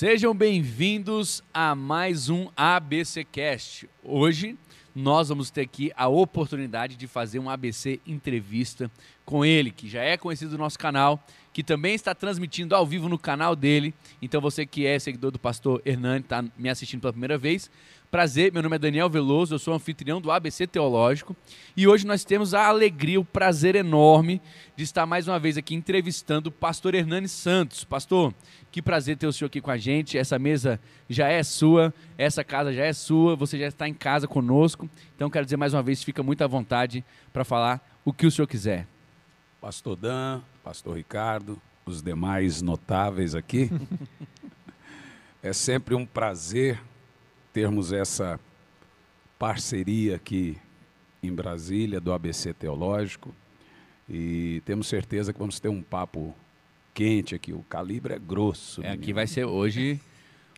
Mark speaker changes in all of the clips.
Speaker 1: Sejam bem-vindos a mais um ABC Cast. Hoje nós vamos ter aqui a oportunidade de fazer um ABC entrevista com ele, que já é conhecido do nosso canal, que também está transmitindo ao vivo no canal dele. Então você que é seguidor do pastor Hernani, está me assistindo pela primeira vez, Prazer, meu nome é Daniel Veloso, eu sou anfitrião do ABC Teológico e hoje nós temos a alegria, o prazer enorme de estar mais uma vez aqui entrevistando o pastor Hernani Santos. Pastor, que prazer ter o senhor aqui com a gente. Essa mesa já é sua, essa casa já é sua, você já está em casa conosco. Então quero dizer mais uma vez, fica muito à vontade para falar o que o senhor quiser.
Speaker 2: Pastor Dan, pastor Ricardo, os demais notáveis aqui. é sempre um prazer termos essa parceria aqui em Brasília do ABC Teológico e temos certeza que vamos ter um papo quente aqui. O calibre é grosso.
Speaker 1: É, aqui vai ser hoje.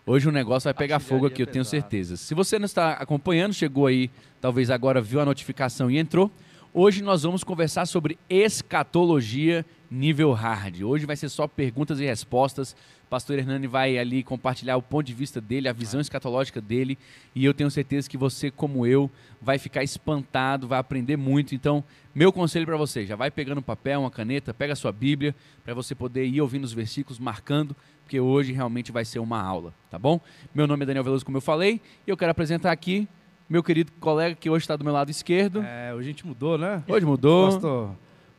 Speaker 1: Hoje o negócio vai pegar fogo aqui, eu tenho certeza. Se você não está acompanhando, chegou aí, talvez agora viu a notificação e entrou. Hoje nós vamos conversar sobre escatologia nível hard. Hoje vai ser só perguntas e respostas. Pastor Hernani vai ali compartilhar o ponto de vista dele, a visão escatológica dele, e eu tenho certeza que você, como eu, vai ficar espantado, vai aprender muito. Então, meu conselho para você, já vai pegando um papel, uma caneta, pega a sua Bíblia, para você poder ir ouvindo os versículos, marcando, porque hoje realmente vai ser uma aula, tá bom? Meu nome é Daniel Veloso, como eu falei, e eu quero apresentar aqui meu querido colega que hoje está do meu lado esquerdo.
Speaker 3: É, hoje a gente mudou, né?
Speaker 1: Hoje mudou.
Speaker 3: Pastor,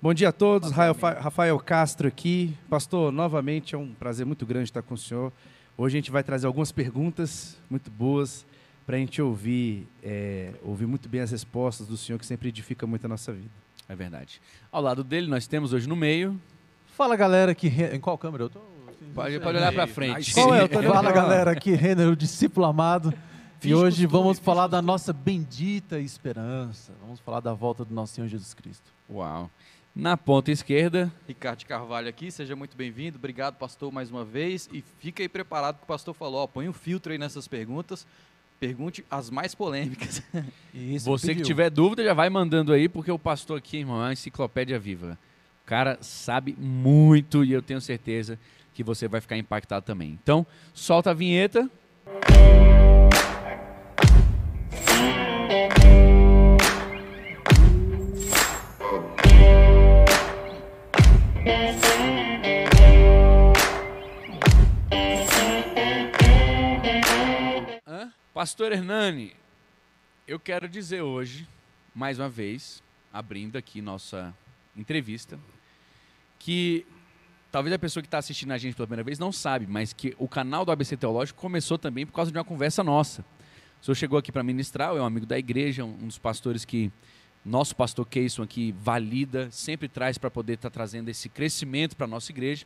Speaker 3: bom dia a todos. Rafael, Rafael Castro aqui. Pastor, novamente é um prazer muito grande estar com o senhor. Hoje a gente vai trazer algumas perguntas muito boas para a gente ouvir, é, ouvir muito bem as respostas do senhor, que sempre edifica muito a nossa vida.
Speaker 1: É verdade. Ao lado dele, nós temos hoje no meio.
Speaker 4: Fala galera, que em qual câmera eu tô?
Speaker 1: Pode, pode olhar para frente.
Speaker 4: Qual é? Fala galera, aqui Renner, o discípulo amado. E hoje vamos falar da nossa bendita esperança. Vamos falar da volta do nosso Senhor Jesus Cristo.
Speaker 1: Uau. Na ponta esquerda.
Speaker 5: Ricardo de Carvalho aqui, seja muito bem-vindo. Obrigado, pastor, mais uma vez. E fica aí preparado que o pastor falou: ó, põe um filtro aí nessas perguntas. Pergunte as mais polêmicas.
Speaker 1: Isso, Você pediu. que tiver dúvida, já vai mandando aí, porque o pastor aqui, irmão, é uma enciclopédia viva. O cara sabe muito e eu tenho certeza que você vai ficar impactado também. Então, solta a vinheta. Pastor Hernani, eu quero dizer hoje, mais uma vez, abrindo aqui nossa entrevista, que talvez a pessoa que está assistindo a gente pela primeira vez não sabe, mas que o canal do ABC Teológico começou também por causa de uma conversa nossa. O senhor chegou aqui para ministrar, é um amigo da igreja, um dos pastores que nosso pastor Keyson aqui valida, sempre traz para poder estar tá trazendo esse crescimento para a nossa igreja.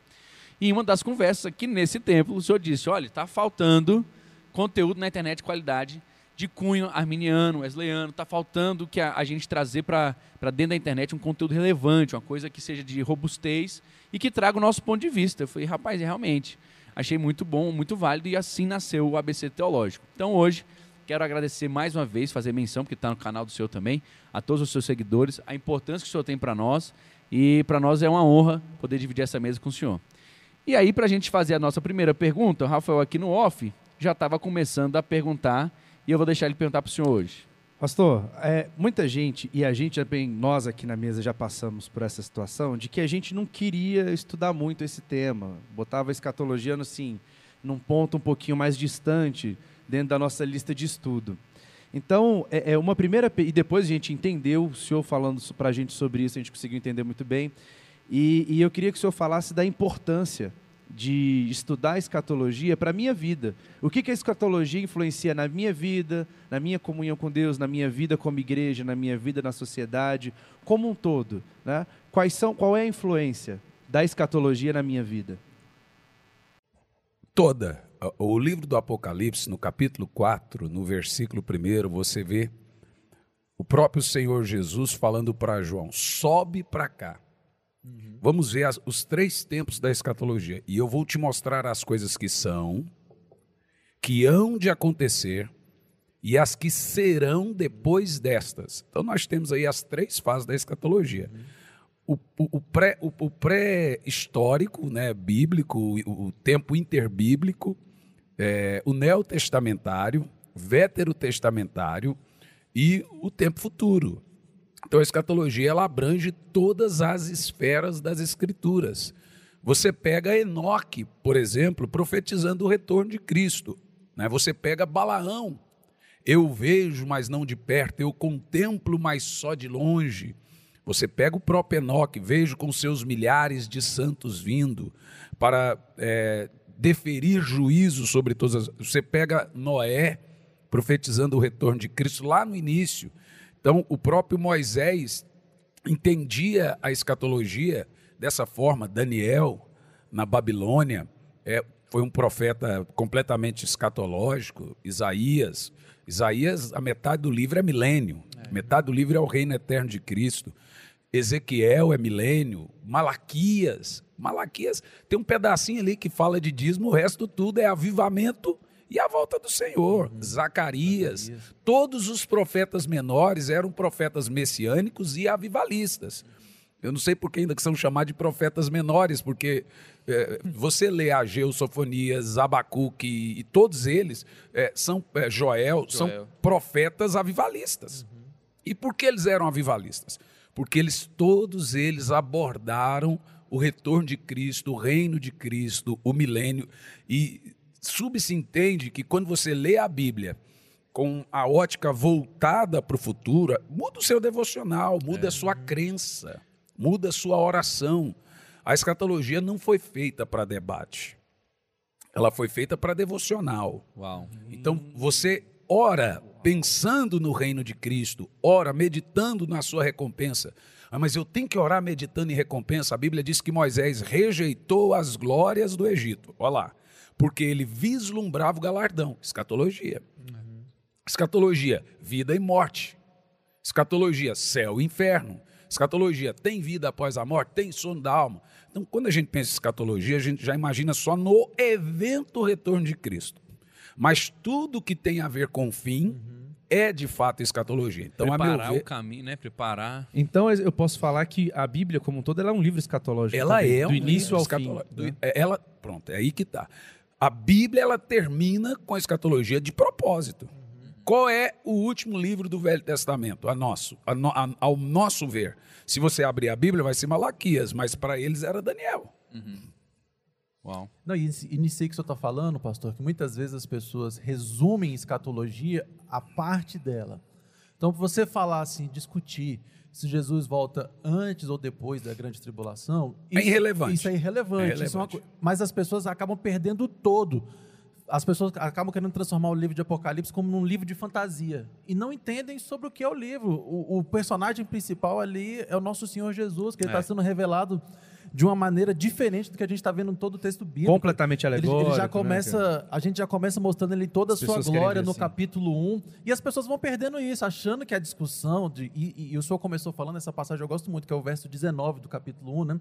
Speaker 1: E em uma das conversas aqui nesse templo, o senhor disse: olha, está faltando conteúdo na internet de qualidade de cunho arminiano, wesleyano, está faltando que a, a gente trazer para dentro da internet um conteúdo relevante, uma coisa que seja de robustez e que traga o nosso ponto de vista. Eu falei, rapaz, realmente, achei muito bom, muito válido e assim nasceu o ABC Teológico. Então hoje Quero agradecer mais uma vez, fazer menção, porque está no canal do senhor também, a todos os seus seguidores, a importância que o senhor tem para nós. E para nós é uma honra poder dividir essa mesa com o senhor. E aí, para a gente fazer a nossa primeira pergunta, o Rafael aqui no off já estava começando a perguntar, e eu vou deixar ele perguntar para o senhor hoje.
Speaker 3: Pastor, é, muita gente, e a gente também, nós aqui na mesa já passamos por essa situação, de que a gente não queria estudar muito esse tema. Botava a escatologia assim, num ponto um pouquinho mais distante dentro da nossa lista de estudo. Então, é, é uma primeira. E depois a gente entendeu, o senhor falando para a gente sobre isso, a gente conseguiu entender muito bem. E, e eu queria que o senhor falasse da importância de estudar escatologia para a minha vida. O que, que a escatologia influencia na minha vida, na minha comunhão com Deus, na minha vida como igreja, na minha vida na sociedade, como um todo. Né? Quais são, qual é a influência da escatologia na minha vida?
Speaker 2: Toda o livro do Apocalipse, no capítulo 4, no versículo 1, você vê o próprio Senhor Jesus falando para João: sobe para cá. Uhum. Vamos ver as, os três tempos da escatologia. E eu vou te mostrar as coisas que são, que hão de acontecer e as que serão depois destas. Então nós temos aí as três fases da escatologia. Uhum. O, o, o, pré, o, o pré-histórico, né, bíblico, o, o tempo interbíblico, é, o neotestamentário, veterotestamentário e o tempo futuro. Então a escatologia ela abrange todas as esferas das escrituras. Você pega Enoque, por exemplo, profetizando o retorno de Cristo. Né? Você pega Balaão, eu vejo, mas não de perto, eu contemplo, mas só de longe. Você pega o próprio Enoque, vejo com seus milhares de santos vindo para é, deferir juízo sobre todas as. Você pega Noé, profetizando o retorno de Cristo lá no início. Então, o próprio Moisés entendia a escatologia dessa forma. Daniel, na Babilônia, é, foi um profeta completamente escatológico. Isaías. Isaías, a metade do livro é milênio. É. Metade do livro é o reino eterno de Cristo. Ezequiel é milênio. Malaquias. Malaquias tem um pedacinho ali que fala de dízimo, o resto tudo é avivamento e a volta do Senhor. Uhum. Zacarias, Zacarias, todos os profetas menores eram profetas messiânicos e avivalistas. Eu não sei por que ainda que são chamados de profetas menores, porque é, você lê Ageu, Sofonias, Abacuque e, e todos eles é, são é, Joel, Joel, são profetas avivalistas. Uhum. E por que eles eram avivalistas? Porque eles todos eles abordaram o retorno de Cristo, o reino de Cristo, o milênio e subsentende que quando você lê a Bíblia com a ótica voltada para o futuro, muda o seu devocional, muda é. a sua crença, muda a sua oração. A escatologia não foi feita para debate. Ela foi feita para devocional.
Speaker 1: Uau.
Speaker 2: Então você ora pensando no reino de Cristo, ora meditando na sua recompensa. Ah, mas eu tenho que orar meditando em recompensa. A Bíblia diz que Moisés rejeitou as glórias do Egito. Olha lá porque ele vislumbrava o galardão, escatologia. Uhum. Escatologia, vida e morte. Escatologia, céu e inferno. Escatologia, tem vida após a morte, tem sono da alma. Então, quando a gente pensa em escatologia, a gente já imagina só no evento retorno de Cristo. Mas tudo que tem a ver com o fim uhum. É de fato escatologia. Então,
Speaker 1: Preparar ver, o caminho, né? Preparar.
Speaker 3: Então, eu posso falar que a Bíblia, como um todo, ela é um livro escatológico.
Speaker 2: Ela
Speaker 3: também,
Speaker 2: é
Speaker 3: do
Speaker 2: um
Speaker 3: início
Speaker 2: ao
Speaker 3: fim.
Speaker 2: Né? Ela, pronto, é aí que está. A Bíblia ela termina com a escatologia de propósito. Qual é o último livro do Velho Testamento? A nosso, a no, a, ao nosso ver. Se você abrir a Bíblia, vai ser Malaquias, mas para eles era Daniel. Uhum.
Speaker 4: Uau. Não, e, e nisso aí que o senhor está falando, pastor, que muitas vezes as pessoas resumem escatologia a parte dela. Então, você falar assim, discutir se Jesus volta antes ou depois da grande tribulação.
Speaker 2: É isso, é irrelevante.
Speaker 4: Isso é irrelevante. É irrelevante. Isso é uma, mas as pessoas acabam perdendo todo. As pessoas acabam querendo transformar o livro de Apocalipse como num livro de fantasia. E não entendem sobre o que é o livro. O, o personagem principal ali é o nosso Senhor Jesus, que ele está é. sendo revelado de uma maneira diferente do que a gente está vendo em todo o texto bíblico.
Speaker 3: Completamente alegórico.
Speaker 4: Ele, ele já né, começa, né, a gente já começa mostrando ele toda a sua glória no assim. capítulo 1, e as pessoas vão perdendo isso, achando que a discussão, de, e, e o senhor começou falando essa passagem, eu gosto muito, que é o verso 19 do capítulo 1, né?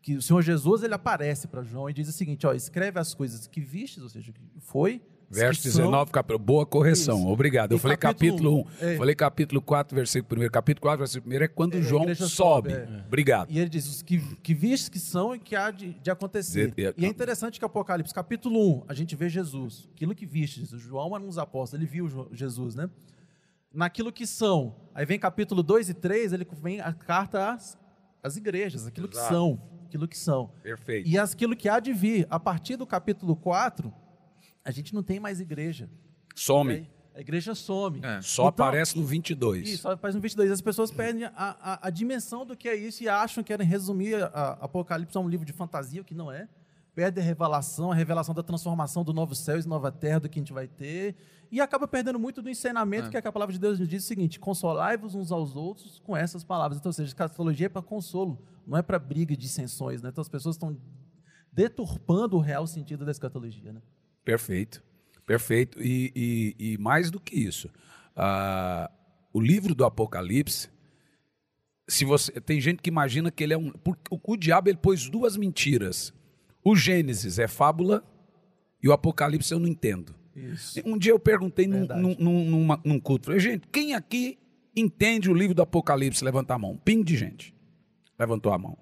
Speaker 4: que o Senhor Jesus ele aparece para João e diz o seguinte: ó, escreve as coisas que vistes, ou seja, que foi,
Speaker 2: Verso 19, capítulo. Boa correção. Isso. Obrigado. Eu e falei capítulo 1. É. Falei capítulo 4, versículo 1. Capítulo 4, versículo 1 é quando é, João sobe. É. Obrigado.
Speaker 4: E ele diz: os que, que vistes que são e que há de, de acontecer. De, de, e é interessante que Apocalipse, capítulo 1, a gente vê Jesus. Aquilo que vistes. João era um dos apóstolos, ele viu Jesus, né? Naquilo que são. Aí vem capítulo 2 e 3, ele vem a carta às, às igrejas, aquilo Exato. que são. Aquilo que são.
Speaker 2: Perfeito.
Speaker 4: E aquilo que há de vir. A partir do capítulo 4 a gente não tem mais igreja.
Speaker 2: Some.
Speaker 4: A igreja some.
Speaker 2: É, só então, aparece no 22.
Speaker 4: Isso, só aparece no 22. As pessoas perdem a, a, a, dimensão do que é isso e acham que querem resumir a, a Apocalipse a um livro de fantasia, o que não é. Perde a revelação, a revelação da transformação do novo céu e nova terra do que a gente vai ter. E acaba perdendo muito do ensinamento, é. que, é que a palavra de Deus nos diz o seguinte: consolai-vos uns aos outros com essas palavras. Então, ou seja, escatologia é para consolo, não é para briga e dissensões. Né? Então, as pessoas estão deturpando o real sentido da escatologia. Né?
Speaker 2: Perfeito, perfeito. E, e, e mais do que isso, uh, o livro do Apocalipse, se você tem gente que imagina que ele é um, porque o, o diabo ele pôs duas mentiras. O Gênesis é fábula e o Apocalipse eu não entendo. Isso. Um dia eu perguntei num, num, num, num, culto, falei, gente, quem aqui entende o livro do Apocalipse? Levanta a mão. Ping de gente. Levantou a mão.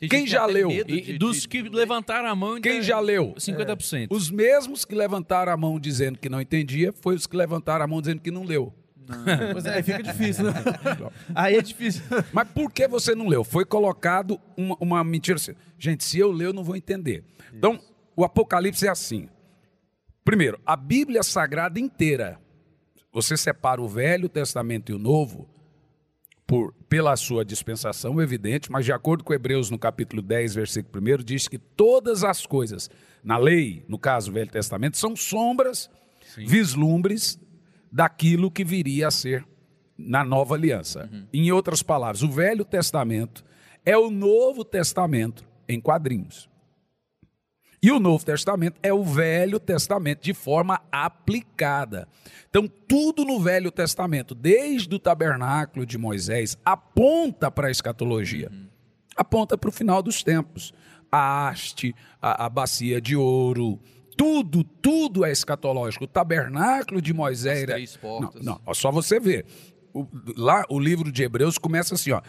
Speaker 5: Tem
Speaker 2: Quem já leu?
Speaker 1: E,
Speaker 5: de-
Speaker 1: dos
Speaker 5: de-
Speaker 1: que levantaram a mão,
Speaker 2: Quem já leu?
Speaker 1: 50%.
Speaker 2: Os mesmos que levantaram a mão dizendo que não entendia, foi os que levantaram a mão dizendo que não leu.
Speaker 4: Pois é, aí fica difícil, né?
Speaker 3: Aí é difícil.
Speaker 2: Mas por que você não leu? Foi colocado uma, uma mentira assim. Gente, se eu ler, eu não vou entender. Então, o Apocalipse é assim. Primeiro, a Bíblia Sagrada inteira. Você separa o Velho Testamento e o Novo por, pela sua dispensação, evidente, mas de acordo com Hebreus, no capítulo 10, versículo 1, diz que todas as coisas, na lei, no caso Velho Testamento, são sombras, vislumbres daquilo que viria a ser na nova aliança. Em outras palavras, o Velho Testamento é o Novo Testamento em quadrinhos. E o Novo Testamento é o Velho Testamento de forma aplicada. Então, tudo no Velho Testamento, desde o tabernáculo de Moisés, aponta para a escatologia. Aponta para o final dos tempos. A haste, a, a bacia de ouro, tudo, tudo é escatológico. O tabernáculo de Moisés.
Speaker 5: As
Speaker 2: era-
Speaker 5: três portas.
Speaker 2: Não, não, só você ver. O- lá, o livro de Hebreus começa assim, ó.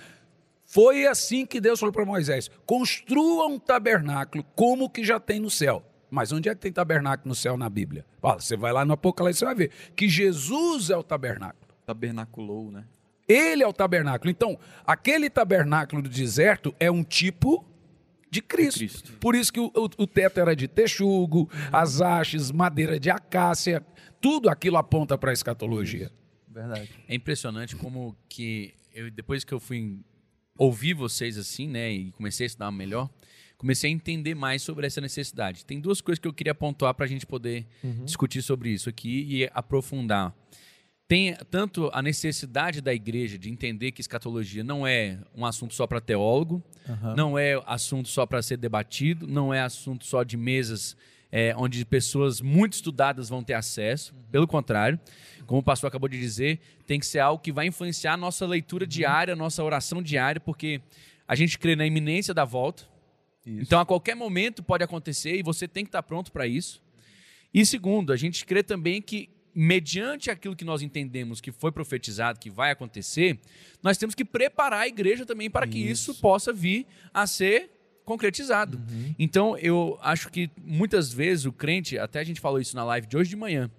Speaker 2: Foi assim que Deus falou para Moisés: construa um tabernáculo como o que já tem no céu. Mas onde é que tem tabernáculo no céu na Bíblia? Ó, você vai lá no Apocalipse e vai ver que Jesus é o tabernáculo.
Speaker 5: Tabernaculou, né?
Speaker 2: Ele é o tabernáculo. Então, aquele tabernáculo do deserto é um tipo de Cristo.
Speaker 5: Cristo.
Speaker 2: Por isso que o, o- o teto era de texugo, as hastes, madeira de acácia, tudo aquilo aponta para a escatologia.
Speaker 4: Verdade.
Speaker 1: É impressionante como que eu, depois que eu fui ouvir vocês assim, né, e comecei a estudar melhor, comecei a entender mais sobre essa necessidade. Tem duas coisas que eu queria pontuar para a gente poder discutir sobre isso aqui e aprofundar. Tem tanto a necessidade da igreja de entender que escatologia não é um assunto só para teólogo, não é assunto só para ser debatido, não é assunto só de mesas é, onde pessoas muito estudadas vão ter acesso. Pelo contrário, como o pastor acabou de dizer, tem que ser algo que vai influenciar a nossa leitura diária, a nossa oração diária, porque a gente crê na iminência da volta. Então, a qualquer momento pode acontecer e você tem que estar pronto para isso. E segundo, a gente crê também que, mediante aquilo que nós entendemos que foi profetizado, que vai acontecer, nós temos que preparar a igreja também para que isso possa vir a ser concretizado. Então, eu acho que muitas vezes o crente, até a gente falou isso na live de hoje de manhã,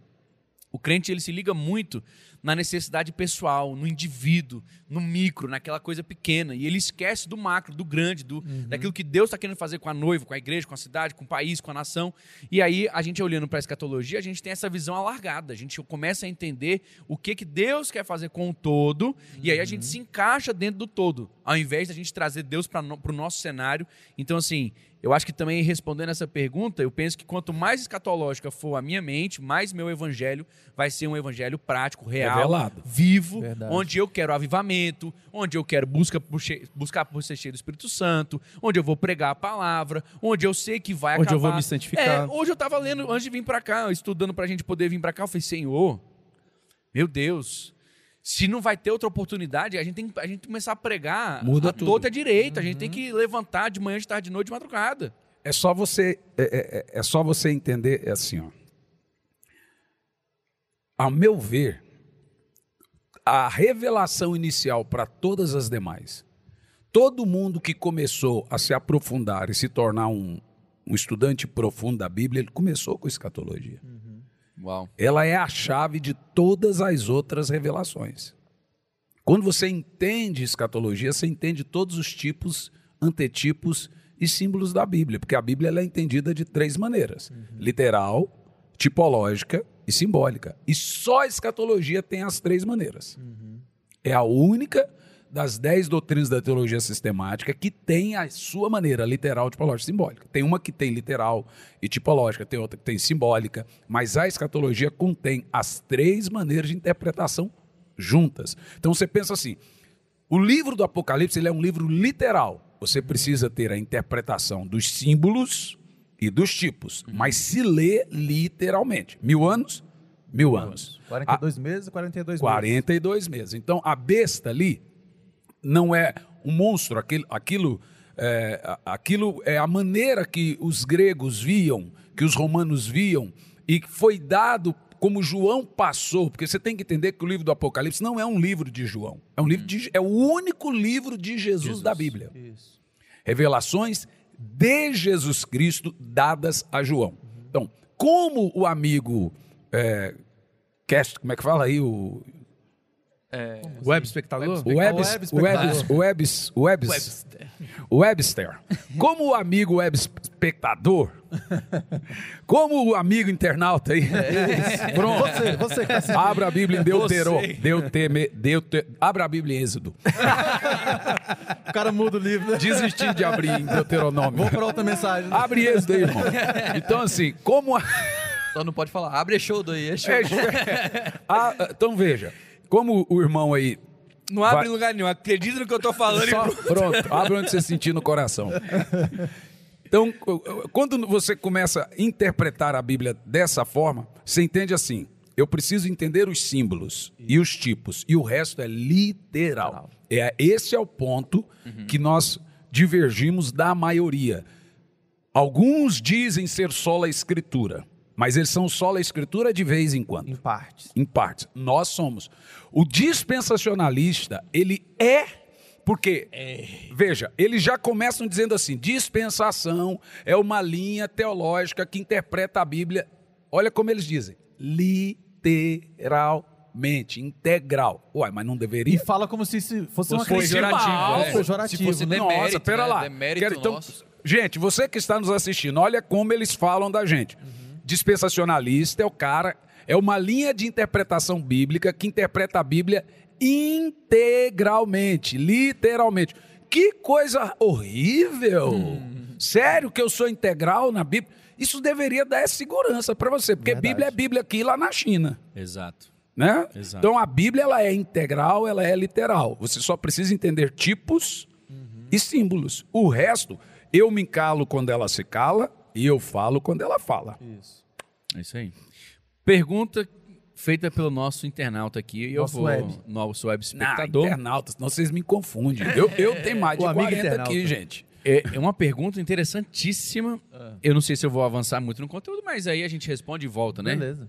Speaker 1: o crente ele se liga muito na necessidade pessoal, no indivíduo, no micro, naquela coisa pequena. E ele esquece do macro, do grande, do, daquilo que Deus está querendo fazer com a noiva, com a igreja, com a cidade, com o país, com a nação. E aí, a gente olhando para a escatologia, a gente tem essa visão alargada. A gente começa a entender o que, que Deus quer fazer com o todo. E aí a gente se encaixa dentro do todo, ao invés da gente trazer Deus para o nosso cenário. Então, assim, eu acho que também respondendo essa pergunta, eu penso que quanto mais escatológica for a minha mente, mais meu evangelho vai ser um evangelho prático, real,
Speaker 2: Revelado.
Speaker 1: vivo,
Speaker 4: Verdade.
Speaker 1: onde eu quero avivamento, onde eu quero busca por che- buscar por ser cheio do Espírito Santo, onde eu vou pregar a palavra, onde eu sei que vai
Speaker 3: Onde
Speaker 1: acabar.
Speaker 3: eu vou me santificar.
Speaker 1: É, hoje eu estava lendo, antes de vir para cá, estudando para a gente poder vir para cá, eu falei, Senhor, meu Deus, se não vai ter outra oportunidade, a gente tem que a gente tem que começar a pregar
Speaker 2: Muda
Speaker 1: a
Speaker 2: tudo.
Speaker 1: e a direita. A gente tem que levantar de manhã, de tarde, de noite, de madrugada.
Speaker 2: É só você é, é- é- é só você entender é assim, ó. Ao meu ver, a revelação inicial para todas as demais, todo mundo que começou a se aprofundar e se tornar um, um estudante profundo da Bíblia, ele começou com escatologia.
Speaker 1: Uau.
Speaker 2: Ela é a chave de todas as outras revelações. Quando você entende escatologia, você entende todos os tipos, antetipos e símbolos da Bíblia, porque a Bíblia é entendida de três maneiras: literal, tipológica e simbólica. E só a escatologia tem as três maneiras. É a única das dez doutrinas da teologia sistemática que tem a sua maneira literal, tipológica e simbólica. Tem uma que tem literal e tipológica, tem outra que tem simbólica, mas a escatologia contém as três maneiras de interpretação juntas. Então você pensa assim, o livro do Apocalipse ele é um livro literal. Você precisa ter a interpretação dos símbolos e dos tipos, mas se lê literalmente. Mil anos? Mil anos.
Speaker 4: 42 meses e 42 meses.
Speaker 2: 42 meses. Então, a besta ali não é um monstro, aquilo, aquilo, é, a- aquilo é a maneira que os gregos viam, que os romanos viam, e que foi dado como João passou, porque você tem que entender que o livro do Apocalipse não é um livro de João, é um livro de, é o único livro de Jesus, da Bíblia.
Speaker 4: Isso.
Speaker 2: Revelações de Jesus Cristo dadas a João. Então, como o amigo é, cast, como é que fala aí o
Speaker 3: Web espectador?
Speaker 2: o Webs,
Speaker 4: web
Speaker 2: o Webs, o Webs, o Webs, o Webster. Como o amigo web espectador, como o amigo internauta aí, pronto.
Speaker 4: Você, você que tá assistindo,
Speaker 2: Abra a Bíblia em Deutero, Deuteme, Deute, abra a Bíblia em Êxodo.
Speaker 4: o cara muda o livro. né?
Speaker 2: Desisti de abrir em Deuteronômio.
Speaker 4: Vou para outra mensagem. né?
Speaker 2: Abre Êxodo aí, irmão. Então, assim, como a,
Speaker 5: Só não pode falar, abre show daí, é show.
Speaker 2: a- então veja, como o irmão aí
Speaker 1: Não abre
Speaker 2: Vai-
Speaker 1: em lugar nenhum. Acredita no que eu tô falando.
Speaker 2: Só-
Speaker 1: e
Speaker 2: pronto, abre onde você sentir no coração. Então, quando você começa a interpretar a Bíblia dessa forma, você entende assim: eu preciso entender os símbolos e os tipos, e o resto é literal. É, esse é o ponto que nós divergimos da maioria. Alguns dizem ser só a Escritura, mas eles são só a Escritura de vez em quando
Speaker 4: Em partes.
Speaker 2: em partes. Nós somos. O dispensacionalista, ele é. Porque, veja, eles já começam dizendo assim: dispensação é uma linha teológica que interpreta a Bíblia. Olha como eles dizem: literalmente, integral. Uai, mas não
Speaker 4: E
Speaker 2: deveria?
Speaker 4: fala como se isso fosse uma
Speaker 1: Fosse pejorativo,
Speaker 4: crítica.
Speaker 1: é.
Speaker 4: pejorativo,
Speaker 5: Se fosse
Speaker 4: né?
Speaker 5: demérito,
Speaker 2: Nossa, pera
Speaker 5: né?
Speaker 2: lá.
Speaker 5: Demérito
Speaker 2: Quero, então,
Speaker 5: nosso.
Speaker 2: gente, você que está nos assistindo, olha como eles falam da gente. Dispensacionalista é o cara, é uma linha de interpretação bíblica que interpreta a Bíblia integralmente, literalmente. Que coisa horrível! Sério que eu sou integral na Bíblia? Isso deveria dar segurança para você, porque
Speaker 4: Verdade.
Speaker 2: Bíblia é Bíblia aqui lá na China
Speaker 1: Exato.
Speaker 2: né?
Speaker 1: Exato.
Speaker 2: Então a Bíblia ela é integral, ela é literal. Você só precisa entender tipos e símbolos. O resto, eu me calo quando ela se cala e eu falo quando ela fala.
Speaker 4: Isso.
Speaker 1: É isso aí. Pergunta feita pelo nosso internauta aqui. e Eu
Speaker 4: Nosso
Speaker 1: vou,
Speaker 4: web.
Speaker 1: Nosso web
Speaker 2: Não,
Speaker 1: espectador.
Speaker 2: internautas, senão vocês me confundem. Eu, eu tenho mais de
Speaker 3: O amigo
Speaker 2: 40
Speaker 3: internauta.
Speaker 2: aqui, gente.
Speaker 1: É é uma pergunta interessantíssima. Eu não sei se eu vou avançar muito no conteúdo, mas aí a gente responde e volta, né?
Speaker 4: Beleza.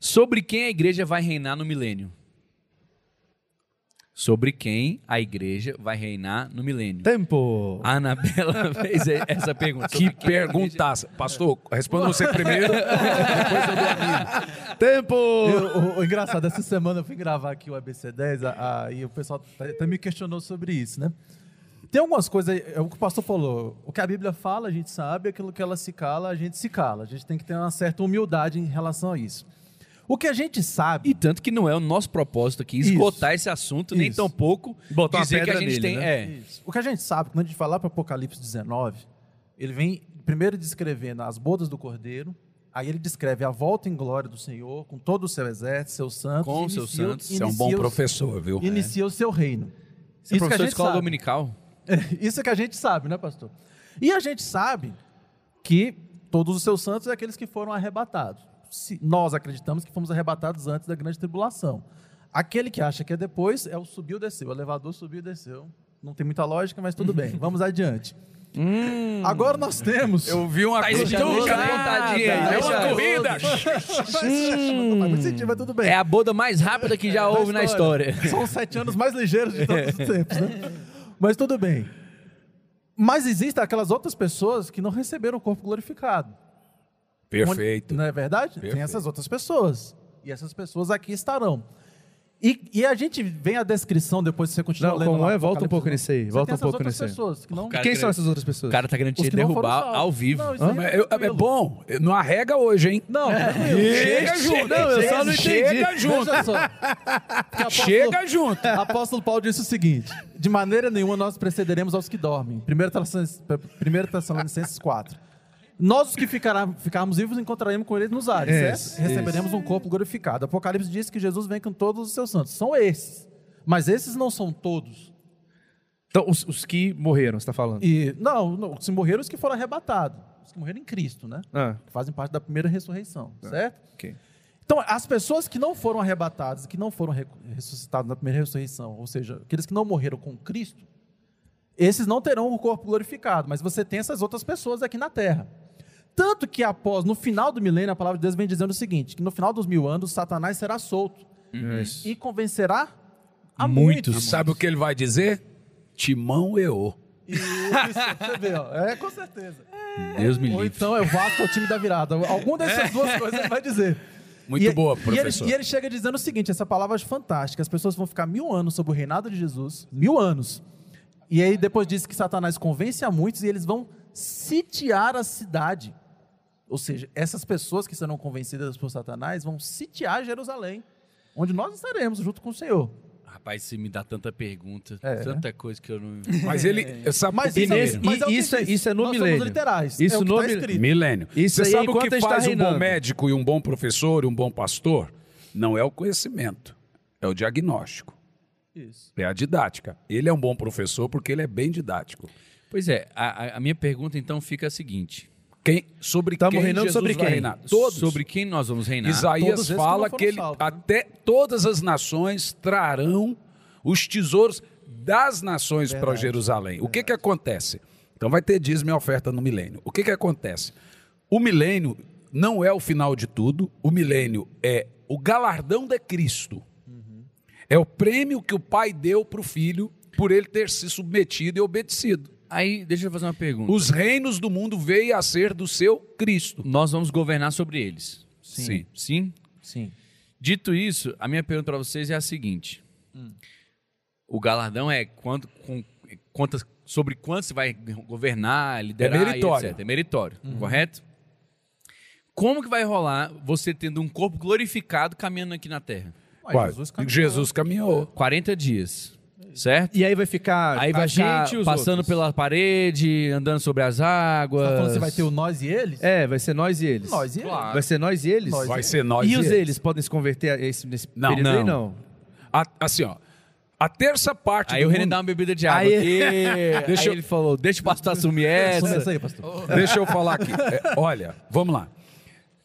Speaker 1: Sobre quem a igreja vai reinar no milênio. Sobre quem a igreja vai reinar no milênio.
Speaker 3: Tempo.
Speaker 1: A Anabela fez essa pergunta.
Speaker 2: Que
Speaker 1: Sobre quem a igreja-
Speaker 2: perguntaça. Pastor, responda você primeiro, depois eu dou.
Speaker 3: Tempo.
Speaker 4: Eu- o, o engraçado, essa semana eu fui gravar aqui o ABC10 a- a- e o pessoal até até me questionou sobre isso, né? Tem algumas coisas, é o que o pastor falou, o que a Bíblia fala a gente sabe, aquilo que ela se cala, a gente se cala. A gente tem que ter uma certa humildade em relação a isso. O que a gente sabe,
Speaker 1: E tanto que não é o nosso propósito aqui esgotar esse assunto, nem
Speaker 4: Isso.
Speaker 1: tão pouco
Speaker 3: Botar
Speaker 1: dizer que a
Speaker 3: pedra
Speaker 1: gente
Speaker 3: nele,
Speaker 1: tem.
Speaker 3: né?
Speaker 1: É,
Speaker 4: Isso. O que a gente sabe, quando a gente lá para Apocalipse 19, ele vem primeiro descrevendo as bodas do Cordeiro, aí ele descreve a volta em glória do Senhor, com todo o seu exército, seus santos.
Speaker 1: Com
Speaker 4: e
Speaker 1: seus santos.
Speaker 2: Você é um bom professor, viu?
Speaker 4: Inicia o seu reino.
Speaker 1: Você é
Speaker 4: Isso que a
Speaker 1: professor de
Speaker 4: gente
Speaker 1: escola
Speaker 4: sabe.
Speaker 1: dominical?
Speaker 4: Isso que a gente sabe, né, pastor? E a gente sabe que todos os seus santos é aqueles que foram arrebatados. Se- nós acreditamos que fomos arrebatados antes da grande tribulação. Aquele que acha que é depois é o subiu desceu, o elevador subiu e desceu. Não tem muita lógica, mas tudo bem. Vamos adiante. Agora nós temos.
Speaker 2: Eu vi uma
Speaker 1: Tá pontadinha aí,
Speaker 2: É uma corrida.
Speaker 4: Não faz muito sentido, mas tudo bem.
Speaker 1: É a boda mais rápida que já
Speaker 4: Da
Speaker 1: houve na história.
Speaker 4: São os sete anos mais ligeiros de todos os tempos, né? Mas tudo bem. Mas existem aquelas outras pessoas que não receberam o corpo glorificado.
Speaker 2: Perfeito.
Speaker 4: Não é verdade? Tem
Speaker 2: Perfeito.
Speaker 4: essas outras pessoas. E essas pessoas aqui estarão. E, e a gente vem a descrição depois que você continua
Speaker 3: Não,
Speaker 4: lendo.
Speaker 3: como
Speaker 4: lá
Speaker 3: é? Volta um pouco nisso aí,
Speaker 4: Você
Speaker 3: volta
Speaker 4: tem
Speaker 3: um
Speaker 4: essas
Speaker 3: pouco
Speaker 4: outras
Speaker 3: nisso aí.
Speaker 4: pessoas que não.
Speaker 3: Quem
Speaker 1: querendo-
Speaker 3: são essas outras
Speaker 1: O
Speaker 3: pessoas?
Speaker 1: cara tá querendo te derrubar ao vivo.
Speaker 4: Não,
Speaker 2: eu- é
Speaker 4: tranquilo.
Speaker 2: bom, não arrega hoje, hein?
Speaker 4: Não, tranquilo.
Speaker 2: Chega junto.
Speaker 3: Não, eu só não entendi.
Speaker 2: Chega junto.
Speaker 4: Apóstolo-
Speaker 2: Chega junto.
Speaker 4: Apóstolo Paulo disse o seguinte: De maneira nenhuma nós precederemos aos que dormem. 1 Tessalonicenses, 1 Tessalonicenses 4. Nós, os que ficará- ficarmos vivos, encontraremos com eles nos ares,
Speaker 3: Isso,
Speaker 4: certo? Receberemos um corpo glorificado. Apocalipse diz que Jesus vem com todos os seus santos. São esses. Mas esses não são todos.
Speaker 3: Então, os, os que morreram, você está falando.
Speaker 4: E não, não, se morreram os que foram arrebatados. Os que morreram em Cristo, né?
Speaker 3: Ah,
Speaker 4: Que fazem parte da primeira ressurreição, certo?
Speaker 3: ok.
Speaker 4: Então, as pessoas que não foram arrebatadas, que não foram re- ressuscitadas na primeira ressurreição, ou seja, aqueles que não morreram com Cristo, esses não terão o corpo glorificado, mas você tem essas outras pessoas aqui na terra. Tanto que após, no final do milênio, a palavra de Deus vem dizendo o seguinte: que no final dos mil anos, Satanás será solto
Speaker 3: Isso.
Speaker 4: e convencerá a
Speaker 1: Muitos.
Speaker 4: Muitos.
Speaker 2: sabe o que ele vai dizer? Timão eô.
Speaker 4: Isso, você vê, ó. É, com certeza.
Speaker 1: Deus me
Speaker 4: Ou
Speaker 1: livre.
Speaker 4: então é o Vasco é o time da virada. Alguma dessas duas coisas ele vai dizer.
Speaker 2: Muito
Speaker 4: E-
Speaker 2: boa,
Speaker 4: e ele,
Speaker 2: professor.
Speaker 4: e ele chega dizendo o seguinte: essa palavra é fantástica. As pessoas vão ficar mil anos sob o reinado de Jesus, mil anos. E aí depois diz que Satanás convence a muitos e eles vão sitiar a cidade. Ou seja, essas pessoas que serão convencidas por Satanás vão sitiar Jerusalém, onde nós estaremos junto com o Senhor.
Speaker 1: Rapaz, você me dá tanta pergunta,
Speaker 4: É.
Speaker 1: tanta coisa que eu não.
Speaker 2: Mas ele. Sabe
Speaker 4: Mas,
Speaker 3: E nesse-
Speaker 2: que-
Speaker 4: mas que
Speaker 3: isso é- isso é no
Speaker 4: Nós
Speaker 3: milênio.
Speaker 4: somos literais.
Speaker 3: Isso
Speaker 4: é o que
Speaker 3: no
Speaker 4: tá escrito.
Speaker 2: Milênio.
Speaker 3: Isso
Speaker 2: Você
Speaker 3: aí
Speaker 2: sabe o que faz um bom médico e um bom professor e um bom pastor? Não é o conhecimento, é o diagnóstico,
Speaker 4: Isso.
Speaker 2: é a didática. Ele é um bom professor porque ele é bem didático.
Speaker 1: Pois é, a- a minha pergunta então fica a seguinte:
Speaker 2: Quem, sobre
Speaker 3: Tamo
Speaker 2: quem
Speaker 3: reinando
Speaker 2: Jesus
Speaker 3: sobre quem?
Speaker 2: reinar? Todos.
Speaker 1: Sobre quem nós vamos reinar?
Speaker 2: Isaías
Speaker 4: que
Speaker 2: fala
Speaker 4: foram
Speaker 2: que ele,
Speaker 4: salvos, né?
Speaker 2: até todas as nações trarão os tesouros das nações para Jerusalém. O que que acontece? Então vai ter dízimo e oferta no milênio. O que que acontece? O milênio não é o final de tudo. O milênio é o galardão de Cristo. É o prêmio que o pai deu para o filho por ele ter se submetido e obedecido.
Speaker 1: Aí, deixa eu fazer uma pergunta.
Speaker 2: Os reinos do mundo veio a ser do seu Cristo.
Speaker 1: Nós vamos governar sobre eles.
Speaker 2: Sim.
Speaker 1: Sim?
Speaker 4: Sim.
Speaker 1: Dito isso, a minha pergunta para vocês é a seguinte: o galardão é quanto, com, quantas, sobre quanto você vai governar, liderar,
Speaker 2: É meritório.
Speaker 1: e etc. É meritório, correto? Como que vai rolar você tendo um corpo glorificado caminhando aqui na Terra?
Speaker 4: Ué,
Speaker 2: Uai,
Speaker 4: Jesus caminhou.
Speaker 2: Jesus caminhou.
Speaker 1: 40 dias, certo?
Speaker 3: E aí vai ficar
Speaker 1: Aí vai
Speaker 3: a
Speaker 1: ficar
Speaker 3: gente e os
Speaker 1: passando
Speaker 3: outros.
Speaker 1: pela parede, andando sobre as águas.
Speaker 4: Você tá falando que vai ter o nós e eles?
Speaker 3: É, vai ser nós e eles.
Speaker 4: Nós e eles.
Speaker 5: Claro.
Speaker 3: Vai ser nós e eles?
Speaker 4: Nós
Speaker 2: Vai ser nós
Speaker 3: E os
Speaker 2: eles.
Speaker 3: eles podem se converter a esse, nesse
Speaker 2: Não.
Speaker 3: período aí?
Speaker 1: Não.
Speaker 3: Não.
Speaker 2: A- assim, ó. A terça parte
Speaker 1: Aí o Renan dá uma bebida de água
Speaker 3: Aí-
Speaker 1: aqui.
Speaker 2: Deixa
Speaker 1: aí
Speaker 2: eu-
Speaker 1: ele falou, deixa o pastor assumir
Speaker 4: Assume
Speaker 1: essa.
Speaker 4: essa aí, pastor.
Speaker 2: Deixa eu falar aqui. É, olha, vamos lá.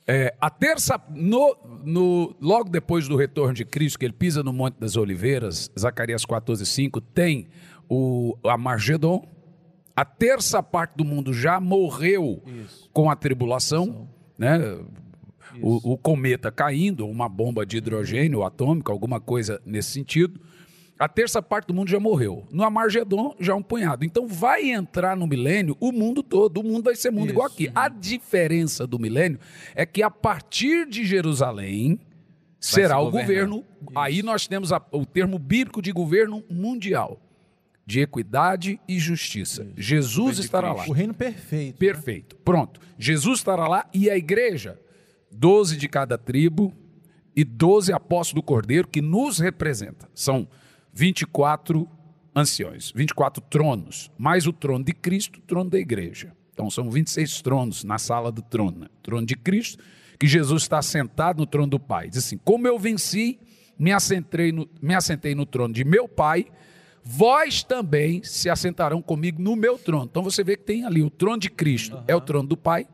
Speaker 2: É, a terça, no, no- logo depois do retorno de Cristo, que ele pisa no Monte das Oliveiras, Zacarias 14, 5, tem o Amargedon. A terça parte do mundo já morreu com a tribulação, né? O, o cometa caindo, uma bomba de hidrogênio atômica, alguma coisa nesse sentido. A terça parte do mundo já morreu. No Amargedon, já um punhado. Então vai entrar no milênio o mundo todo. O mundo vai ser mundo igual aqui. A diferença do milênio é que a partir de Jerusalém será
Speaker 1: se
Speaker 2: o governo. Aí nós temos a- o termo bíblico de governo mundial, de equidade e justiça. Jesus estará lá.
Speaker 4: O reino perfeito.
Speaker 2: Perfeito. Pronto. Jesus estará lá e a igreja, 12 de cada tribo e 12 apóstolos do Cordeiro que nos representa. São 24 anciões, 24 tronos, mais o trono de Cristo, o trono da igreja. Então são 26 tronos na sala do trono. né? Trono de Cristo, que Jesus está sentado no trono do Pai. Diz assim: Como eu venci, me assentei no, me assentei no trono de meu Pai, vós também se assentarão comigo no meu trono. Então você vê que tem ali o trono de Cristo, é o trono do Pai,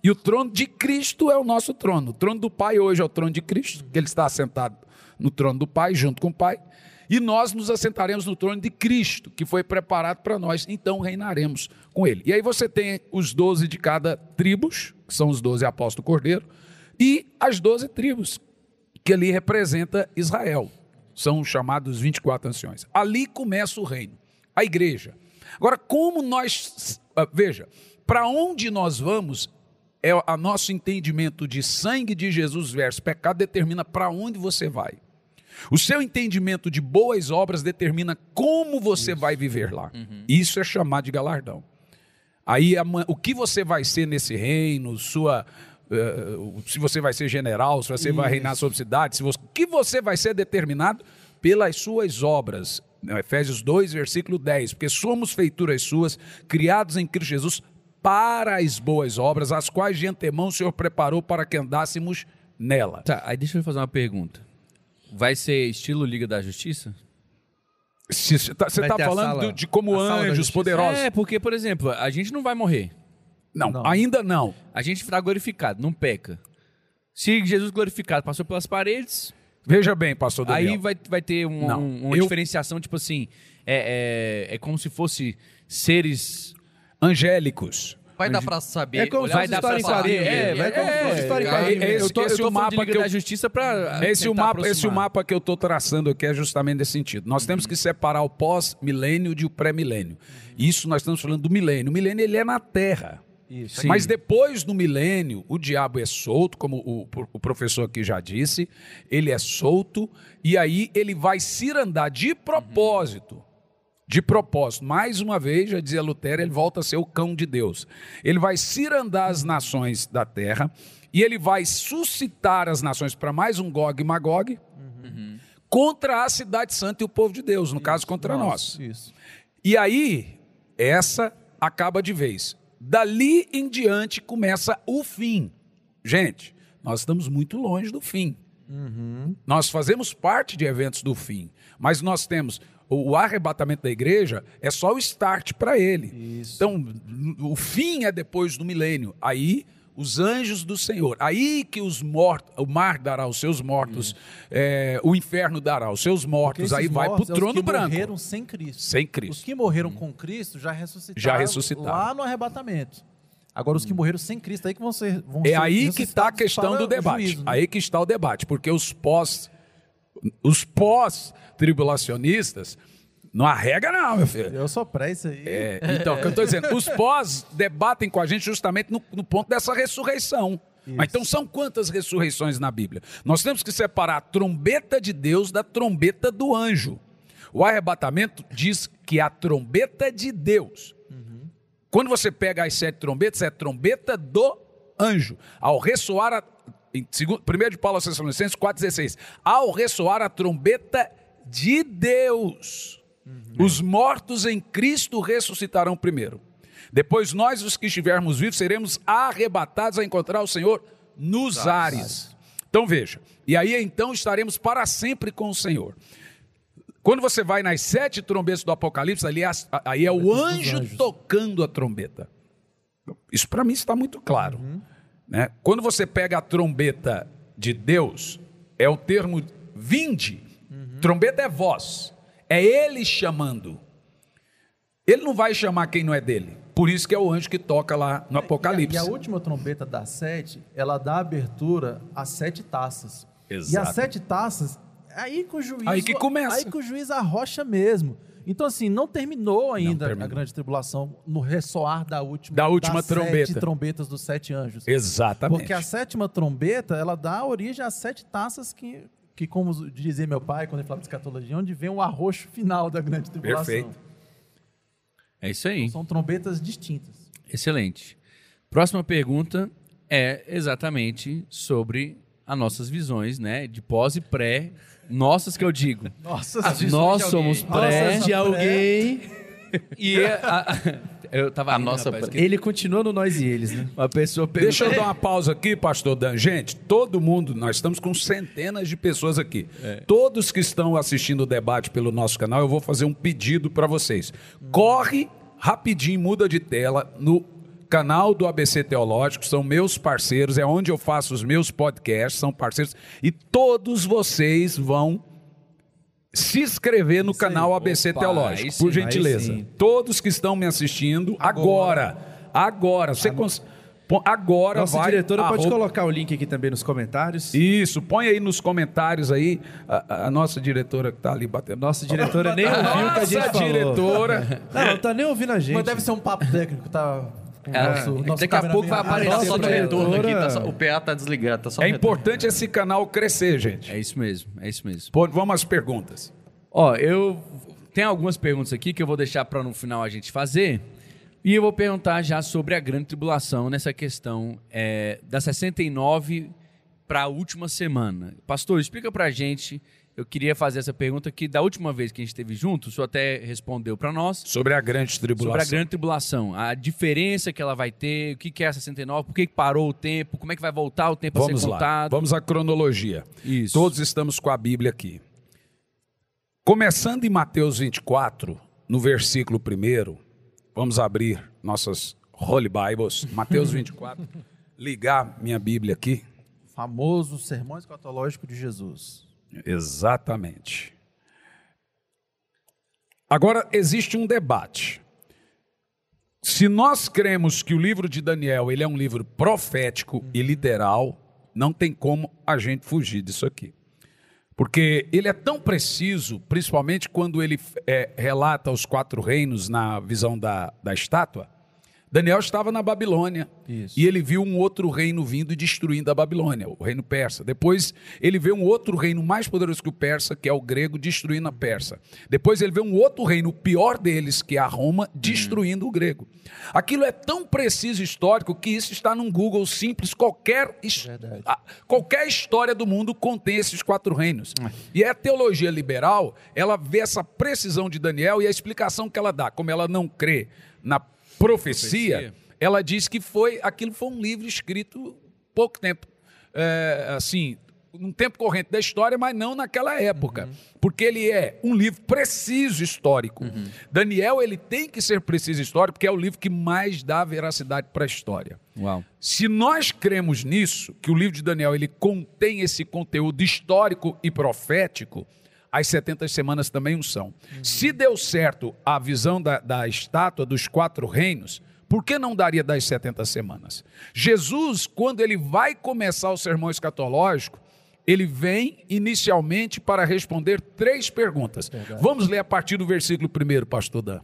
Speaker 2: e o trono de Cristo é o nosso trono. O trono do Pai hoje é o trono de Cristo, que ele está assentado no trono do Pai, junto com o Pai, e nós nos assentaremos no trono de Cristo, que foi preparado para nós, então reinaremos com ele. E aí você tem os doze de cada tribos, que são os doze apóstolos Cordeiro, e as doze tribos, que ali representa Israel. São os chamados 24 anciões. Ali começa o reino, a igreja. Agora, como nós. ah, Veja, para onde nós vamos, é a nosso entendimento de sangue de Jesus versus pecado determina para onde você vai. O seu entendimento de boas obras determina como você vai viver lá. Isso é chamado de galardão. Aí o que você vai ser nesse reino, sua, eh, se você vai ser general, se você vai reinar sobre cidade, se você, o que você vai ser determinado pelas suas obras. Efésios 2, versículo 10, porque somos feituras suas, criados em Cristo Jesus para as boas obras, as quais de antemão o Senhor preparou para que andássemos nela.
Speaker 1: Tá, aí deixa eu fazer uma pergunta. Vai ser estilo Liga da Justiça?
Speaker 2: Se- Você está
Speaker 3: ter a
Speaker 2: falando
Speaker 3: sala-
Speaker 2: do- de como anjos poderosos.
Speaker 1: É, porque, por exemplo, a gente não vai morrer.
Speaker 2: Não,
Speaker 4: Não.
Speaker 2: ainda não.
Speaker 1: A gente está glorificado, não peca. Se Jesus glorificado passou pelas paredes,
Speaker 2: Veja bem, pastor Daniel.
Speaker 1: aí vai, vai ter um-
Speaker 2: Não,
Speaker 1: um- uma
Speaker 2: eu-
Speaker 1: diferenciação, tipo assim, é, é, é como se fosse seres...
Speaker 2: angélicos.
Speaker 5: Vai dar pra saber.
Speaker 3: É como
Speaker 1: Vai
Speaker 3: fosse
Speaker 1: dar pra
Speaker 3: história em
Speaker 1: saber.
Speaker 3: quadrinho.
Speaker 1: É,
Speaker 3: vai como se fosse
Speaker 1: é,
Speaker 3: história em
Speaker 1: é,
Speaker 3: quadrinho.
Speaker 1: é,
Speaker 2: Esse-
Speaker 1: eu tô, eu tô
Speaker 2: o mapa que eu-
Speaker 1: da Justiça pra
Speaker 2: Esse, o mapa, esse o mapa que eu estou traçando aqui é justamente desse sentido. Nós temos que separar o pós-milênio de o pré-milênio. Isso nós estamos falando do milênio. O milênio ele é na Terra.
Speaker 4: Isso.
Speaker 2: Mas depois do milênio, o diabo é solto, como o, o professor aqui já disse, ele é solto, e aí ele vai cirandar de propósito. De propósito, mais uma vez, já dizia Lutero, ele volta a ser o cão de Deus. Ele vai cirandar as nações da terra e ele vai suscitar as nações para mais um Gog e Magog contra a cidade santa e o povo de Deus, no caso contra nós.
Speaker 4: Isso.
Speaker 2: E aí, essa acaba de vez. Dali em diante começa o fim. Gente, nós estamos muito longe do fim. Nós fazemos parte de eventos do fim, mas nós temos o, o arrebatamento da igreja é só o start para ele.
Speaker 4: Isso.
Speaker 2: Então, o fim é depois do milênio. Aí os anjos do Senhor. Aí que os mortos, o mar dará os seus mortos, é, o inferno dará os seus mortos. Aí vai para o
Speaker 4: mortos é os
Speaker 2: trono
Speaker 4: que
Speaker 2: branco.
Speaker 4: morreram sem Cristo.
Speaker 2: Sem
Speaker 4: Os
Speaker 2: Cristo.
Speaker 4: que morreram com Cristo já ressuscitaram,
Speaker 2: Já ressuscitaram.
Speaker 4: lá no arrebatamento. Agora, os que morreram sem Cristo, aí que vão ser. Vão
Speaker 2: É
Speaker 4: ser
Speaker 2: aí que está a questão do debate.
Speaker 4: juízo, né?
Speaker 2: Aí que está o debate, porque os pós os pós-tribulacionistas não arrega não, meu filho.
Speaker 4: Eu sou pré isso aí.
Speaker 2: É, então, o que eu estou dizendo, os pós debatem com a gente justamente no, no ponto dessa ressurreição. Mas então são quantas ressurreições na Bíblia? Nós temos que separar a trombeta de Deus da trombeta do anjo. O arrebatamento diz que é a trombeta de Deus. Quando você pega as sete trombetas, é a trombeta do anjo. Ao ressoar a. Em 1 de Paulo aos Tessalonicenses 4,16. Ao ressoar a trombeta de Deus, os mortos em Cristo ressuscitarão primeiro. Depois nós, os que estivermos vivos, seremos arrebatados a encontrar o Senhor nos ares. Então veja, e aí então estaremos para sempre com o Senhor. Quando você vai nas sete trombetas do Apocalipse, ali é aí é o anjo tocando a trombeta. Isso para mim está muito claro. né? Quando você pega a trombeta de Deus, é o termo vinde. Trombeta é voz. É ele chamando. Ele não vai chamar quem não é dele. Por isso que é o anjo que toca lá no Apocalipse.
Speaker 4: E a, e a última trombeta das sete, ela dá abertura às sete taças. E
Speaker 2: Exato.
Speaker 4: as sete taças, aí que o juiz.
Speaker 2: Aí que começa.
Speaker 4: Aí que o juiz arrocha mesmo. Então, assim, não terminou ainda
Speaker 2: terminou.
Speaker 4: a grande tribulação no ressoar da última,
Speaker 2: Da última
Speaker 4: das
Speaker 2: trombeta.
Speaker 4: sete trombetas dos sete anjos.
Speaker 2: Exatamente.
Speaker 4: Porque a sétima trombeta, ela dá origem às sete taças que, que como dizia meu pai quando ele falava de escatologia, onde vem o arroxo final da grande tribulação.
Speaker 2: Perfeito.
Speaker 1: É isso aí.
Speaker 4: São trombetas distintas.
Speaker 1: Excelente. Próxima pergunta é exatamente sobre as nossas visões, né? De pós e pré. Nossas que eu digo.
Speaker 4: Nossa,
Speaker 1: Nós somos pré.
Speaker 4: Nossa,
Speaker 3: de alguém.
Speaker 1: E a- eu tava
Speaker 5: A
Speaker 1: rindo,
Speaker 5: nossa
Speaker 1: rapaz, que
Speaker 3: Ele continua no nós e eles, né?
Speaker 1: Uma pessoa
Speaker 2: Deixa eu
Speaker 1: pergunta-
Speaker 2: dar uma pausa aqui, pastor Dan. Gente, todo mundo, nós estamos com centenas de pessoas aqui.
Speaker 1: É.
Speaker 2: Todos que estão assistindo o debate pelo nosso canal, eu vou fazer um pedido para vocês. Corre rapidinho, muda de tela no canal do ABC Teológico, são meus parceiros, é onde eu faço os meus podcasts, são parceiros, e todos vocês vão se inscrever no canal ABC
Speaker 1: Opa,
Speaker 2: Teológico,
Speaker 1: sim,
Speaker 2: por gentileza. Todos que estão me assistindo, agora, agora, você cons... Agora
Speaker 3: Nossa
Speaker 2: vai...
Speaker 3: diretora pode
Speaker 2: arroba-
Speaker 3: colocar o link aqui também nos comentários.
Speaker 2: Isso, põe aí nos comentários aí, a, a nossa diretora que está ali batendo.
Speaker 3: Nossa diretora nem ouviu o que a gente
Speaker 2: Nossa
Speaker 3: falou.
Speaker 2: diretora...
Speaker 3: Não, não tá nem ouvindo a gente.
Speaker 4: Mas deve ser um papo técnico, tá? O
Speaker 1: É,
Speaker 4: nosso- nosso
Speaker 1: daqui a pouco vai aparecer
Speaker 5: Tá só
Speaker 1: o
Speaker 5: de retorno aqui, tá só- o PA tá desligado, tá só
Speaker 2: É
Speaker 5: retorno.
Speaker 2: importante esse canal crescer, gente.
Speaker 1: É isso mesmo, é isso mesmo.
Speaker 2: Pô, vamos às perguntas.
Speaker 1: Ó, eu tenho algumas perguntas aqui que eu vou deixar para no final a gente fazer. E eu vou perguntar já sobre a grande tribulação nessa questão é, da 69 para a última semana. Pastor, explica para a gente. Eu queria fazer essa pergunta que da última vez que a gente esteve junto, o senhor até respondeu para nós.
Speaker 2: Sobre a grande tribulação.
Speaker 1: Sobre a grande tribulação, a diferença que ela vai ter, o que que é a 69, por que parou o tempo, como é que vai voltar o tempo
Speaker 2: Vamos
Speaker 1: a ser
Speaker 2: lá,
Speaker 1: contado.
Speaker 2: vamos à cronologia.
Speaker 1: Isso.
Speaker 2: Todos estamos com a Bíblia aqui. Começando em Mateus 24, no versículo 1, vamos abrir nossas Holy Bibles, Mateus 24, ligar minha Bíblia aqui.
Speaker 4: Famoso sermão escatológico de Jesus.
Speaker 2: Exatamente. Agora, existe um debate. Se nós cremos que o livro de Daniel ele é um livro profético e literal, não tem como a gente fugir disso aqui. Porque ele é tão preciso, principalmente quando ele é, relata os quatro reinos na visão da, da estátua, Daniel estava na Babilônia
Speaker 3: Isso.
Speaker 2: e ele viu um outro reino vindo e destruindo a Babilônia, o reino persa. Depois ele vê um outro reino mais poderoso que o persa, que é o grego, destruindo a persa. Depois ele vê um outro reino, o pior deles, que é a Roma, destruindo o grego. Aquilo é tão preciso histórico que isso está num Google simples. Qualquer, a- qualquer história do mundo contém esses quatro reinos. E a teologia liberal, ela vê essa precisão de Daniel e a explicação que ela dá, como ela não crê na profecia,
Speaker 1: Profecia.
Speaker 2: ela diz que foi aquilo foi um livro escrito pouco tempo, é, assim, num tempo corrente da história, mas não naquela época, porque ele é um livro preciso histórico. Daniel ele tem que ser preciso histórico porque é o livro que mais dá veracidade para a história.
Speaker 1: Uau.
Speaker 2: Se nós cremos nisso, que o livro de Daniel ele contém esse conteúdo histórico e profético, as 70 semanas também o são. Se deu certo a visão da, da estátua dos quatro reinos, por que não daria das 70 semanas? Jesus, quando ele vai começar o sermão escatológico, ele vem inicialmente para responder três perguntas. Vamos ler a partir do versículo 1, pastor Dan.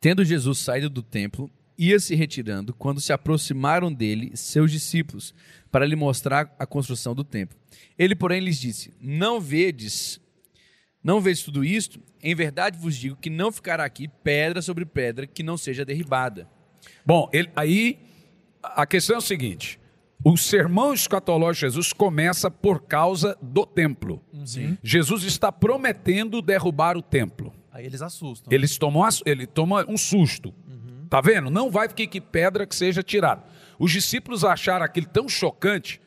Speaker 1: Tendo Jesus saído do templo, ia se retirando quando se aproximaram dele seus discípulos para lhe mostrar a construção do templo. Ele, porém, lhes disse: Não vedes, não vedes tudo isto? Em verdade vos digo que não ficará aqui pedra sobre pedra que não seja derribada.
Speaker 2: Bom, ele- aí a questão é o seguinte: o sermão escatológico de Jesus começa por causa do templo. Jesus está prometendo derrubar o templo.
Speaker 4: Aí eles assustam.
Speaker 2: Eles tomam, ele toma um susto. Tá vendo? Não vai ficar que pedra que seja tirada. Os discípulos acharam aquilo tão chocante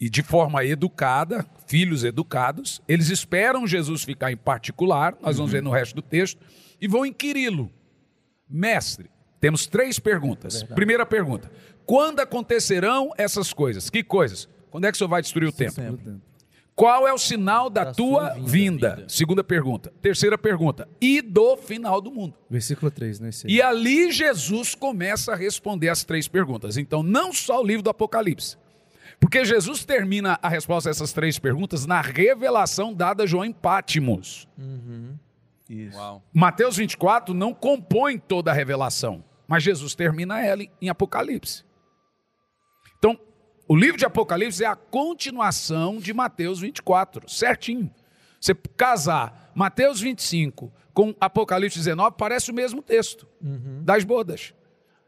Speaker 2: e de forma educada, filhos educados, eles esperam Jesus ficar em particular, nós vamos ver no resto do texto, e vão inquiri-lo. Mestre, temos três perguntas. Primeira pergunta: quando acontecerão essas coisas? Que coisas? Quando é que o senhor vai destruir o templo?
Speaker 4: Sempre.
Speaker 2: Qual é o sinal da,
Speaker 4: Da
Speaker 2: tua
Speaker 4: sua
Speaker 2: vinda?
Speaker 4: vinda.
Speaker 2: Segunda pergunta. Terceira pergunta: e do final do mundo?
Speaker 3: Versículo 3, né?
Speaker 2: E ali Jesus começa a responder as três perguntas. Então, não só o livro do Apocalipse. Porque Jesus termina a resposta a essas três perguntas na revelação dada a João em Pátimos.
Speaker 4: Isso.
Speaker 1: Uau.
Speaker 2: Mateus 24 não compõe toda a revelação, mas Jesus termina ela em Apocalipse. Então, o livro de Apocalipse é a continuação de Mateus 24, certinho. Você casar Mateus 25 com Apocalipse 19, parece o mesmo texto das bodas.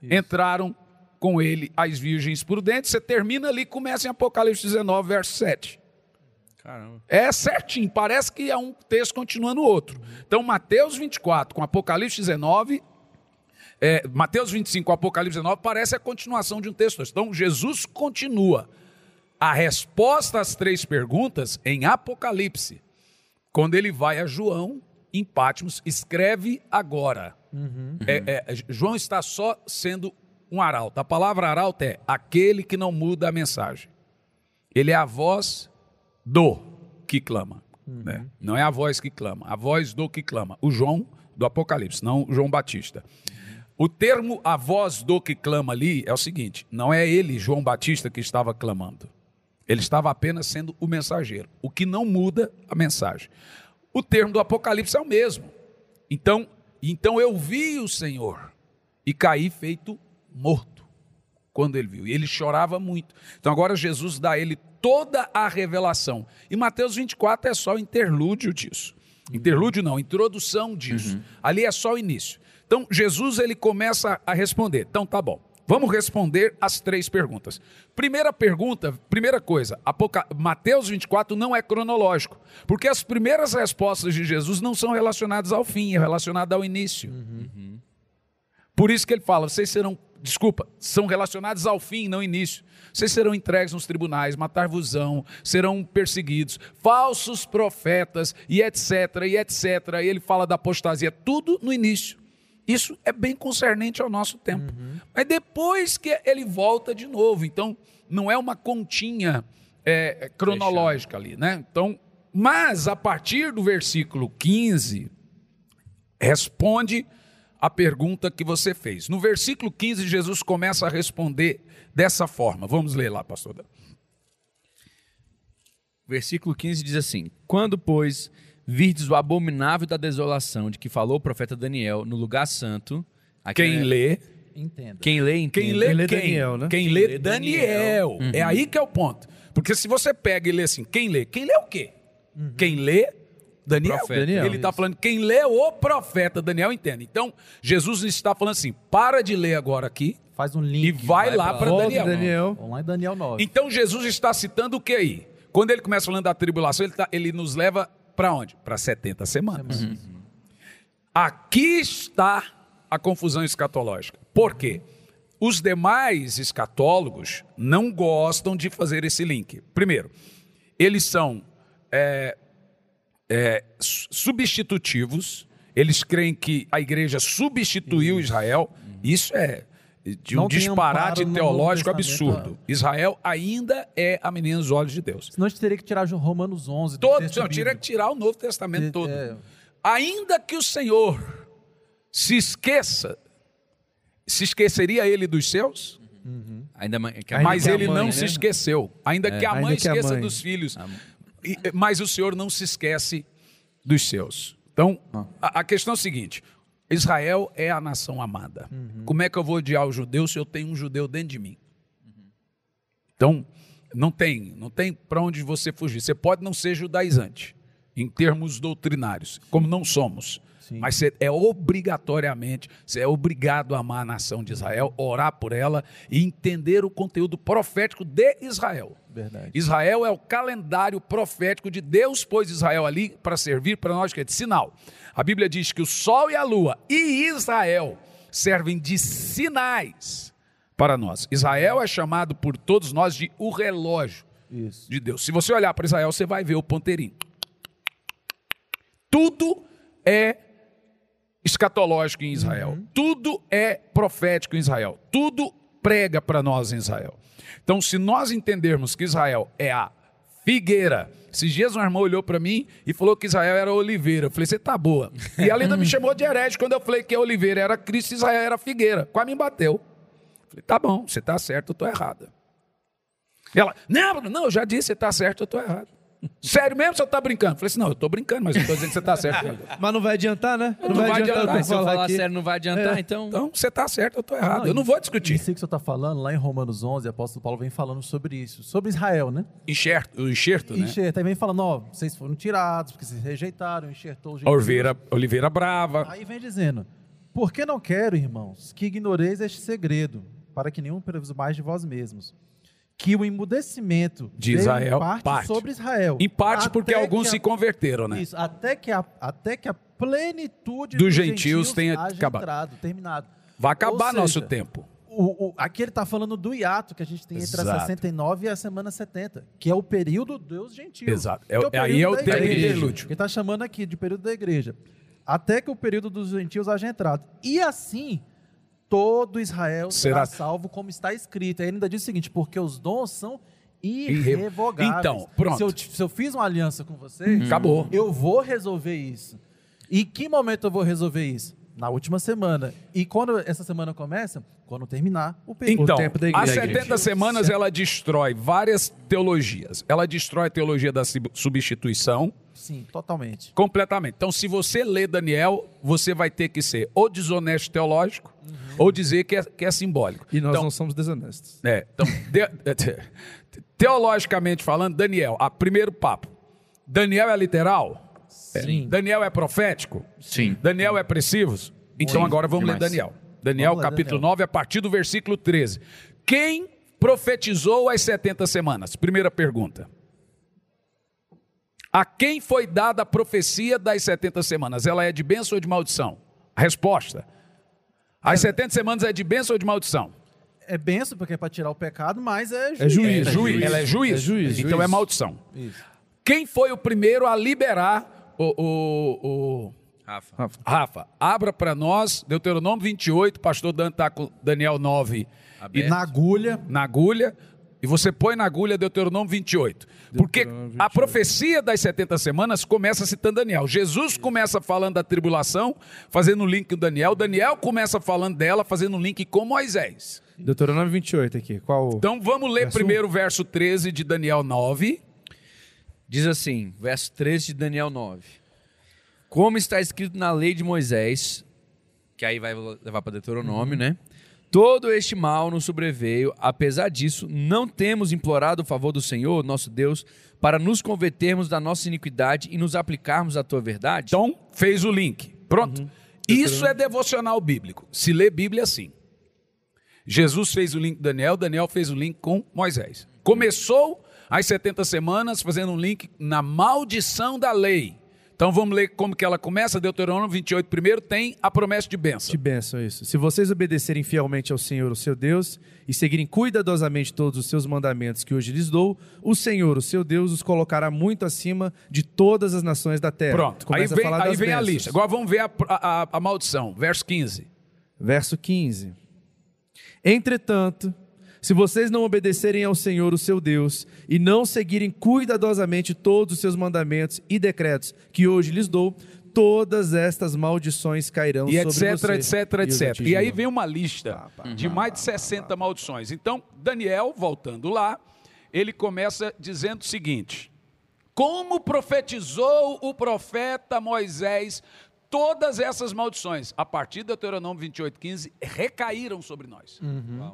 Speaker 2: Entraram com ele as virgens prudentes, você termina ali, começa em Apocalipse 19, verso 7.
Speaker 1: Caramba.
Speaker 2: É certinho, parece que é um texto continuando o outro. Então, Mateus 24 com Apocalipse 19, é, Mateus 25 com Apocalipse 19, parece a continuação de um texto. Então, Jesus continua a resposta às três perguntas em Apocalipse. Quando ele vai a João, em Patmos, escreve agora. É, é, João está só sendo um arauto. A palavra arauto é aquele que não muda a mensagem. Ele é a voz do que clama. né? Não é a voz que clama, a voz do que clama. O João do Apocalipse, não o João Batista. O termo a voz do que clama ali é o seguinte: não é ele, João Batista, que estava clamando. Ele estava apenas sendo o mensageiro, o que não muda a mensagem. O termo do Apocalipse é o mesmo. Então, então eu vi o Senhor e caí feito morto quando ele viu. E ele chorava muito. Então agora Jesus dá a ele toda a revelação. E Mateus 24 é só o interlúdio disso. Interlúdio não, introdução disso. Ali é só o início. Então Jesus ele começa a responder. Então tá bom. Vamos responder as três perguntas. Primeira pergunta, primeira coisa. Mateus 24 não é cronológico, porque as primeiras respostas de Jesus não são relacionadas ao fim, é relacionada ao início. Por isso que ele fala: vocês serão, desculpa, são relacionados ao fim, não ao início. Vocês serão entregues nos tribunais, matar-vos-ão, serão perseguidos, falsos profetas e etc, e etc. E ele fala da apostasia, tudo no início. Isso é bem concernente ao nosso tempo. Mas depois que ele volta de novo, então não é uma continha é, cronológica ali, né? Então, mas a partir do versículo 15, responde a pergunta que você fez. No versículo 15, Jesus começa a responder dessa forma. Vamos ler lá, pastor. Dan.
Speaker 1: Versículo 15 diz assim: Quando, pois, virdes o abominável da desolação de que falou o profeta Daniel no lugar santo.
Speaker 2: Quem
Speaker 1: é-
Speaker 2: lê,
Speaker 4: Entenda.
Speaker 1: Quem lê, entende.
Speaker 2: quem lê,
Speaker 3: Quem lê
Speaker 2: quem?
Speaker 3: Daniel, né?
Speaker 2: Quem lê Daniel. É aí que é o ponto. Porque se você pega e lê assim, quem lê? Quem lê o quê? Quem lê Daniel.
Speaker 1: Profeta.
Speaker 3: Daniel.
Speaker 2: Ele está falando quem lê o profeta Daniel entende. Então, Jesus está falando assim: para de ler agora aqui
Speaker 4: Faz um link.
Speaker 2: e vai,
Speaker 1: vai
Speaker 2: lá para Daniel.
Speaker 3: Daniel.
Speaker 4: Vamos lá em Daniel 9.
Speaker 2: Então Jesus está citando o que aí? Quando ele começa falando da tribulação, ele, tá- ele nos leva para onde? Para 70 semanas. Aqui está a confusão escatológica. Por quê? Os demais escatólogos não gostam de fazer esse link. Primeiro, eles são é, é, su- substitutivos, eles creem que a igreja substituiu Israel. Isso é de um
Speaker 4: Não
Speaker 2: disparate teológico absurdo. Israel ainda é a menina dos olhos de Deus.
Speaker 4: Senão a gente teria que tirar Romanos 11. do
Speaker 2: Todo, não, tira
Speaker 4: bíblico.
Speaker 2: que tirar o Novo Testamento
Speaker 4: É,
Speaker 2: todo.
Speaker 4: é.
Speaker 2: Ainda que o Senhor se esqueça, se esqueceria ele dos seus?
Speaker 1: Ainda ma- que a
Speaker 3: Ainda
Speaker 2: mas
Speaker 3: a
Speaker 2: ele
Speaker 3: mãe,
Speaker 2: não
Speaker 3: né?
Speaker 2: se esqueceu. Ainda que a
Speaker 3: Ainda
Speaker 2: mãe
Speaker 3: que a
Speaker 2: esqueça
Speaker 3: mãe.
Speaker 2: dos filhos. E- mas o Senhor não se esquece dos seus. Então, a, a questão é a seguinte: Israel é a nação amada. Como é que eu vou odiar o judeu se eu tenho um judeu dentro de mim? Então, não tem, não tem para onde você fugir. Você pode não ser judaizante em termos doutrinários, como não somos. Mas você é obrigatoriamente, você é obrigado a amar a nação de Israel, orar por ela e entender o conteúdo profético de Israel.
Speaker 4: Verdade.
Speaker 2: Israel é o calendário profético de Deus, pôs Israel ali para servir para nós, que é de sinal. A Bíblia diz que o sol e a lua e Israel servem de sinais para nós. Israel é chamado por todos nós de o relógio
Speaker 4: Isso.
Speaker 2: de Deus. Se você olhar para Israel, você vai ver o ponteirinho. Tudo é escatológico em Israel. Tudo é profético em Israel. Tudo prega para nós em Israel. Então, se nós entendermos que Israel é a figueira, se Jesus, um irmão, olhou para mim e falou que Israel era oliveira, eu falei, você tá boa. E ela ainda me chamou de herege quando eu falei que a oliveira era Cristo e Israel era figueira. Quase me bateu. Eu falei, tá bom, você tá certo, eu tô errada. Ela, não, não, eu já disse, você tá certo, eu tô errado. Sério mesmo, você tá brincando? Eu falei assim, não, eu tô brincando, mas eu tô dizendo que você tá certo.
Speaker 3: Mas não vai adiantar, né? Não,
Speaker 2: vai
Speaker 3: vai adiantar,
Speaker 2: adiantar,
Speaker 1: Se eu
Speaker 3: falar aqui.
Speaker 1: sério, não vai adiantar, então.
Speaker 2: Então, você tá certo, eu tô errado. eu não vou discutir.
Speaker 4: Isso que você está falando, lá em Romanos 11, o apóstolo Paulo vem falando sobre isso. Sobre Israel, né?
Speaker 2: Enxerto, o enxerto, né?
Speaker 4: Enxerta. Aí vem falando, ó, vocês foram tirados, porque vocês rejeitaram, enxertou os
Speaker 2: Oliveira, Oliveira Brava.
Speaker 4: Aí vem dizendo: Por que não quero, irmãos, que ignoreis este segredo, para que nenhum mais de vós mesmos? Que o emudecimento
Speaker 2: De Israel,
Speaker 4: parte,
Speaker 2: parte.
Speaker 4: sobre Israel.
Speaker 2: Em parte porque
Speaker 4: que
Speaker 2: alguns
Speaker 4: a-
Speaker 2: se converteram, né?
Speaker 4: Isso, até que a, até que a plenitude
Speaker 2: Dos gentios tenha
Speaker 4: haja
Speaker 2: acabado.
Speaker 4: entrado, terminado.
Speaker 2: Vai acabar
Speaker 4: seja,
Speaker 2: nosso tempo.
Speaker 4: O, o- aqui ele está falando do hiato que a gente tem entre a
Speaker 2: Exato.
Speaker 4: 69 e a semana 70, que é o período dos gentios.
Speaker 2: Exato. É
Speaker 4: período
Speaker 2: aí é o tempo interlúdio.
Speaker 4: Ele está chamando aqui de período da igreja. Até que o período dos gentios haja entrado. E assim, todo Israel será,
Speaker 2: Será-
Speaker 4: salvo, como está escrito. Aí ele ainda diz o seguinte: porque os dons são
Speaker 2: Irre-
Speaker 4: irrevogáveis.
Speaker 2: Então, pronto.
Speaker 4: Se eu, se eu fiz uma aliança com vocês,
Speaker 2: Acabou.
Speaker 4: eu vou resolver isso. E que momento eu vou resolver isso? Na última semana. E quando essa semana começa? Quando terminar o período.
Speaker 2: Então,
Speaker 3: tempo da igreja.
Speaker 2: as 70 semanas ela destrói várias teologias. Ela destrói a teologia da sub- substituição
Speaker 4: Sim, totalmente.
Speaker 2: completamente. Então, se você lê Daniel, você vai ter que ser ou desonesto teológico ou dizer que é, que é simbólico.
Speaker 3: E nós
Speaker 2: então,
Speaker 3: não somos desonestos.
Speaker 2: É, então, de- teologicamente falando, Daniel, a primeiro papo. Daniel é literal?
Speaker 4: Sim.
Speaker 2: Daniel é profético?
Speaker 1: Sim.
Speaker 2: Daniel é preciso? Então
Speaker 1: Sim,
Speaker 2: agora vamos
Speaker 1: demais.
Speaker 2: ler Daniel. Daniel,
Speaker 4: Vamos
Speaker 2: capítulo
Speaker 4: Daniel.
Speaker 2: 9, a partir do versículo 13. Quem profetizou as 70 semanas? Primeira pergunta. A quem foi dada a profecia das 70 semanas? Ela é de bênção ou de maldição? A resposta. As 70 semanas é de bênção ou de maldição?
Speaker 4: É benção, porque é para tirar o pecado, mas é juízo.
Speaker 3: É juízo.
Speaker 2: É juiz. Ela é juiz?
Speaker 3: É juiz,
Speaker 2: Então é maldição.
Speaker 4: Isso.
Speaker 2: Quem foi o primeiro a liberar o- o- o
Speaker 1: Rafa.
Speaker 2: Rafa, abra para nós Deuteronômio 28, pastor Dan está com Daniel 9
Speaker 1: Aberto.
Speaker 2: e
Speaker 4: Na agulha,
Speaker 2: na agulha. e você põe na agulha Deuteronômio 28. Porque
Speaker 3: Deuteronômio
Speaker 2: a
Speaker 3: 28.
Speaker 2: profecia das 70 semanas começa citando Daniel. Jesus começa falando da tribulação, fazendo um link com Daniel. Daniel começa falando dela, fazendo um link com Moisés.
Speaker 3: Deuteronômio 28 aqui. Qual?
Speaker 2: Então vamos ler
Speaker 3: Verso
Speaker 2: primeiro o verso 13 de Daniel 9.
Speaker 1: Diz assim, verso 13 de Daniel 9. Como está escrito na lei de Moisés, que aí vai levar para Deuteronômio, né? Todo este mal nos sobreveio, apesar disso, não temos implorado o favor do Senhor, nosso Deus, para nos convertermos da nossa iniquidade e nos aplicarmos à tua verdade?
Speaker 2: Então fez o link. Pronto. Isso é devocional bíblico. Se lê Bíblia assim. Jesus fez o link com Daniel, Daniel fez o link com Moisés. Começou as 70 semanas fazendo um link na maldição da lei. Então vamos ler como que ela começa. Deuteronômio 28, primeiro tem a promessa de bênção.
Speaker 3: De bênção, isso. Se vocês obedecerem fielmente ao Senhor, o seu Deus, e seguirem cuidadosamente todos os seus mandamentos que hoje lhes dou, o Senhor, o seu Deus, os colocará muito acima de todas as nações da terra.
Speaker 2: Pronto. Aí
Speaker 3: Começa
Speaker 2: vem,
Speaker 3: a
Speaker 2: aí vem a lista. Agora vamos ver a, a- a maldição. Verso 15.
Speaker 3: Verso 15. Entretanto, se vocês não obedecerem ao Senhor, o seu Deus, e não seguirem cuidadosamente todos os seus mandamentos e decretos que hoje lhes dou, todas estas maldições cairão
Speaker 2: e
Speaker 3: sobre
Speaker 2: etc,
Speaker 3: você.
Speaker 2: etc,
Speaker 3: e os
Speaker 2: etc. E aí vem uma lista de mais de 60 maldições. Então, Daniel, voltando lá, ele começa dizendo o seguinte: Como profetizou o profeta Moisés, todas essas maldições, a partir de Deuteronômio 28:15, recaíram sobre nós,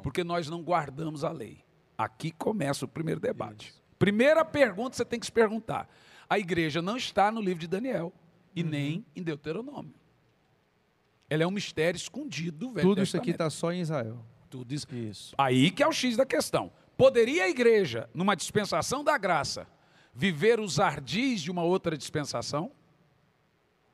Speaker 2: porque nós não guardamos a lei. Aqui começa o primeiro debate. Primeira pergunta que você tem que se perguntar: a igreja não está no livro de Daniel e nem em Deuteronômio. Ela é um mistério escondido do Velho
Speaker 3: Tudo isso aqui está só em Israel.
Speaker 2: Tudo isso.
Speaker 4: Isso.
Speaker 2: Aí que é o X da questão. Poderia a igreja, numa dispensação da graça, viver os ardis de uma outra dispensação?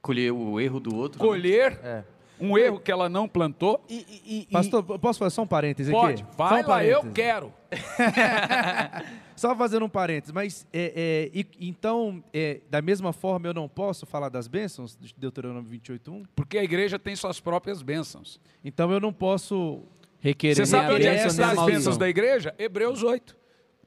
Speaker 5: Colher o erro do outro. né?
Speaker 2: Colher
Speaker 4: É.
Speaker 2: um erro que ela não plantou?
Speaker 4: E, e- e-
Speaker 3: Pastor, posso fazer só um parêntese
Speaker 2: Pode,
Speaker 3: aqui?
Speaker 2: vai
Speaker 3: só um
Speaker 2: lá, eu
Speaker 3: parêntese.
Speaker 2: quero.
Speaker 3: Só fazendo um parênteses, mas é, é, e- então, é, da mesma forma, eu não posso falar das bênçãos de Deuteronômio 28.1?
Speaker 2: Porque a igreja tem suas próprias bênçãos.
Speaker 3: Então eu não posso
Speaker 1: Requerer
Speaker 2: Você sabe onde é que está as bênçãos da igreja? Hebreus 8.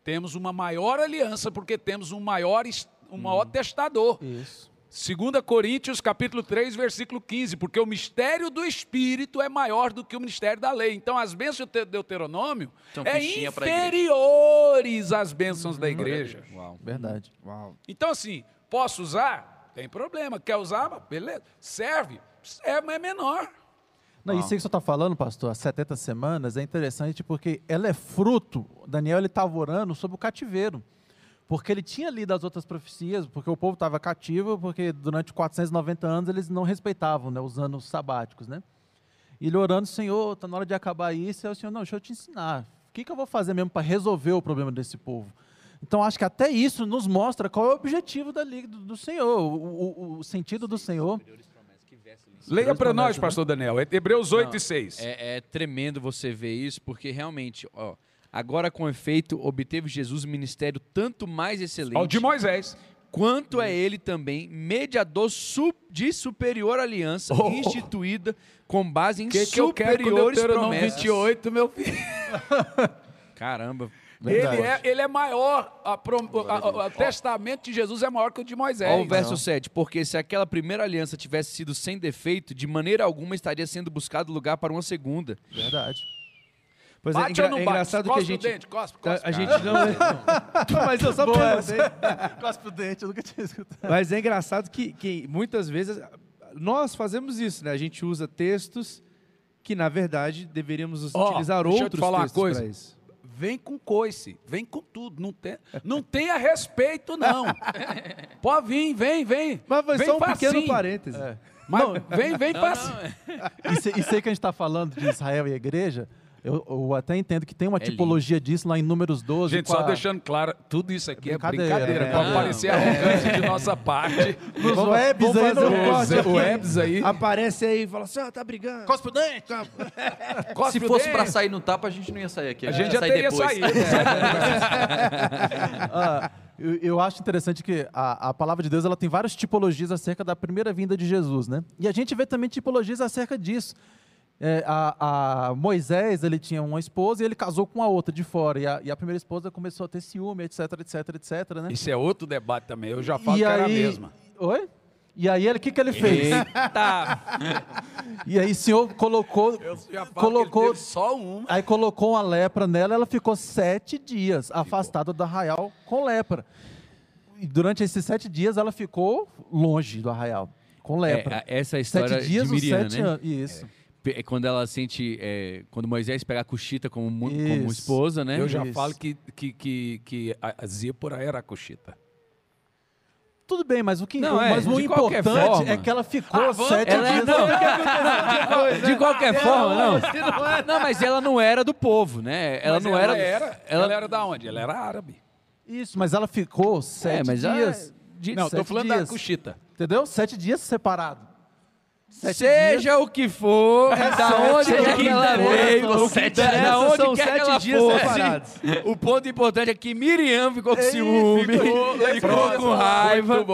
Speaker 2: Temos uma maior aliança porque temos um maior, um maior testador.
Speaker 4: Isso.
Speaker 2: 2 Coríntios, capítulo 3, versículo 15, porque o mistério do Espírito é maior do que o mistério da lei. Então, as bênçãos de Deuteronômio
Speaker 5: São
Speaker 2: é inferiores às bênçãos da igreja.
Speaker 1: Uau.
Speaker 4: Verdade.
Speaker 2: Então, assim, posso usar? Tem problema. Quer usar? Beleza. Serve? Serve, mas é menor.
Speaker 4: Não, isso aí que você está falando, pastor, as 70 semanas, é interessante porque ela é fruto. Daniel ele estava orando sobre o cativeiro. Porque ele tinha lido as outras profecias, porque o povo estava cativo, porque durante 490 anos eles não respeitavam né, os anos sabáticos. Né? E ele orando, Senhor, está na hora de acabar isso. E o Senhor, não, deixa eu te ensinar. O que, que eu vou fazer mesmo para resolver o problema desse povo? Então, acho que até isso nos mostra qual é o objetivo da liga do, do Senhor, o, o- o sentido do Senhor.
Speaker 2: Leia para nós,
Speaker 4: né?
Speaker 2: pastor Daniel. É Hebreus 8
Speaker 1: Não,
Speaker 2: e 6.
Speaker 1: É, é tremendo você ver isso, porque realmente, ó, agora com efeito, obteve Jesus um ministério tanto mais excelente,
Speaker 2: Ao de Moisés.
Speaker 1: quanto é ele também mediador de superior aliança
Speaker 2: Oh.
Speaker 1: instituída com base em
Speaker 2: que, eu
Speaker 1: superiores promessas.
Speaker 2: 28, meu filho?
Speaker 1: Caramba.
Speaker 4: Verdade.
Speaker 2: Ele é, ele é maior, a prom- a- a- o testamento de Jesus é maior que o de Moisés.
Speaker 1: Olha o verso 7. Porque se aquela primeira aliança tivesse sido sem defeito, de maneira alguma estaria sendo buscado lugar para uma segunda.
Speaker 4: Verdade.
Speaker 3: Pois é,
Speaker 2: Bate
Speaker 3: engra-
Speaker 2: ou não
Speaker 3: é
Speaker 2: bate?
Speaker 3: engraçado que a
Speaker 2: Cospe o
Speaker 3: gente.
Speaker 2: dente, cospe,
Speaker 3: tá-
Speaker 2: cospe.
Speaker 3: a gente não. Mas eu só perguntei.
Speaker 4: Cospe o dente, eu nunca tinha escutado.
Speaker 3: Mas é engraçado que, que muitas vezes nós fazemos isso, né? A gente usa textos que, na verdade, deveríamos
Speaker 2: Ó,
Speaker 3: utilizar
Speaker 2: deixa eu te
Speaker 3: outros
Speaker 2: falar
Speaker 3: textos
Speaker 2: coisa.
Speaker 3: para isso.
Speaker 2: Vem com coice, vem com tudo. Não, tem, não tenha respeito, não. Pode vir, vem, vem.
Speaker 3: Mas foi
Speaker 2: vem
Speaker 3: só um pequeno
Speaker 2: facinho.
Speaker 3: parêntese.
Speaker 2: Mas vem, vem fácil.
Speaker 4: Isso, isso aí que a gente está falando de Israel e a igreja, eu, eu até entendo que tem uma
Speaker 1: É
Speaker 4: tipologia disso lá em Números 12.
Speaker 2: Gente, só
Speaker 4: a-
Speaker 2: deixando claro, tudo isso aqui é
Speaker 4: Brincadeira,
Speaker 2: brincadeira.
Speaker 4: né?
Speaker 2: Pode
Speaker 1: Não,
Speaker 2: parecer arrogância de nossa parte.
Speaker 4: Nos
Speaker 3: Vamos-
Speaker 4: webs
Speaker 3: vamos
Speaker 4: aí,
Speaker 3: fazer
Speaker 4: no-
Speaker 3: um
Speaker 2: webs aí.
Speaker 3: Aparece aí e fala assim, ó, tá brigando.
Speaker 4: Cospe o dente!
Speaker 2: Cospe
Speaker 5: Se
Speaker 2: o
Speaker 5: fosse
Speaker 2: dente.
Speaker 5: para sair no tapa, a gente não ia sair aqui.
Speaker 2: A gente já
Speaker 5: ia sair
Speaker 2: teria
Speaker 5: depois.
Speaker 2: saído.
Speaker 4: Ah, eu, eu acho interessante que a, a palavra de Deus ela tem várias tipologias acerca da primeira vinda de Jesus, né? E a gente vê também tipologias acerca disso. É, a, a Moisés ele tinha uma esposa e ele casou com a outra de fora. E a, e a primeira esposa começou a ter ciúme, etc, etc, etc, né?
Speaker 2: Isso é outro debate também. Eu já falo
Speaker 4: e
Speaker 2: que
Speaker 4: aí,
Speaker 2: era a mesma.
Speaker 4: Oi? E aí ele, o que, que ele fez?
Speaker 1: Eita!
Speaker 4: E aí o senhor colocou, colocou,
Speaker 2: só uma.
Speaker 4: aí colocou uma lepra nela, ela ficou sete dias afastada do arraial com lepra. E durante esses sete dias ela ficou longe do arraial, com lepra.
Speaker 1: É, essa é a história
Speaker 4: sete dias
Speaker 1: de Miriam,
Speaker 4: sete
Speaker 1: né?
Speaker 4: anos. Isso.
Speaker 1: É Quando ela sente. é, quando Moisés pega a Cuxita como, como esposa, né?
Speaker 2: Eu já
Speaker 4: Isso.
Speaker 2: falo que, que, que, que a Zípora era a Cuxita.
Speaker 4: Tudo bem, mas o que
Speaker 1: Não, é,
Speaker 4: mas o importante
Speaker 1: forma.
Speaker 4: é que ela ficou
Speaker 2: vamos-
Speaker 4: sete
Speaker 1: Ela é,
Speaker 4: dias.
Speaker 1: não, de qualquer forma, não. Não, mas ela não era do povo, né? Ela
Speaker 2: Mas
Speaker 1: não
Speaker 2: ela
Speaker 1: era.
Speaker 2: era. Ela era da onde? Ela era árabe.
Speaker 4: Isso, mas ela ficou sete
Speaker 1: mas ela-
Speaker 4: dias.
Speaker 1: de-
Speaker 2: Não, tô
Speaker 4: sete
Speaker 2: falando da
Speaker 4: dias.
Speaker 2: Cuxita.
Speaker 4: Entendeu? Sete dias separado. Sete
Speaker 1: Seja o que for, da onde
Speaker 4: sete
Speaker 1: quer que ela
Speaker 4: dias.
Speaker 1: veio,
Speaker 4: O
Speaker 1: da, da onde quer que
Speaker 3: sete
Speaker 1: ela
Speaker 3: dias
Speaker 1: fosse.
Speaker 3: separados.
Speaker 1: O ponto importante é que Miriam ficou com ciúme, ficou,
Speaker 2: Pronto,
Speaker 1: com raiva,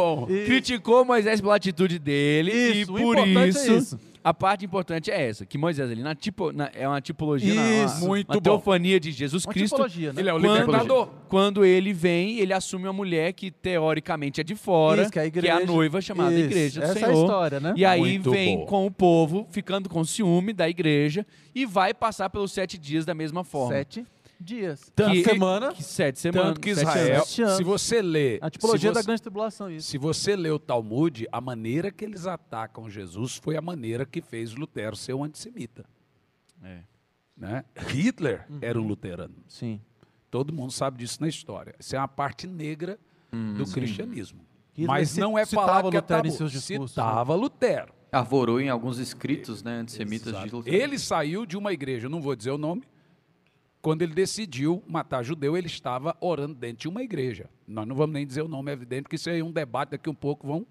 Speaker 1: criticou Moisés pela atitude dele
Speaker 4: Isso,
Speaker 1: e por
Speaker 4: importante é
Speaker 1: isso,
Speaker 4: isso.
Speaker 1: A parte importante é essa, que Moisés ali na tipo, na- é uma tipologia, na-
Speaker 4: Isso.
Speaker 1: uma,
Speaker 2: Muito
Speaker 1: uma
Speaker 2: bom.
Speaker 1: teofania de Jesus
Speaker 4: Uma
Speaker 1: Cristo.
Speaker 4: tipologia, né?
Speaker 2: Ele é o
Speaker 1: Quando,
Speaker 2: libertador.
Speaker 1: quando ele vem, ele assume uma mulher que teoricamente é de fora,
Speaker 4: Isso, que é a igreja.
Speaker 1: noiva chamada
Speaker 4: Isso,
Speaker 1: igreja do
Speaker 4: essa é a
Speaker 1: Senhor.
Speaker 4: história, né?
Speaker 1: E aí
Speaker 2: Muito
Speaker 1: vem
Speaker 2: boa.
Speaker 1: com o povo, ficando com ciúme da igreja, e vai passar pelos sete dias da mesma forma.
Speaker 4: Sete dias.
Speaker 1: Que-
Speaker 4: Que semana.
Speaker 1: Que sete semanas.
Speaker 2: Tanto que Israel.
Speaker 4: Sete
Speaker 2: se você lê,
Speaker 4: A tipologia
Speaker 2: se
Speaker 4: da
Speaker 2: você,
Speaker 4: grande tribulação, isso.
Speaker 2: se você lê o Talmud, a maneira que eles atacam Jesus foi a maneira que fez Lutero ser um antissemita.
Speaker 1: É.
Speaker 2: Né? Hitler era um luterano.
Speaker 4: Sim.
Speaker 2: Todo mundo sabe disso na história. Isso é uma parte negra do cristianismo.
Speaker 4: Hitler
Speaker 2: Mas não é falar que é
Speaker 4: Lutero em
Speaker 2: tabu.
Speaker 4: seus discursos, né?
Speaker 2: Citava Lutero.
Speaker 5: Arvorou em alguns escritos né, antissemitas de
Speaker 2: Exato.
Speaker 5: Lutero.
Speaker 2: Ele saiu de uma igreja, não vou dizer o nome. Quando ele decidiu matar judeu, ele estava orando dentro de uma igreja. Nós não vamos nem dizer o nome, é evidente, porque isso aí é um debate, daqui um pouco vão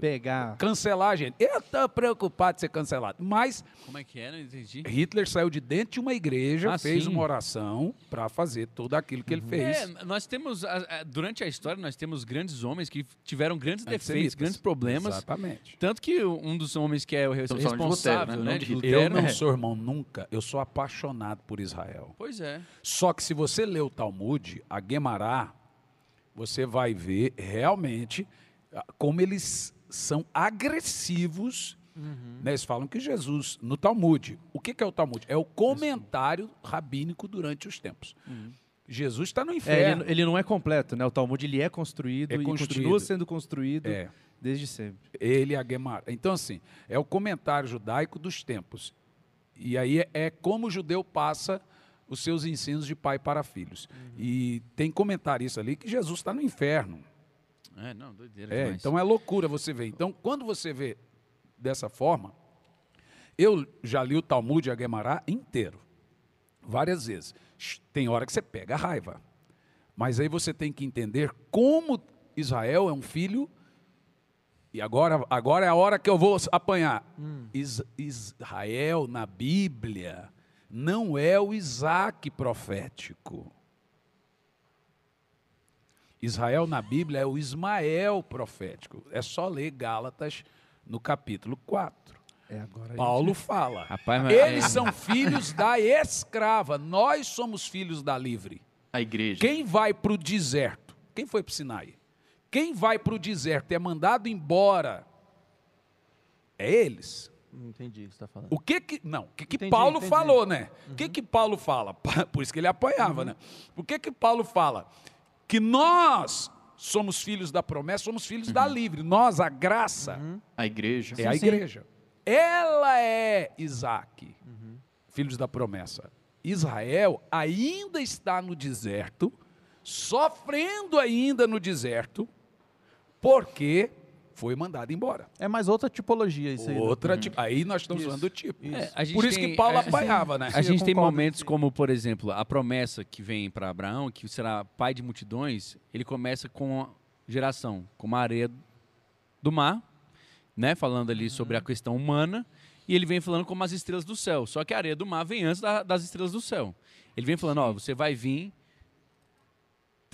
Speaker 3: Pegar.
Speaker 2: cancelar a gente. Eu estou preocupado de ser cancelado. Mas
Speaker 1: Como é que é? Não entendi.
Speaker 2: Hitler saiu de dentro de uma igreja,
Speaker 1: Ah,
Speaker 2: fez
Speaker 1: sim.
Speaker 2: uma oração para fazer tudo aquilo que ele fez.
Speaker 1: É, nós temos, durante a história, nós temos grandes homens que tiveram grandes defeitos, grandes problemas.
Speaker 2: Exatamente.
Speaker 1: Tanto que um dos homens que é o responsável,
Speaker 5: Lutero, né?
Speaker 1: né, de
Speaker 5: de
Speaker 1: Lutero,
Speaker 2: Eu não
Speaker 1: é.
Speaker 2: sou irmão nunca, eu sou apaixonado por Israel.
Speaker 1: Pois é.
Speaker 2: Só que se você ler o Talmud, a Guemará, você vai ver realmente como eles são agressivos. né? Eles falam que Jesus, no Talmud, o que, que é o Talmud? É o comentário rabínico durante os tempos. Jesus está no
Speaker 3: É,
Speaker 2: inferno.
Speaker 3: ele, ele não é completo, né? O Talmud ele é construído
Speaker 2: É
Speaker 3: e
Speaker 2: construído.
Speaker 3: continua sendo construído
Speaker 2: É.
Speaker 3: desde sempre.
Speaker 2: Ele e a Guemará. Então, assim, é o comentário judaico dos tempos. E aí é, é como o judeu passa os seus ensinos de pai para filhos. E tem comentarista ali que Jesus está no inferno.
Speaker 1: É, não, doideira
Speaker 2: É,
Speaker 1: demais.
Speaker 2: então é loucura você ver. Então, quando você vê dessa forma, eu já li o Talmud e a Guemará inteiro, várias vezes. Tem hora que você pega a raiva. Mas aí você tem que entender como Israel é um filho. E agora, agora é a hora que eu vou apanhar. Is- Israel na Bíblia não é o Isaac profético. Israel na Bíblia é o Ismael profético. É só ler Gálatas no capítulo 4.
Speaker 3: É agora.
Speaker 2: Paulo fala.
Speaker 1: Rapaz, mas-
Speaker 2: Eles
Speaker 1: é.
Speaker 2: são filhos da escrava, nós somos filhos da livre.
Speaker 5: A igreja.
Speaker 2: Quem vai para o deserto? Quem foi para o Sinai? Quem vai para o deserto e é mandado embora? É eles.
Speaker 4: Entendi o que você está falando.
Speaker 2: O que que. Não, o que, que
Speaker 4: Entendi,
Speaker 2: Paulo
Speaker 4: entendi.
Speaker 2: falou, né? O que que Paulo fala? Por isso que ele apanhava, né? O que que Paulo fala? Que nós somos filhos da promessa, somos filhos da livre. Nós, a graça,
Speaker 5: A igreja.
Speaker 2: é a igreja. Ela é Isaac, filhos da promessa. Israel ainda está no deserto, sofrendo ainda no deserto, porque foi mandado embora.
Speaker 4: É mais outra tipologia isso aí. né?
Speaker 2: Outra, tipo, aí nós estamos falando do tipo.
Speaker 1: É, a gente
Speaker 2: Por isso
Speaker 1: tem-
Speaker 2: que Paulo
Speaker 1: é,
Speaker 2: apanhava, né?
Speaker 1: A gente tem momentos
Speaker 4: você.
Speaker 1: como, por exemplo, a promessa que vem para Abraão, que será pai de multidões, ele começa com a geração, como a areia do mar, né? Falando ali sobre a
Speaker 2: Uhum.
Speaker 1: questão humana, e ele vem falando como as estrelas do céu. Só que a areia do mar vem antes da- das estrelas do céu. Ele vem falando, ó, você vai vir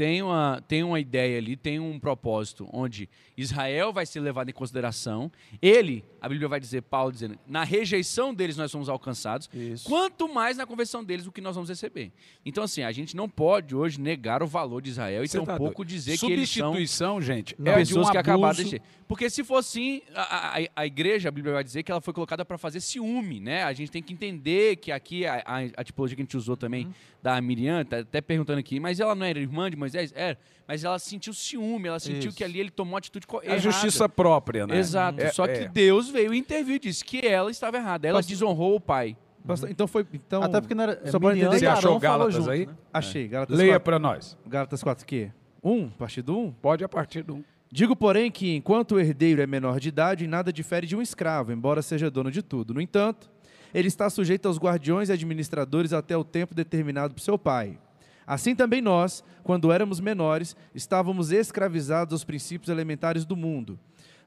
Speaker 1: tem uma, tem uma ideia ali, tem um propósito onde Israel vai ser levado em consideração. Ele, a Bíblia vai dizer, Paulo dizendo, na rejeição deles nós somos alcançados,
Speaker 4: Isso.
Speaker 1: quanto mais na conversão deles o que nós vamos receber. Então, assim, a gente não pode hoje negar o valor de Israel e
Speaker 2: Você tá
Speaker 1: tampouco
Speaker 2: doido.
Speaker 1: dizer que eles são
Speaker 2: Substituição, gente, é
Speaker 1: pessoas
Speaker 2: um
Speaker 1: que acabaram de. Porque se for assim, a, a, a igreja, a Bíblia vai dizer que ela foi colocada para fazer ciúme, né? A gente tem que entender que aqui a, a, a tipologia que a gente usou também
Speaker 2: Uhum.
Speaker 1: da Miriam, tá até perguntando aqui, mas ela não era irmã de Moisés? Era, mas ela sentiu ciúme, ela sentiu
Speaker 4: Isso.
Speaker 1: que ali ele tomou uma atitude
Speaker 2: A
Speaker 1: errada.
Speaker 2: justiça própria, né?
Speaker 1: Exato.
Speaker 2: É-
Speaker 1: Só que
Speaker 2: é.
Speaker 1: Deus veio e interviu e disse que ela estava errada. Ela
Speaker 3: Pastor-
Speaker 1: desonrou o pai.
Speaker 3: Pastor, Então foi. Então,
Speaker 4: Até porque não era.
Speaker 3: Só
Speaker 4: Miriam
Speaker 3: entender-
Speaker 2: Você achou Gálatas
Speaker 4: junto,
Speaker 2: aí?
Speaker 4: né?
Speaker 3: achei. Gálatas
Speaker 2: Leia
Speaker 3: 4.
Speaker 2: para nós.
Speaker 3: Gálatas 4 o quê? 1, partido 1?
Speaker 2: Pode a partir do 1.
Speaker 3: Digo, porém, que enquanto o herdeiro é menor de idade, nada difere de um escravo, embora seja dono de tudo. No entanto, ele está sujeito aos guardiões e administradores até o tempo determinado por seu pai. Assim também nós, quando éramos menores, estávamos escravizados aos princípios elementares do mundo.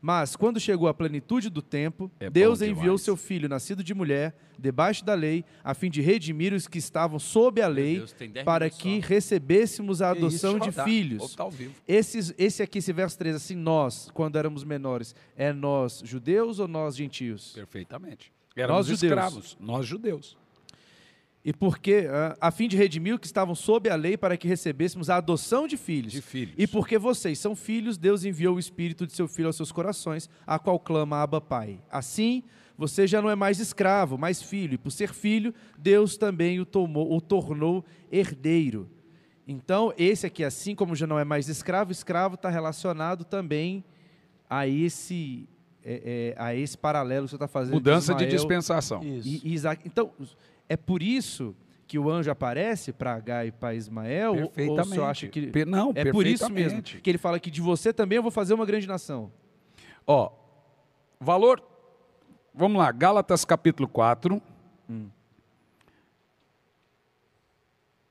Speaker 3: Mas, quando chegou a plenitude do tempo,
Speaker 2: É
Speaker 3: Deus enviou
Speaker 2: demais.
Speaker 3: seu filho, nascido de mulher, debaixo da lei, a fim de redimir os que estavam sob a lei,
Speaker 1: Deus,
Speaker 3: para que
Speaker 1: só.
Speaker 3: recebêssemos a
Speaker 2: isso,
Speaker 3: adoção de
Speaker 2: rodar.
Speaker 3: filhos.
Speaker 2: Tá.
Speaker 3: Esses, esse aqui, esse verso 3, assim, nós, quando éramos menores, é nós judeus ou nós gentios?
Speaker 2: Perfeitamente. Éramos
Speaker 3: judeus.
Speaker 2: escravos, nós judeus.
Speaker 3: E porque, a fim de redimir os que estavam sob a lei para que recebêssemos a adoção de filhos.
Speaker 2: De filhos.
Speaker 3: E porque vocês são filhos, Deus enviou o Espírito de seu Filho aos seus corações, a qual clama Abba Pai. Assim, você já não é mais escravo, mas filho. E por ser filho, Deus também o, tomou, o tornou herdeiro. Então, esse aqui, assim como já não é mais escravo, escravo está relacionado também a esse, é, é, a esse paralelo que você está fazendo.
Speaker 2: Mudança de
Speaker 3: Ismael
Speaker 2: dispensação.
Speaker 4: Isso.
Speaker 3: e, e Isaac. Então, é por isso que o anjo aparece para Agar e para Ismael? Ou, ou
Speaker 2: Perfeitamente.
Speaker 3: você acha que.
Speaker 2: Não,
Speaker 3: é por isso mesmo
Speaker 2: perfeitamente.
Speaker 3: que ele fala que de você também eu vou fazer uma grande nação.
Speaker 2: Ó, valor. Vamos lá, Gálatas capítulo 4.
Speaker 3: Hum.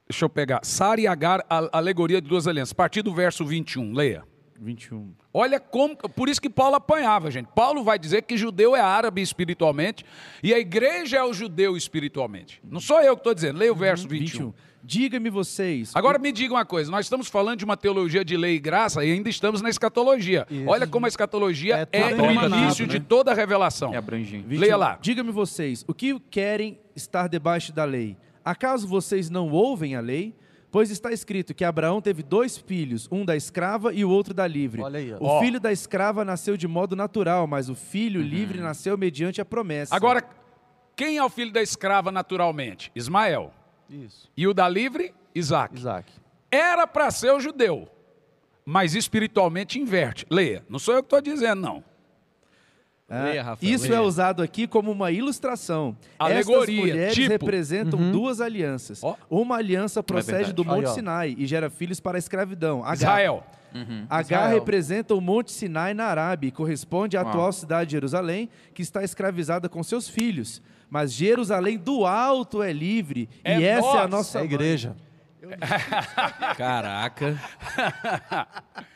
Speaker 2: Deixa eu pegar. Sara e Agar, a alegoria de duas alianças. A partir do verso 21, leia.
Speaker 3: 21.
Speaker 2: Olha como. Por isso que Paulo apanhava, gente. Paulo vai dizer que judeu é árabe espiritualmente e a igreja é o judeu espiritualmente. Não sou eu que estou dizendo. Leia o verso 21.
Speaker 3: 21. Diga-me vocês.
Speaker 2: Agora me diga uma coisa, nós estamos falando de uma teologia de lei e graça e ainda estamos na escatologia.
Speaker 4: Isso.
Speaker 2: Olha como a escatologia
Speaker 4: É
Speaker 2: é, o início
Speaker 4: né?
Speaker 2: de toda a revelação.
Speaker 5: É abrangente.
Speaker 3: 21.
Speaker 2: Leia lá.
Speaker 3: Diga-me vocês, o que querem estar debaixo da lei? Acaso vocês não ouvem a lei? Pois está escrito que Abraão teve dois filhos, um da escrava e o outro da livre.
Speaker 4: Olha aí, ó.
Speaker 3: O
Speaker 2: Ó.
Speaker 3: filho da escrava nasceu de modo natural, mas o filho livre nasceu mediante a promessa.
Speaker 2: Agora, quem é o filho da escrava naturalmente? Ismael.
Speaker 4: Isso.
Speaker 2: E o da livre? Isaac.
Speaker 4: Isaac.
Speaker 2: Era para ser o judeu, mas espiritualmente inverte. Leia. Não sou eu que estou dizendo, não.
Speaker 3: Ah,
Speaker 1: Leia, Rafael,
Speaker 3: Isso
Speaker 1: leia.
Speaker 3: é usado aqui como uma ilustração.
Speaker 2: Alegoria,
Speaker 3: Estas mulheres
Speaker 2: tipo.
Speaker 3: representam duas alianças.
Speaker 2: Ó.
Speaker 3: Uma aliança procede
Speaker 5: verdade.
Speaker 3: do Monte
Speaker 4: Aí.
Speaker 3: Sinai e gera filhos para a escravidão. Agar.
Speaker 2: Israel.
Speaker 3: Agar
Speaker 4: Israel.
Speaker 3: representa o Monte Sinai na Arábia e corresponde à
Speaker 5: Uau.
Speaker 3: atual cidade de Jerusalém, que está escravizada com seus filhos. Mas Jerusalém do alto é livre
Speaker 2: É
Speaker 3: e essa é a nossa
Speaker 4: É a igreja.
Speaker 1: Caraca.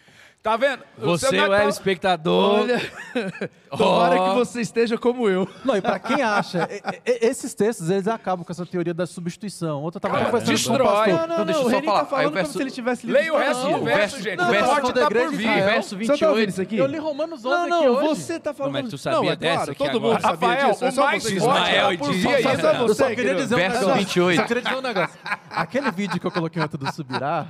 Speaker 2: Tá vendo?
Speaker 1: Você
Speaker 2: não
Speaker 1: é
Speaker 2: tá-
Speaker 1: o espectador.
Speaker 3: Olha, tomara que você esteja como eu.
Speaker 4: Não, e pra quem acha, esses textos, eles acabam com essa teoria da substituição. Outra tava
Speaker 2: Cara,
Speaker 4: conversando com o
Speaker 2: destrói.
Speaker 4: pastor.
Speaker 3: Não, não,
Speaker 5: Então,
Speaker 3: não,
Speaker 5: deixa eu
Speaker 3: o
Speaker 5: só
Speaker 3: Reni
Speaker 5: falar.
Speaker 3: tá falando
Speaker 5: o verso-
Speaker 3: como se ele tivesse lido
Speaker 2: Leia o resto do
Speaker 3: aqui.
Speaker 2: verso, gente.
Speaker 3: Não,
Speaker 2: o
Speaker 3: não,
Speaker 2: forte
Speaker 4: não, da
Speaker 2: por vir.
Speaker 5: Verso
Speaker 3: Você tá ouvindo
Speaker 5: 28.
Speaker 3: isso aqui?
Speaker 4: Eu li Romanos 11
Speaker 3: Não, não,
Speaker 4: aqui hoje.
Speaker 3: você tá falando.
Speaker 1: Não, mas tu sabia
Speaker 3: não, é
Speaker 1: dessa
Speaker 3: claro,
Speaker 1: aqui
Speaker 3: todo
Speaker 1: agora?
Speaker 3: mundo sabia
Speaker 2: Rafael,
Speaker 3: disso. É
Speaker 2: o
Speaker 3: só
Speaker 2: mais
Speaker 3: você.
Speaker 1: Ismael
Speaker 2: está por
Speaker 1: diz
Speaker 2: vir
Speaker 1: isso.
Speaker 3: você
Speaker 4: Eu só
Speaker 3: que
Speaker 4: queria
Speaker 3: não-
Speaker 4: dizer um
Speaker 5: Verso
Speaker 4: negócio.
Speaker 5: 28.
Speaker 4: Só queria dizer um negócio. Aquele vídeo que eu coloquei antes do Subirá,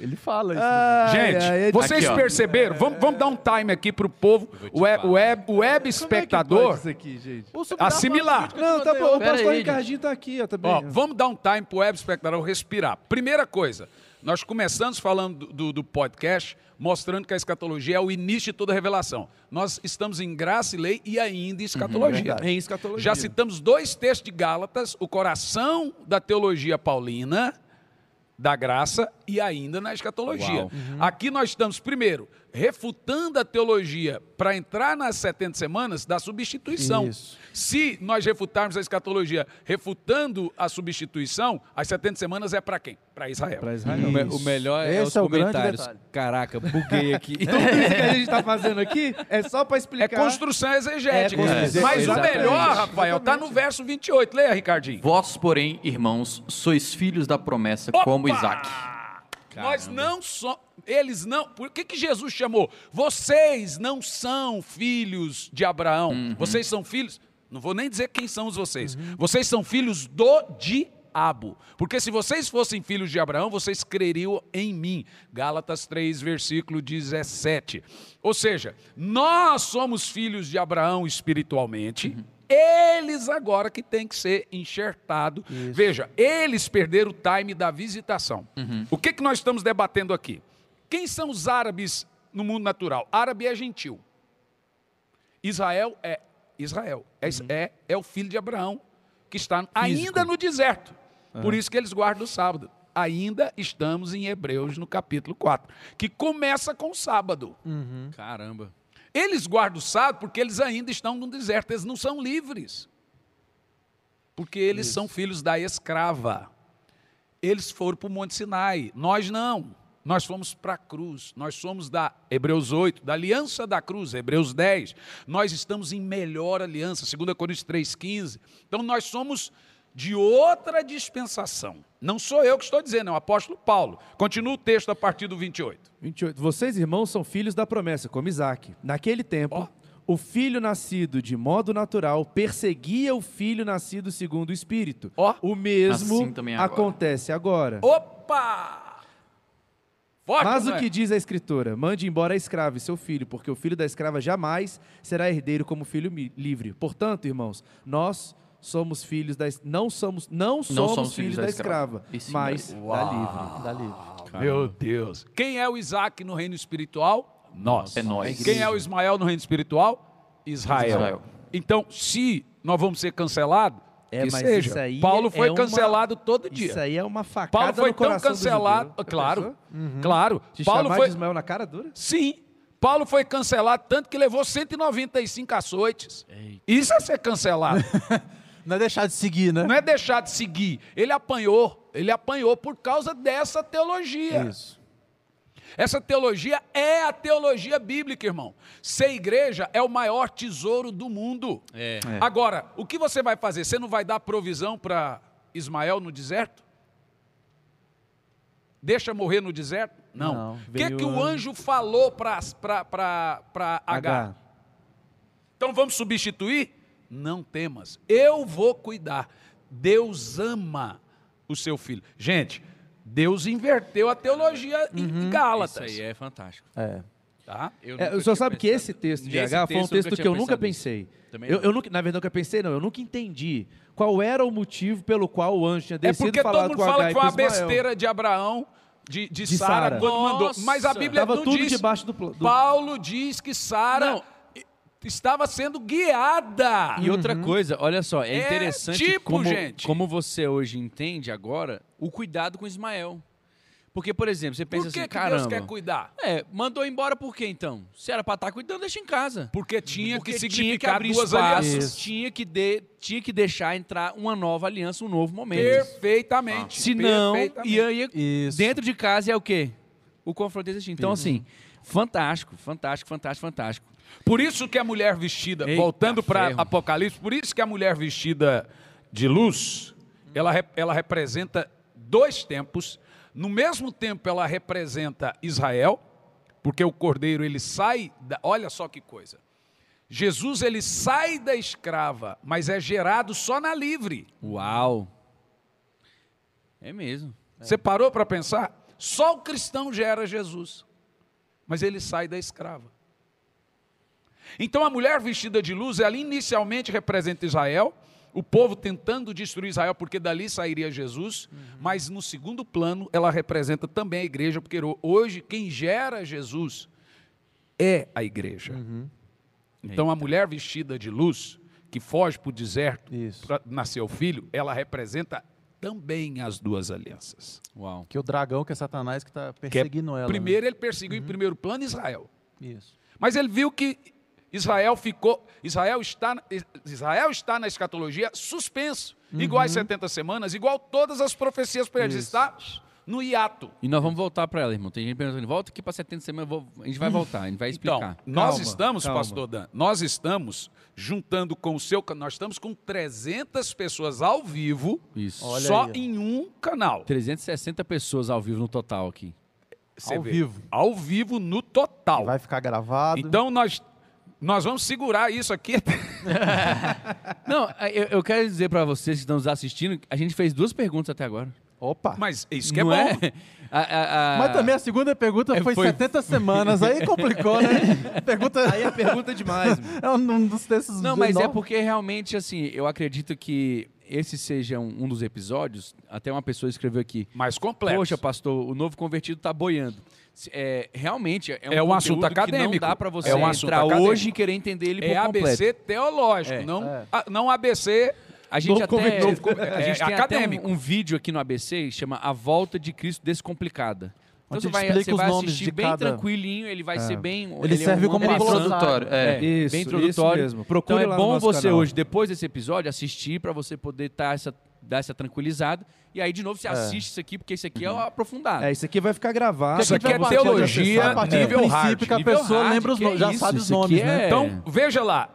Speaker 4: ele fala isso.
Speaker 3: Ai,
Speaker 2: Gente,
Speaker 3: ai, é
Speaker 2: vocês
Speaker 5: Aqui,
Speaker 2: perceberam? Vamos, vamos dar um time aqui pro povo, o web, o web, o web
Speaker 3: é que
Speaker 2: espectador.
Speaker 3: aqui,
Speaker 2: assimilar.
Speaker 3: Não, tá bom. O pastor
Speaker 5: aí,
Speaker 3: Ricardinho tá aqui, ó, também.
Speaker 2: Ó, vamos dar um time pro web espectador respirar. Primeira coisa, nós começamos falando do, do- do podcast, mostrando que a escatologia é o início de toda a revelação. Nós estamos em graça e lei e ainda em escatologia.
Speaker 3: Em escatologia.
Speaker 2: Já citamos dois textos de Gálatas, o coração da teologia paulina, da graça e ainda na escatologia.
Speaker 1: Uau.
Speaker 2: Aqui nós estamos, primeiro, refutando a teologia para entrar nas 70 semanas da substituição.
Speaker 4: Isso.
Speaker 2: Se nós refutarmos a escatologia refutando a substituição, as 70 semanas é para quem? Para Israel.
Speaker 3: Pra
Speaker 1: O,
Speaker 3: Israel.
Speaker 1: me- o melhor é
Speaker 4: Esse
Speaker 1: os
Speaker 4: é o grande
Speaker 1: comentários. Caraca, buguei aqui.
Speaker 3: Tudo isso que a gente tá fazendo aqui é só pra
Speaker 2: É
Speaker 3: explicar.
Speaker 2: construção exegética.
Speaker 3: É construção,
Speaker 2: Mas o
Speaker 1: exatamente.
Speaker 2: melhor, Rafael, está no verso 28. Leia, Ricardinho.
Speaker 5: Vós, porém, irmãos, sois filhos da promessa
Speaker 2: Opa!
Speaker 5: como Isaac.
Speaker 2: Nós
Speaker 1: Caramba.
Speaker 2: não somos. Eles não. Por que, que Jesus chamou? Vocês não são filhos de Abraão.
Speaker 1: Uhum.
Speaker 2: Vocês são filhos. Não vou nem dizer quem são os vocês. Vocês são filhos do diabo. Porque se vocês fossem filhos de Abraão, vocês creriam em mim. Gálatas 3, versículo 17. Ou seja, nós somos filhos de Abraão espiritualmente. Eles agora que tem que ser enxertado. Veja, eles perderam o time da visitação. O que, que nós estamos debatendo aqui? Quem são os árabes no mundo natural? Árabe é gentil. Israel é Israel. É, é, é o filho de Abraão que está ainda no deserto. Por isso que eles guardam o sábado. Ainda estamos em Hebreus no capítulo 4, que começa com o sábado.
Speaker 1: Caramba.
Speaker 2: Eles guardam o sábado porque eles ainda estão no deserto, eles não são livres. Porque eles são filhos da escrava. Eles foram para o Monte Sinai, nós não. Nós fomos para a cruz, nós somos da Hebreus 8, da aliança da cruz, Hebreus 10. Nós estamos em melhor aliança, 2 Coríntios 3,15. Então nós somos de outra dispensação. Não sou eu que estou dizendo, é o apóstolo Paulo. Continua o texto a partir do 28.
Speaker 3: 28. Vocês, irmãos, são filhos da promessa, como Isaac. Naquele tempo, o filho nascido de modo natural perseguia o filho nascido segundo o Espírito.
Speaker 2: Ó.
Speaker 3: O mesmo
Speaker 5: Assim também agora.
Speaker 3: acontece agora.
Speaker 2: Opa! Forte,
Speaker 3: Mas o
Speaker 2: é?
Speaker 3: que diz a Escritura? Mande embora a escrava e seu filho, porque o filho da escrava jamais será herdeiro como filho livre. Portanto, irmãos, nós somos filhos da não somos não somos,
Speaker 5: somos
Speaker 3: filhos da escrava,
Speaker 5: E sim
Speaker 3: mas
Speaker 5: da
Speaker 3: da livre.
Speaker 4: Dá livre.
Speaker 2: Meu Deus. Quem é o Isaac no reino espiritual? Nós.
Speaker 5: É nós.
Speaker 2: Quem é o Ismael no reino espiritual? Israel.
Speaker 5: Israel.
Speaker 2: Então, se nós vamos ser cancelados,
Speaker 3: É,
Speaker 2: que
Speaker 3: mas
Speaker 2: seja.
Speaker 3: isso aí
Speaker 2: Paulo
Speaker 3: é
Speaker 2: foi
Speaker 3: uma-
Speaker 2: cancelado todo dia.
Speaker 3: Isso aí é uma facada
Speaker 2: Paulo foi
Speaker 3: no
Speaker 2: tão cancelado, claro,
Speaker 3: pensou?
Speaker 2: claro.
Speaker 3: Te
Speaker 2: Paulo foi,
Speaker 3: de Ismael na cara dura?
Speaker 2: sim. Paulo foi cancelado tanto que levou 195 açoites. Isso é ser cancelado.
Speaker 4: Não é deixar de seguir, né?
Speaker 2: Não é deixar de seguir. Ele apanhou. Ele apanhou por causa dessa teologia.
Speaker 4: Isso.
Speaker 2: Essa teologia é a teologia bíblica, irmão. Ser igreja é o maior tesouro do mundo.
Speaker 1: É.
Speaker 2: Agora, o que você vai fazer? Você não vai dar provisão para Ismael no deserto? Deixa morrer no deserto? Não.
Speaker 3: Não,
Speaker 2: O que, que o
Speaker 3: o
Speaker 2: anjo falou para H?
Speaker 3: H.
Speaker 2: Então vamos substituir? Não temas, eu vou cuidar. Deus ama o seu filho. Gente, Deus inverteu a teologia em Gálatas.
Speaker 1: Isso aí é fantástico.
Speaker 4: É.
Speaker 2: Tá?
Speaker 1: Eu
Speaker 3: É, o senhor sabe que esse texto de H foi um
Speaker 1: texto
Speaker 3: que eu nunca pensei.
Speaker 1: Também
Speaker 3: Eu,
Speaker 1: não.
Speaker 3: eu nunca, na verdade, nunca pensei, não. Eu nunca entendi qual era o motivo pelo qual o anjo tinha
Speaker 2: É
Speaker 3: descido
Speaker 2: porque
Speaker 3: e
Speaker 2: todo mundo
Speaker 3: com
Speaker 2: fala que foi uma besteira de Abraão, de, de,
Speaker 3: De
Speaker 2: Sara, quando mandou. Mas a Bíblia
Speaker 3: Tava
Speaker 2: não
Speaker 3: tudo
Speaker 2: diz.
Speaker 3: debaixo do, do
Speaker 2: Paulo diz que Sara
Speaker 1: Não.
Speaker 2: Estava sendo guiada.
Speaker 1: E outra coisa, olha só, é,
Speaker 2: É
Speaker 1: interessante
Speaker 2: tipo,
Speaker 1: como,
Speaker 2: gente.
Speaker 1: como você hoje entende agora o cuidado com Ismael. Porque, por exemplo, você pensa
Speaker 2: Por que,
Speaker 1: assim,
Speaker 2: que Deus
Speaker 1: caramba.
Speaker 2: quer cuidar?
Speaker 1: É, mandou embora por quê então? Se era pra estar cuidando, deixa em casa.
Speaker 2: Porque tinha
Speaker 1: Porque
Speaker 2: que
Speaker 1: tinha que
Speaker 2: significar
Speaker 1: abrir
Speaker 2: duas alianças.
Speaker 1: tinha que, de, tinha que deixar entrar uma nova aliança, um novo momento.
Speaker 2: Perfeitamente.
Speaker 1: Se não,
Speaker 2: perfeitamente.
Speaker 1: e aí
Speaker 4: Isso.
Speaker 1: dentro de casa é o quê? O confronto existe. Então, assim, fantástico, fantástico, fantástico, fantástico.
Speaker 2: Por isso que a mulher vestida,
Speaker 1: Eita
Speaker 2: voltando para. Apocalipse, por isso que a mulher vestida de luz, ela, ela representa dois tempos. No mesmo tempo, ela representa Israel, porque o cordeiro ele sai, da, olha só que coisa. Jesus ele sai da escrava, mas é gerado só na livre.
Speaker 1: Uau! É mesmo.
Speaker 2: Você parou para pensar? Só o cristão gera Jesus, mas ele sai da escrava. Então a mulher vestida de luz, ela inicialmente representa Israel, o povo tentando destruir Israel, porque dali sairia Jesus, mas no segundo plano ela representa também a igreja, porque hoje quem gera Jesus é a igreja. Então a mulher vestida de luz, que foge para o deserto para nascer o filho, ela representa também as duas alianças.
Speaker 1: Uau.
Speaker 4: Que o dragão, que é Satanás, que está
Speaker 2: Que é-
Speaker 4: perseguindo ela. né?
Speaker 2: primeiro ele perseguiu em primeiro plano Israel.
Speaker 4: Isso.
Speaker 2: Mas ele viu que Israel ficou, Israel está, Israel está na escatologia suspenso, igual às 70 semanas, igual todas as profecias previstas, está no hiato.
Speaker 1: E nós vamos voltar para ela, irmão. Tem gente perguntando, volta aqui para 70 semanas, a gente vai voltar, a gente vai
Speaker 2: Então,
Speaker 1: explicar.
Speaker 2: nós
Speaker 3: Calma,
Speaker 2: estamos,
Speaker 3: calma.
Speaker 2: pastor Dan, nós estamos juntando com o seu, nós estamos com 300 pessoas ao vivo,
Speaker 1: Isso.
Speaker 4: Olha
Speaker 2: só
Speaker 4: aí,
Speaker 2: em um canal.
Speaker 1: 360 pessoas ao vivo no total aqui.
Speaker 2: Você
Speaker 4: Ao
Speaker 2: vê,
Speaker 4: vivo.
Speaker 2: Ao vivo no total.
Speaker 4: Vai ficar gravado.
Speaker 2: Então nós, nós vamos segurar isso aqui.
Speaker 1: Não, eu, eu quero dizer pra vocês que estão nos assistindo, a gente fez duas perguntas até agora.
Speaker 4: Opa.
Speaker 2: Mas isso que é
Speaker 1: Não
Speaker 2: bom.
Speaker 1: A- a- a-
Speaker 4: Mas também a segunda pergunta
Speaker 1: É,
Speaker 4: foi,
Speaker 1: foi-
Speaker 4: 70 semanas. Aí complicou, né? Pergunta.
Speaker 3: Aí é pergunta demais, mano.
Speaker 4: É um dos textos.
Speaker 1: Não, mas é porque realmente, assim, eu acredito que esse seja um, um dos episódios. Até uma pessoa escreveu aqui.
Speaker 2: Mais complexo.
Speaker 1: Poxa, pastor, o novo convertido tá boiando. É, realmente é um,
Speaker 2: É um assunto acadêmico.
Speaker 1: não dá pra você
Speaker 2: É um assunto
Speaker 1: entrar
Speaker 2: acadêmico.
Speaker 1: hoje e querer entender ele por
Speaker 2: é
Speaker 1: completo.
Speaker 2: ABC teológico,
Speaker 1: É.
Speaker 2: não,
Speaker 4: É.
Speaker 2: a- não ABC.
Speaker 1: A gente
Speaker 2: Novo
Speaker 1: até.
Speaker 2: Novo con-
Speaker 1: a
Speaker 2: é,
Speaker 1: gente tem
Speaker 2: acadêmico.
Speaker 1: até um, um vídeo aqui no ABC que chama A Volta de Cristo Descomplicada. Então você vai, você
Speaker 4: os
Speaker 1: vai
Speaker 4: nomes
Speaker 1: assistir
Speaker 4: de
Speaker 1: bem
Speaker 4: cada-
Speaker 1: tranquilinho, ele vai ser bem...
Speaker 4: Ele
Speaker 1: é
Speaker 4: serve
Speaker 1: um
Speaker 4: como
Speaker 5: introdutório, é.
Speaker 1: É,
Speaker 3: Isso,
Speaker 1: bem
Speaker 3: isso
Speaker 1: introdutório.
Speaker 3: mesmo.
Speaker 1: Então
Speaker 3: Procure
Speaker 1: é bom
Speaker 3: nosso
Speaker 1: você
Speaker 3: canal.
Speaker 1: hoje, depois desse episódio, assistir para você poder tá essa, dar essa tranquilizada. E aí, de novo, você assiste isso aqui, porque isso aqui é o aprofundado.
Speaker 3: É, isso aqui vai ficar gravado.
Speaker 2: Isso aqui é teologia
Speaker 4: acessar a partir do
Speaker 2: nível
Speaker 4: princípio
Speaker 2: hard.
Speaker 4: que a
Speaker 1: Nível
Speaker 4: pessoa
Speaker 1: hard,
Speaker 4: lembra os nomes,
Speaker 1: é
Speaker 4: já
Speaker 1: isso,
Speaker 4: sabe os nomes,
Speaker 1: é-
Speaker 4: né?
Speaker 2: Então, veja lá.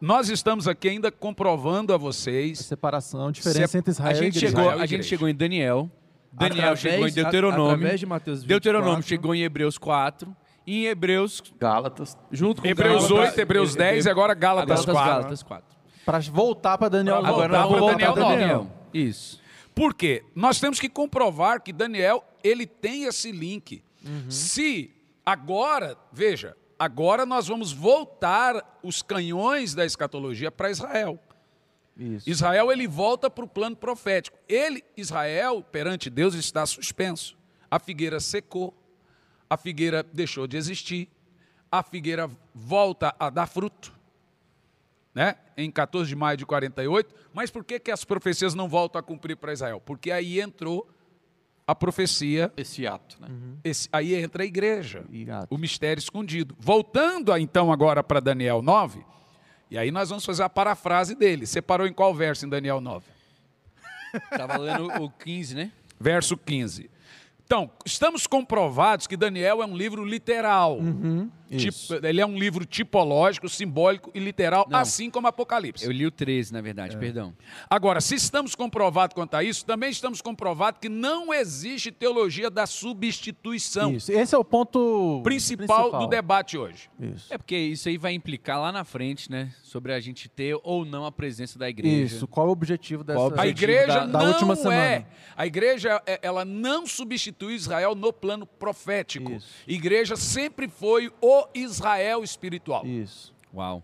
Speaker 2: Nós estamos aqui ainda comprovando a vocês.
Speaker 4: Separação, diferença
Speaker 2: Se-
Speaker 4: entre Israel
Speaker 1: a
Speaker 4: e
Speaker 1: gente,
Speaker 4: igreja.
Speaker 1: chegou,
Speaker 2: Israel e
Speaker 1: a gente chegou em Daniel. Daniel
Speaker 3: Através-
Speaker 1: chegou em
Speaker 3: a-
Speaker 1: Deuteronômio.
Speaker 3: Através de Mateus 24,
Speaker 1: Deuteronômio chegou em Hebreus 4. E em Hebreus,
Speaker 5: Gálatas.
Speaker 3: junto com
Speaker 2: Hebreus
Speaker 3: Gálatas,
Speaker 2: 8, Hebreus 10 e agora Gálatas
Speaker 1: Gálatas,
Speaker 2: 4.
Speaker 1: Gálatas 4.
Speaker 4: Para voltar para Daniel
Speaker 2: Pra voltar
Speaker 1: Agora
Speaker 2: Daniel
Speaker 1: voltar para
Speaker 2: nove.
Speaker 1: Daniel. Isso.
Speaker 2: Por quê? Nós temos que comprovar que Daniel ele tem esse link. Se agora, veja, agora nós vamos voltar os canhões da escatologia para Israel.
Speaker 4: Isso.
Speaker 2: Israel ele volta para o plano profético. Ele, Israel, perante Deus está suspenso. A figueira secou, a figueira deixou de existir, a figueira volta a dar fruto, né? Em 14 de maio de 48. Mas por que, que as profecias não voltam a cumprir para Israel? Porque aí entrou a profecia,
Speaker 5: Esse ato, né?
Speaker 2: esse- aí entra a igreja o mistério escondido. Voltando a, então agora para Daniel 9, e aí nós vamos fazer a parafrase dele. Separou em qual verso em Daniel 9?
Speaker 1: Tava lendo o 15, né?
Speaker 2: Verso 15. Então, estamos comprovados que Daniel é um livro literal.
Speaker 4: Isso.
Speaker 2: Tipo, ele é um livro tipológico, simbólico e literal,
Speaker 1: Não.
Speaker 2: assim como Apocalipse.
Speaker 1: Eu li o 13, na verdade, perdão.
Speaker 2: Agora, se estamos comprovados quanto a isso, também estamos comprovados que não existe teologia da substituição.
Speaker 4: Isso. Esse é o ponto
Speaker 2: Principal, do debate hoje.
Speaker 4: Isso.
Speaker 1: É porque isso aí vai implicar lá na frente, né? Sobre a gente ter ou não a presença da igreja.
Speaker 4: Isso. Qual é o objetivo dessa
Speaker 1: o
Speaker 2: A igreja
Speaker 4: da, da
Speaker 2: não
Speaker 4: última
Speaker 2: é.
Speaker 4: semana?
Speaker 2: A igreja é- ela não substitui Israel no plano profético.
Speaker 4: Isso.
Speaker 2: Igreja sempre foi o Israel espiritual.
Speaker 4: Isso.
Speaker 1: Uau.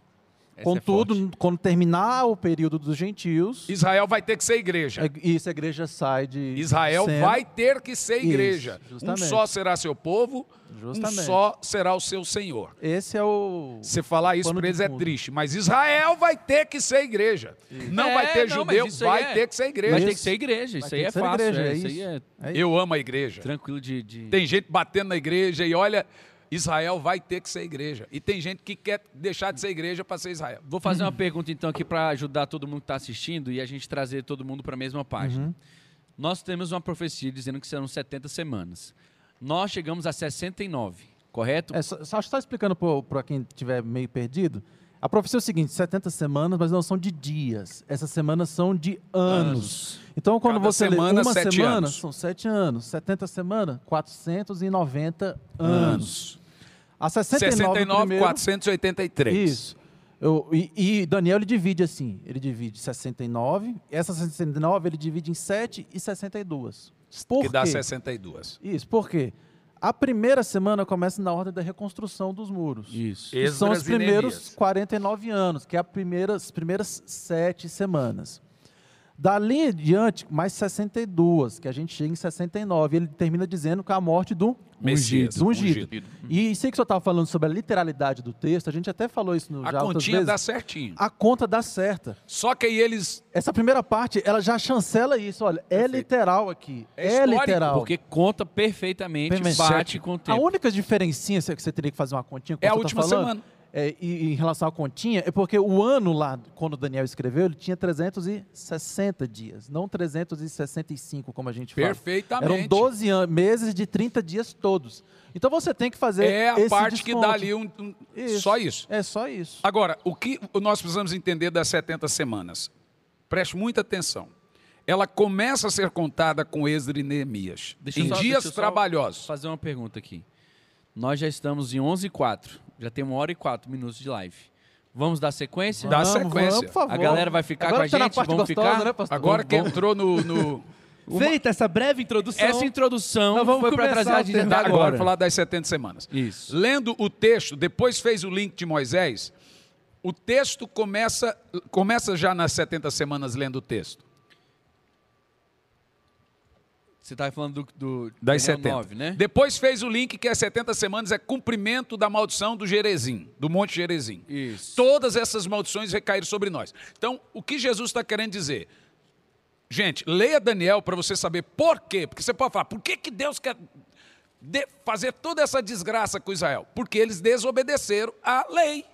Speaker 1: Essa é
Speaker 4: Contudo,
Speaker 1: forte.
Speaker 4: quando terminar o período dos gentios,
Speaker 2: Israel vai ter que ser igreja.
Speaker 4: é- isso a igreja sai de.
Speaker 2: Israel
Speaker 4: cena.
Speaker 2: vai ter que ser
Speaker 4: Isso,
Speaker 2: igreja. um
Speaker 4: justamente.
Speaker 2: só será seu povo,
Speaker 4: Justamente.
Speaker 2: um só será o seu senhor.
Speaker 4: Esse é o.
Speaker 2: Você falar isso para eles é triste, mas Israel vai ter que ser igreja. Não
Speaker 1: É,
Speaker 2: vai ter
Speaker 1: não,
Speaker 2: judeu,
Speaker 1: mas isso aí
Speaker 2: vai
Speaker 1: é-
Speaker 2: ter que ser igreja.
Speaker 1: Vai ter
Speaker 4: Isso.
Speaker 1: que ser igreja. Isso
Speaker 4: Vai
Speaker 1: aí é fácil.
Speaker 4: igreja,
Speaker 1: é,
Speaker 4: é
Speaker 1: isso aí
Speaker 4: isso.
Speaker 1: é
Speaker 4: É isso.
Speaker 2: Eu amo a igreja.
Speaker 1: tranquilo de. de-
Speaker 2: Tem gente batendo na igreja e olha, Israel vai ter que ser igreja. E tem gente que quer deixar de ser igreja para ser Israel.
Speaker 1: Vou fazer uma pergunta então aqui para ajudar todo mundo que está assistindo e a gente trazer todo mundo para a mesma página. Nós temos uma profecia dizendo que serão 70 semanas. Nós chegamos a 69, correto?
Speaker 4: É, só, só explicando para quem estiver meio perdido. A profecia é o seguinte: 70 semanas, mas não são de dias. Essas semanas são de anos. Então, quando
Speaker 2: Cada
Speaker 4: você
Speaker 2: semana,
Speaker 4: lê uma
Speaker 2: sete
Speaker 4: semana,
Speaker 2: anos.
Speaker 4: são sete anos. 70 semanas, 490 anos. A 69,
Speaker 2: 69,
Speaker 4: primeiro,
Speaker 2: 483.
Speaker 4: Isso. Eu- e, e Daniel ele divide assim: ele divide 69, essa 69 ele divide em 7 e 62. Por
Speaker 2: Que dá
Speaker 4: quê?
Speaker 2: 62.
Speaker 4: Isso, por quê? A primeira semana começa na ordem da reconstrução dos muros.
Speaker 1: Isso.
Speaker 4: Que são os
Speaker 2: e
Speaker 4: primeiros
Speaker 2: Neemias.
Speaker 4: 49 anos, que é a primeira, as primeiras sete semanas. Dali em diante, mais 62, que a gente chega em 69. Ele termina dizendo que é a morte do
Speaker 2: Messias,
Speaker 4: do ungido.
Speaker 2: ungido.
Speaker 4: E sei que o senhor estava falando sobre a literalidade do texto, a gente até falou isso no,
Speaker 2: A
Speaker 4: já
Speaker 2: continha dá certinho.
Speaker 4: A conta dá certa.
Speaker 2: Só que aí eles.
Speaker 4: Essa primeira parte, ela já chancela isso. Olha, é
Speaker 2: Perfeito.
Speaker 4: literal aqui.
Speaker 2: É
Speaker 4: É, literal.
Speaker 1: Porque conta perfeitamente,
Speaker 4: Perfeito.
Speaker 1: bate com o
Speaker 4: A
Speaker 1: tempo.
Speaker 4: única diferencinha que você teria que fazer uma continha,
Speaker 2: É a
Speaker 4: tá
Speaker 2: última
Speaker 4: falando,
Speaker 2: semana.
Speaker 4: É, em relação à continha, é porque o ano lá, quando Daniel escreveu, ele tinha 360 dias, não 365, como a gente fala.
Speaker 2: Perfeitamente.
Speaker 4: Eram 12 an- meses de 30 dias todos. Então você tem que fazer
Speaker 2: É a
Speaker 4: esse
Speaker 2: parte que
Speaker 4: desconto.
Speaker 2: dá ali um. um-
Speaker 4: Isso.
Speaker 2: Só isso.
Speaker 4: É só isso.
Speaker 2: Agora, o que nós precisamos entender das 70 semanas? Preste muita atenção. ela começa a ser contada com Esdra e Neemias.
Speaker 1: Deixa
Speaker 2: em
Speaker 1: só-
Speaker 2: dias
Speaker 1: deixa eu só
Speaker 2: trabalhosos.
Speaker 1: fazer uma pergunta aqui. Nós já estamos em 11 e 4. Já tem uma hora e quatro minutos de live. Vamos dar sequência?
Speaker 2: Dá
Speaker 4: Vamos,
Speaker 2: sequência.
Speaker 4: vamos, por favor.
Speaker 1: A galera vai ficar
Speaker 5: Agora
Speaker 1: com a
Speaker 5: tá na
Speaker 1: gente?
Speaker 5: parte
Speaker 1: Vamos
Speaker 5: gostosa,
Speaker 1: ficar?
Speaker 5: né, pastor?
Speaker 2: Agora que entrou no. no-
Speaker 3: Feita essa breve introdução.
Speaker 1: Essa introdução
Speaker 3: Nós vamos
Speaker 1: foi para
Speaker 3: começar
Speaker 1: trazer a até
Speaker 2: agora
Speaker 1: agora.
Speaker 2: falar das 70 semanas.
Speaker 1: Isso.
Speaker 2: Lendo o texto, depois fez o link de Moisés. O texto começa, começa já nas 70 semanas lendo o texto.
Speaker 1: Você estava falando do, do
Speaker 2: Das
Speaker 1: Daniel
Speaker 2: 70.
Speaker 1: 9, né?
Speaker 2: Depois fez o link que as 70 semanas é cumprimento da maldição do Gerezim, do Monte Gerezim.
Speaker 1: Isso.
Speaker 2: Todas essas maldições recaíram sobre nós. Então, o que Jesus está querendo dizer? Gente, leia Daniel para você saber por quê. Porque você pode falar, por que, que Deus quer de- fazer toda essa desgraça com Israel? Porque eles desobedeceram à lei.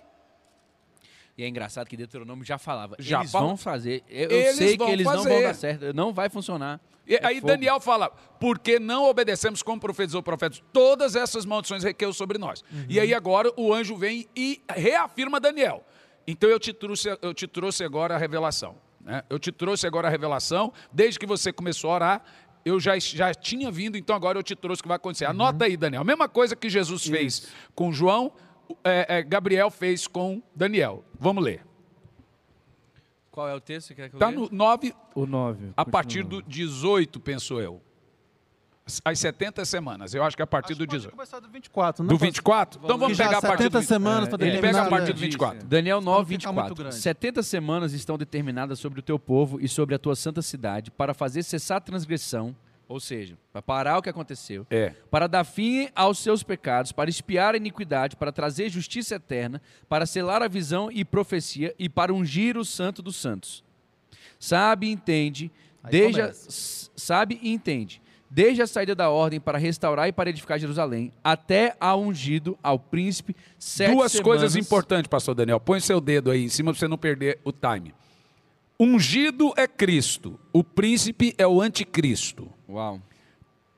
Speaker 1: E é engraçado que Deuteronômio já falava.
Speaker 2: Já
Speaker 1: eles vão fazer. Eu, eu sei que eles não vão
Speaker 2: fazer.
Speaker 1: dar certo. Não vai funcionar.
Speaker 2: E
Speaker 1: É
Speaker 2: aí
Speaker 1: fogo.
Speaker 2: Daniel fala, porque não obedecemos como profetizou o profeta, todas essas maldições requeiam sobre nós. E aí agora o anjo vem e reafirma Daniel. Então eu te trouxe, eu te trouxe agora a revelação. né? Eu te trouxe agora a revelação, desde que você começou a orar, eu já, já tinha vindo, então agora eu te trouxe o que vai acontecer. Anota aí, Daniel. A mesma coisa que Jesus fez com João, é, é, Gabriel fez com Daniel. Vamos ler.
Speaker 1: Qual é o texto que quer que eu
Speaker 2: Está no 9,
Speaker 3: O 9.
Speaker 2: a partir do 18, penso eu. As 70 semanas. Eu acho que é a partir
Speaker 4: Acho
Speaker 2: do
Speaker 4: que pode
Speaker 2: 18.
Speaker 4: começar do 24, não
Speaker 2: Do
Speaker 4: pastor?
Speaker 2: 24? Então vamos pegar a partir
Speaker 4: 70
Speaker 2: do 20.
Speaker 4: semanas para
Speaker 2: Ele
Speaker 4: determinar
Speaker 2: pega a partir do
Speaker 4: lei.
Speaker 2: 24.
Speaker 1: Daniel 9,
Speaker 4: Pra não ficar muito
Speaker 1: 24.
Speaker 4: grande.
Speaker 1: 70 semanas estão determinadas sobre o teu povo e sobre a tua santa cidade para fazer cessar a transgressão, ou seja, para parar o que aconteceu,
Speaker 2: É.
Speaker 1: para dar fim aos seus pecados, para espiar a iniquidade, para trazer justiça eterna, para selar a visão e profecia e para ungir o santo dos santos. Sabe e entende,
Speaker 4: Aí
Speaker 1: desde a,
Speaker 4: começa.
Speaker 1: sabe e entende, desde a saída da ordem para restaurar e para edificar Jerusalém, até a ungido ao príncipe sete
Speaker 2: Duas coisas
Speaker 1: semanas-
Speaker 2: importantes, pastor Daniel. Põe seu dedo aí em cima para você não perder o time. Ungido é Cristo, o príncipe é o anticristo.
Speaker 1: Uau.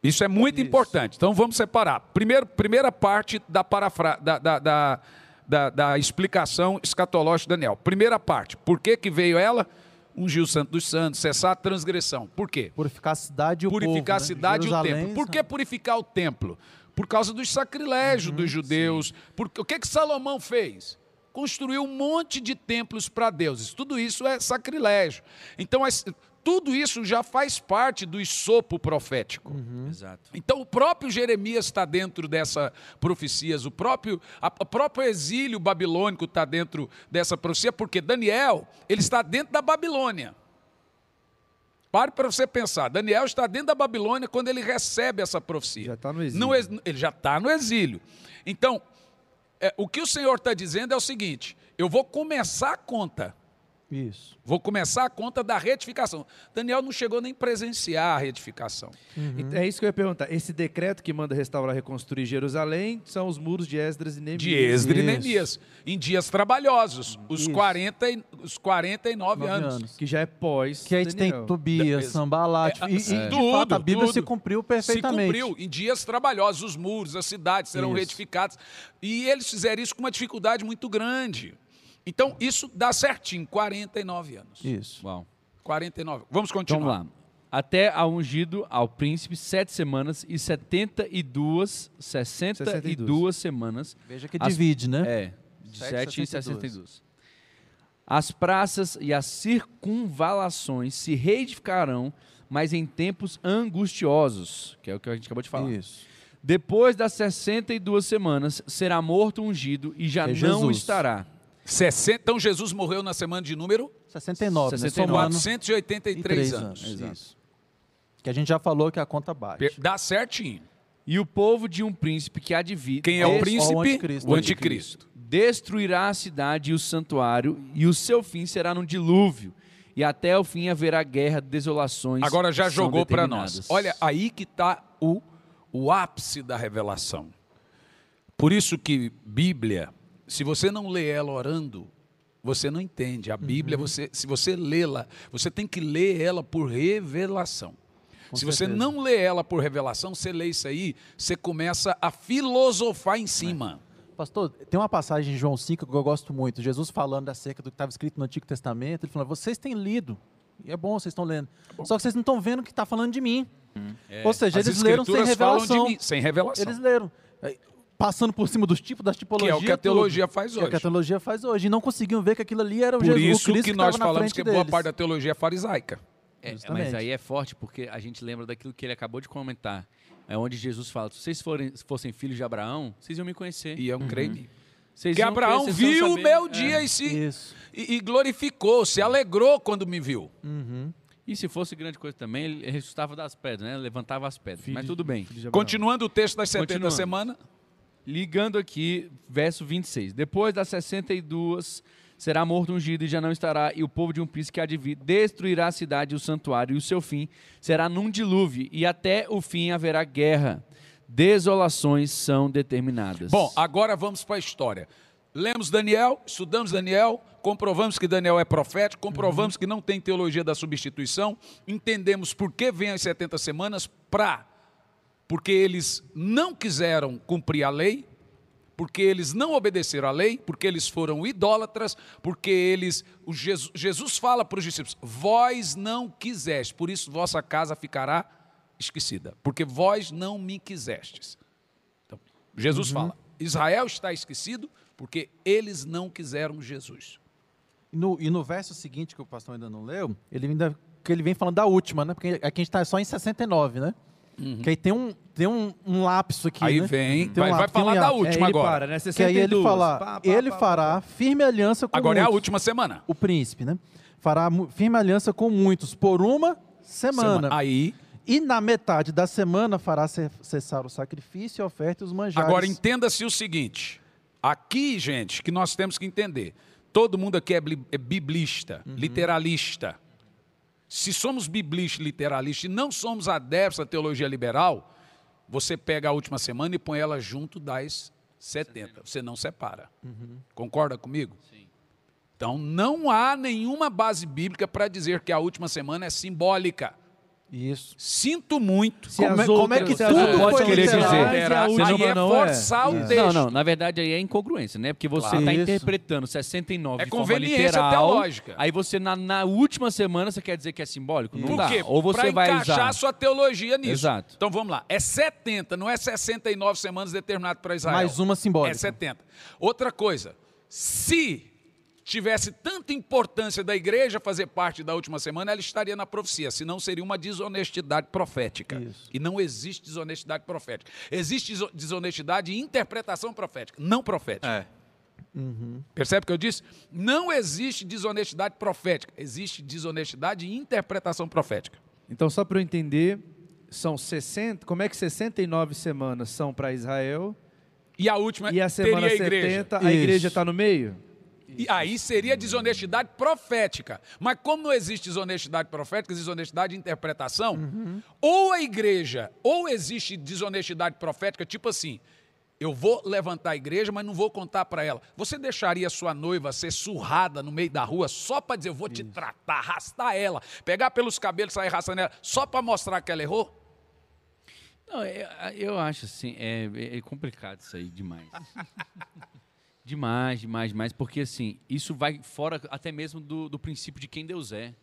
Speaker 2: Isso é muito importante. Então vamos separar. Primeiro, primeira parte da, parafra, da, da, da, da- da explicação escatológica de Daniel. Primeira parte. Por que, que veio ela? Ungir o santo dos santos, cessar a transgressão. Por quê?
Speaker 4: Purificar a cidade e o
Speaker 2: purificar
Speaker 4: povo,
Speaker 2: a
Speaker 4: né?
Speaker 2: cidade e o templo. Por que purificar o templo? Por causa dos sacrilégios dos judeus. Porque, o que, que Salomão fez? Construiu um monte de templos para deuses. Tudo isso é sacrilégio. Então, as- tudo isso já faz parte do sopo profético.
Speaker 1: Exato.
Speaker 2: Então o próprio Jeremias está dentro dessa profecias, o próprio, a- o próprio exílio babilônico está dentro dessa profecia, porque Daniel, ele está dentro da Babilônia. Pare para você pensar, Daniel está dentro da Babilônia quando ele recebe essa profecia.
Speaker 3: Já está no exílio.
Speaker 2: Não ele já está no exílio. Então, é, o que o Senhor está dizendo é o seguinte: eu vou começar a conta.
Speaker 4: Isso.
Speaker 2: Vou começar a conta da retificação. Daniel não chegou nem a presenciar a retificação.
Speaker 3: E É isso que eu ia perguntar. Esse decreto que manda restaurar e reconstruir Jerusalém são os muros de Esdras e Neemias.
Speaker 2: de Esdras e. Neemias, em dias trabalhosos, os,
Speaker 4: Isso.
Speaker 2: 40, e- os 49
Speaker 4: Nove
Speaker 2: anos.
Speaker 4: anos.
Speaker 3: Que já é pós.
Speaker 4: Que a gente tem. Tobias,
Speaker 2: É,
Speaker 4: Sambalat,
Speaker 2: é,
Speaker 4: e, e,
Speaker 2: é.
Speaker 4: de
Speaker 2: Tudo,
Speaker 4: fato a Bíblia
Speaker 2: tudo.
Speaker 4: se cumpriu
Speaker 2: Se
Speaker 4: perfeitamente.
Speaker 2: cumpriu em dias trabalhosos, os muros, as cidades serão
Speaker 4: Isso.
Speaker 2: retificadas. E eles fizeram isso com uma dificuldade muito grande. Então, isso dá certinho, 49 anos.
Speaker 4: Isso.
Speaker 1: Uau.
Speaker 2: 49. Vamos
Speaker 1: Então
Speaker 2: continuar.
Speaker 1: vamos lá. Até a ungido ao príncipe sete semanas e setenta e duas, sessenta e
Speaker 3: 62.
Speaker 1: duas semanas.
Speaker 4: Veja que
Speaker 1: As-
Speaker 4: divide, né?
Speaker 1: É, de
Speaker 4: Sete,
Speaker 1: 7 e
Speaker 4: 62.
Speaker 1: 62. As praças e as circunvalações se reedificarão, mas em tempos angustiosos, que é o que a gente acabou de falar.
Speaker 4: Isso.
Speaker 1: Depois das 62 semanas, será morto ungido e já
Speaker 4: É
Speaker 1: não
Speaker 4: Jesus.
Speaker 1: estará.
Speaker 2: 60, então, Jesus morreu na semana de número
Speaker 4: 69, né?
Speaker 1: 69.
Speaker 4: Somando
Speaker 2: 483
Speaker 4: três
Speaker 2: anos.
Speaker 4: Isso. Que a gente já falou que a conta bate.
Speaker 2: Dá certinho.
Speaker 1: E o povo de um príncipe que há de vir
Speaker 2: Quem é o príncipe?
Speaker 4: o anticristo.
Speaker 2: O anticristo.
Speaker 1: destruirá a cidade e o santuário, e o seu fim será no dilúvio. E até o fim haverá guerra, desolações.
Speaker 2: Agora já
Speaker 1: são
Speaker 2: jogou para nós. Olha, aí que está o, o ápice da revelação. Por isso que Bíblia, se você não lê ela orando, você não entende. A Bíblia, você, se você lê-la, você tem que ler ela por revelação. se você
Speaker 4: certeza.
Speaker 2: não lê ela por revelação, você lê isso aí, você começa a filosofar em cima.
Speaker 4: Pastor, tem uma passagem em João 5 que eu gosto muito. Jesus falando acerca do que estava escrito no Antigo Testamento. Ele falou: vocês têm lido E é bom, vocês estão lendo. Só que vocês não estão vendo que está falando de mim. Ou seja,
Speaker 2: As
Speaker 4: eles leram sem revelação.
Speaker 2: mim, sem revelação.
Speaker 4: Eles leram. É, Passando por cima dos tipos, das
Speaker 2: Que
Speaker 4: tipologias.
Speaker 2: é o que a
Speaker 4: tudo.
Speaker 2: teologia faz
Speaker 4: Que é o que a
Speaker 2: hoje.
Speaker 4: teologia faz hoje. E não conseguiam ver que aquilo ali era o
Speaker 2: Por
Speaker 4: Jesus, o
Speaker 2: isso que
Speaker 4: que
Speaker 2: nós falamos que boa
Speaker 4: deles.
Speaker 2: parte da teologia é farisaica.
Speaker 1: É, mas aí é forte porque a gente lembra daquilo que ele acabou de comentar. É onde Jesus fala: se vocês forem, fossem filhos de Abraão, vocês iam me conhecer.
Speaker 2: E eu creio nisso.
Speaker 1: Vocês
Speaker 2: Que Abraão
Speaker 1: crer,
Speaker 2: viu o meu
Speaker 1: É.
Speaker 2: dia e, se, e, e glorificou, se alegrou quando me viu.
Speaker 1: E se fosse grande coisa também, ele ressuscitava das pedras, né? Levantava as pedras.
Speaker 3: Filho
Speaker 1: Mas tudo bem.
Speaker 2: Continuando o texto das 70
Speaker 1: Continuando.
Speaker 2: semanas.
Speaker 1: Ligando aqui, verso 26. Depois das 62, será morto ungido e já não estará, e o povo de um príncipe que há de vir destruirá a cidade e o santuário, e o seu fim será num dilúvio, e até o fim haverá guerra. Desolações são determinadas.
Speaker 2: Bom, agora vamos para a história. Lemos Daniel, estudamos Daniel, comprovamos que Daniel é profético, comprovamos que não tem teologia da substituição, entendemos por que vem as 70 semanas para porque eles não quiseram cumprir a lei, porque eles não obedeceram à lei, porque eles foram idólatras, porque eles. Jesus, Jesus fala para os discípulos: vós não quiseste, por isso vossa casa ficará esquecida, porque vós não me quisestes. Então, Jesus fala: Israel está esquecido porque eles não quiseram Jesus.
Speaker 4: E no, e no verso seguinte, que o pastor ainda não leu, ele ainda que ele vem falando da última, né? Porque aqui a gente está só em 69, né? Que aí tem um, tem um, um lapso aqui.
Speaker 2: Aí
Speaker 4: né?
Speaker 2: vem,
Speaker 4: Tem um
Speaker 2: vai, vai
Speaker 4: lapso, tem um
Speaker 2: falar da.
Speaker 3: É,
Speaker 2: última
Speaker 3: ele
Speaker 2: agora.
Speaker 3: para, né?
Speaker 4: Que aí ele
Speaker 3: 62.
Speaker 4: fala,
Speaker 3: Pá, pá,
Speaker 4: ele
Speaker 3: pá,
Speaker 4: fará firme aliança com
Speaker 2: Agora é a
Speaker 4: muitos.
Speaker 2: última semana.
Speaker 4: O príncipe, né? Fará firme aliança com muitos por uma semana.
Speaker 2: Aí,
Speaker 4: E na metade da semana fará ce- cessar o sacrifício, a oferta e os manjares.
Speaker 2: Agora entenda-se o seguinte: aqui, gente, que nós temos que entender. Todo mundo aqui é é biblista, literalista. Se somos biblistas, literalistas e não somos adeptos à teologia liberal, você pega a última semana e põe ela junto das 70. Você não separa. Concorda comigo?
Speaker 1: Sim.
Speaker 2: Então não há nenhuma base bíblica para dizer que a última semana é simbólica.
Speaker 4: Isso.
Speaker 2: Sinto muito.
Speaker 3: Se
Speaker 4: Como é- como é que
Speaker 3: se
Speaker 4: tudo pode
Speaker 3: são
Speaker 4: querer dizer?
Speaker 3: e a
Speaker 2: Aí
Speaker 3: última
Speaker 2: é
Speaker 3: não
Speaker 2: forçar o
Speaker 3: Isso.
Speaker 2: texto.
Speaker 1: Não, não, na verdade aí é incongruência, né? Porque você
Speaker 4: Claro.
Speaker 1: está
Speaker 4: Isso.
Speaker 1: interpretando 69
Speaker 2: É
Speaker 1: de forma
Speaker 2: conveniência
Speaker 1: literal,
Speaker 2: teológica.
Speaker 1: aí você na, na última semana você quer dizer que é simbólico? Não
Speaker 2: Por
Speaker 1: dá.
Speaker 2: quê?
Speaker 1: Ou você
Speaker 2: pra
Speaker 1: vai
Speaker 2: encaixar
Speaker 1: usar...
Speaker 2: sua teologia nisso.
Speaker 1: Exato.
Speaker 2: Então vamos lá. É 70, não é 69 semanas determinado para Israel.
Speaker 4: Mais uma simbólica.
Speaker 2: É 70. Outra coisa, se tivesse tanta importância da igreja fazer parte da última semana, ela estaria na profecia, senão seria uma desonestidade profética.
Speaker 4: Isso.
Speaker 2: E não existe desonestidade profética. Existe deso- desonestidade em interpretação profética, não profética.
Speaker 5: É.
Speaker 2: Percebe o que eu disse? Não existe desonestidade profética, existe desonestidade em interpretação profética.
Speaker 3: Então, só para eu entender, são 60. Como é que 69 semanas são para Israel?
Speaker 2: E a última
Speaker 3: E a semana
Speaker 2: teria a igreja.
Speaker 3: 70, a
Speaker 4: Isso.
Speaker 3: igreja está no meio?
Speaker 2: E aí seria desonestidade profética. Mas como não existe desonestidade profética, existe desonestidade de interpretação, ou a igreja, ou existe desonestidade profética, tipo assim, eu vou levantar a igreja, mas não vou contar para ela. Você deixaria sua noiva ser surrada no meio da rua só para dizer, eu vou te tratar, arrastar ela, pegar pelos cabelos e sair arrastando ela, só para mostrar que ela errou?
Speaker 1: Não, eu, eu acho assim, é, é complicado isso aí demais. demais, demais, demais, porque assim, isso vai fora até mesmo do, do princípio de quem Deus é.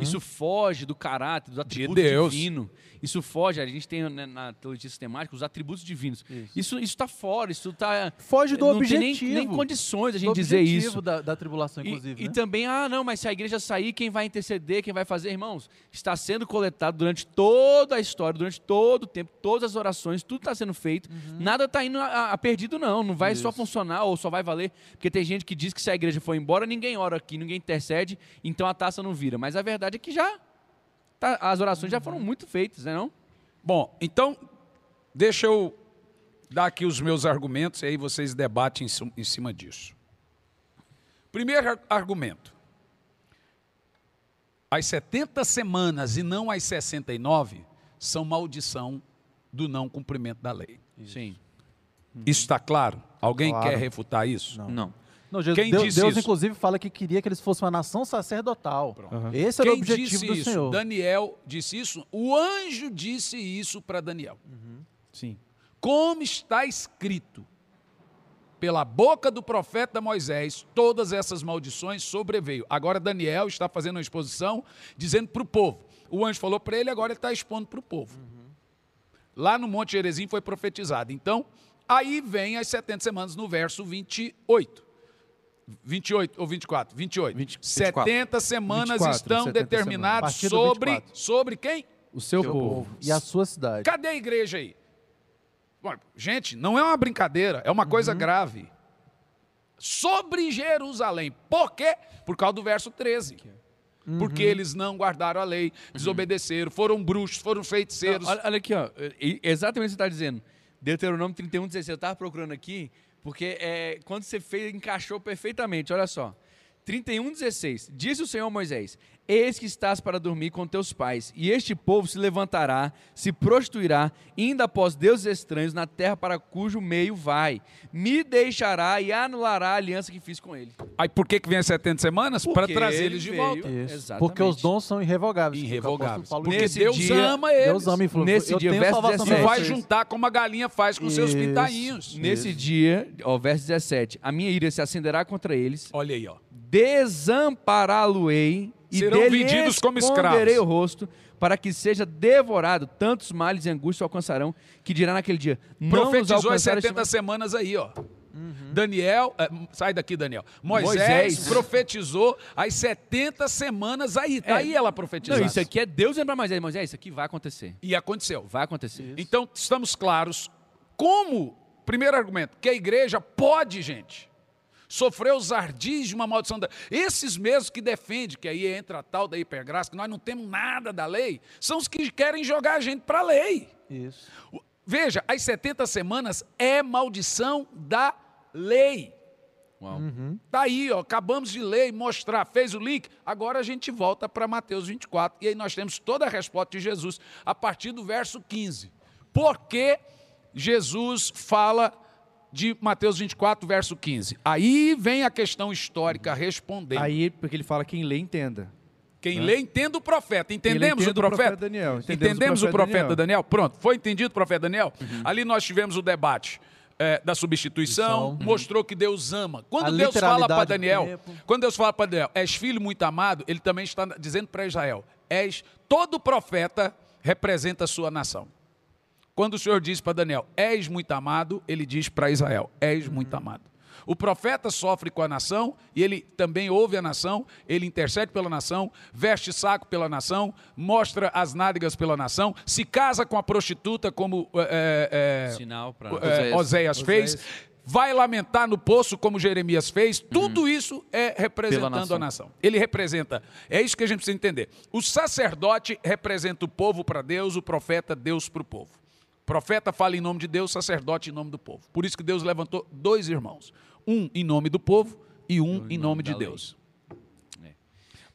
Speaker 1: Isso foge do caráter, do atributo
Speaker 2: Deus.
Speaker 1: divino. Isso foge, a gente tem né, na teologia sistemática os atributos divinos. Isso está fora, isso está...
Speaker 4: Foge do
Speaker 1: não
Speaker 4: objetivo.
Speaker 1: tem nem, nem condições a gente
Speaker 4: Do
Speaker 1: dizer isso.
Speaker 4: Da, da tribulação,
Speaker 1: E-
Speaker 4: inclusive.
Speaker 1: E,
Speaker 4: né?
Speaker 1: também, ah, não, mas se a igreja sair, quem vai interceder, quem vai fazer, irmãos, está sendo coletado durante toda a história, durante todo o tempo, todas as orações, tudo está sendo feito, nada está indo a, a perdido, não. Não vai só funcionar ou só vai valer, porque tem gente que diz que se a igreja for embora, ninguém ora aqui, ninguém intercede, então a taça não vira. Mas a verdade é que já, tá- as orações já foram muito feitas, né não?
Speaker 2: Bom, então, deixa eu dar aqui os meus argumentos e aí vocês debatem em ci- em cima disso. Primeiro ar- argumento. As 70 semanas e não as 69 são maldição do não cumprimento da lei.
Speaker 1: Sim.
Speaker 2: Isso está claro? Alguém
Speaker 4: Claro.
Speaker 2: quer refutar isso?
Speaker 1: Não.
Speaker 4: Não, Jesus,
Speaker 2: Quem
Speaker 4: Deus,
Speaker 2: disse
Speaker 4: Deus,
Speaker 2: isso?
Speaker 4: inclusive, fala que queria que eles fossem uma nação sacerdotal.
Speaker 3: Aham.
Speaker 4: Esse era o
Speaker 2: Quem
Speaker 4: objetivo
Speaker 2: disse
Speaker 4: do
Speaker 2: isso?
Speaker 4: Senhor.
Speaker 2: Daniel disse isso. O anjo disse isso para Daniel.
Speaker 3: Sim.
Speaker 2: Como está escrito. pela boca do profeta Moisés, todas essas maldições sobreveio. Agora Daniel está fazendo uma exposição dizendo para o povo. O anjo falou para ele, agora ele está expondo para o povo. Lá no Monte Jerezim foi profetizado. Então, aí vem as 70 semanas no verso 28. 28 ou 24? 28.
Speaker 3: 20,
Speaker 2: 70 semanas
Speaker 3: 24,
Speaker 2: estão
Speaker 3: 70
Speaker 2: determinadas sobre,
Speaker 4: 24.
Speaker 2: sobre quem?
Speaker 3: O seu,
Speaker 4: Seu
Speaker 3: povo.
Speaker 4: povo. E a sua cidade.
Speaker 2: Cadê a igreja aí? Bom, gente, não é uma brincadeira, é uma coisa grave. Sobre Jerusalém. Por quê? Por causa do verso 13. Porque eles não guardaram a lei, desobedeceram, foram bruxos, foram feiticeiros.
Speaker 1: Olha, olha aqui, ó. Exatamente o que você está dizendo. Deuteronômio 31, 16. Eu estava procurando aqui, porque é, quando você fez, encaixou perfeitamente. Olha só. 31, 16. Disse o Senhor a Moisés: Eis que estás para dormir com teus pais, e este povo se levantará, se prostituirá, indo após deuses estranhos na terra para cujo meio vai. Me deixará e anulará a aliança que fiz com ele.
Speaker 2: Aí por que, que vem as 70 semanas? Para
Speaker 1: Porque
Speaker 2: trazer
Speaker 1: ele
Speaker 2: eles de
Speaker 1: veio-
Speaker 2: volta.
Speaker 4: Porque os dons são irrevogáveis.
Speaker 2: Irrevogáveis. Porque
Speaker 1: Nesse
Speaker 2: Deus
Speaker 1: dia-
Speaker 2: ama eles.
Speaker 4: Deus ama e falou,
Speaker 1: Nesse
Speaker 4: eu
Speaker 1: dia,
Speaker 4: tenho
Speaker 1: verso
Speaker 4: salvação
Speaker 2: E
Speaker 1: 17.
Speaker 4: pra
Speaker 2: vai juntar como a galinha faz com seus
Speaker 4: Isso.
Speaker 2: pintainhos.
Speaker 1: Nesse dia, ó, verso 17: A minha ira se acenderá contra eles,
Speaker 2: Olha aí, ó.
Speaker 1: Desampará-lo-ei e
Speaker 2: Serão
Speaker 1: dele
Speaker 2: vendidos como
Speaker 1: esconderei
Speaker 2: escravos.
Speaker 1: o rosto para que seja devorado. Tantos males e angústias o alcançarão que dirá naquele dia:
Speaker 2: Profetizou as
Speaker 1: alcançaram
Speaker 2: 70
Speaker 1: este-
Speaker 2: semanas aí, ó. Daniel, eh, sai daqui, Daniel. Moisés,
Speaker 1: Moisés.
Speaker 2: profetizou as 70 semanas aí. Tá
Speaker 1: É.
Speaker 2: aí ela profetizando.
Speaker 1: isso aqui é Deus para Moisés: Moisés, isso aqui vai acontecer.
Speaker 2: E aconteceu.
Speaker 1: Vai acontecer.
Speaker 2: Então, estamos claros como, primeiro argumento, que a igreja pode, gente, sofrer os ardis de uma maldição. Da... Esses mesmos que defendem que aí entra a tal da hipergraça, que nós não temos nada da lei, são os que querem jogar a gente para a lei.
Speaker 4: Isso.
Speaker 2: Veja, as 70 semanas é maldição da lei.
Speaker 1: Uau.
Speaker 2: Tá aí, ó, acabamos de ler e mostrar, fez o link, agora a gente volta para Mateus 24, e aí nós temos toda a resposta de Jesus, a partir do verso 15. Por que Jesus fala de Mateus 24, verso 15? Aí vem a questão histórica respondendo.
Speaker 3: Aí, porque ele fala quem lê, entenda.
Speaker 2: Quem lê, entenda o profeta. Entendemos
Speaker 3: entenda
Speaker 2: o profeta?
Speaker 3: Daniel.
Speaker 2: Entendemos, o profeta, Daniel. Pronto, foi entendido o profeta Daniel?
Speaker 3: Uhum.
Speaker 2: Ali nós tivemos o debate eh, da substituição, mostrou que Deus ama. Quando
Speaker 4: A
Speaker 2: Deus fala para Daniel, quando Deus fala para Daniel, és filho muito amado, ele também está dizendo para Israel, és todo profeta representa a sua nação. Quando o Senhor diz para Daniel, és muito amado, ele diz para Israel, és muito amado. O profeta sofre com a nação e ele também ouve a nação, ele intercede pela nação, veste saco pela nação, mostra as nádegas pela nação, se casa com a prostituta, como é, é,
Speaker 1: Sinal para.
Speaker 2: é, Oséias fez, vai lamentar no poço, como Jeremias fez. Tudo isso é representando
Speaker 5: nação.
Speaker 2: a nação. Ele representa. É isso que a gente precisa entender. O sacerdote representa o povo para Deus, o profeta, Deus para o povo. Profeta fala em nome de Deus, sacerdote em nome do povo. Por isso que Deus levantou dois irmãos. Um em nome do povo e um em nome de. Deus.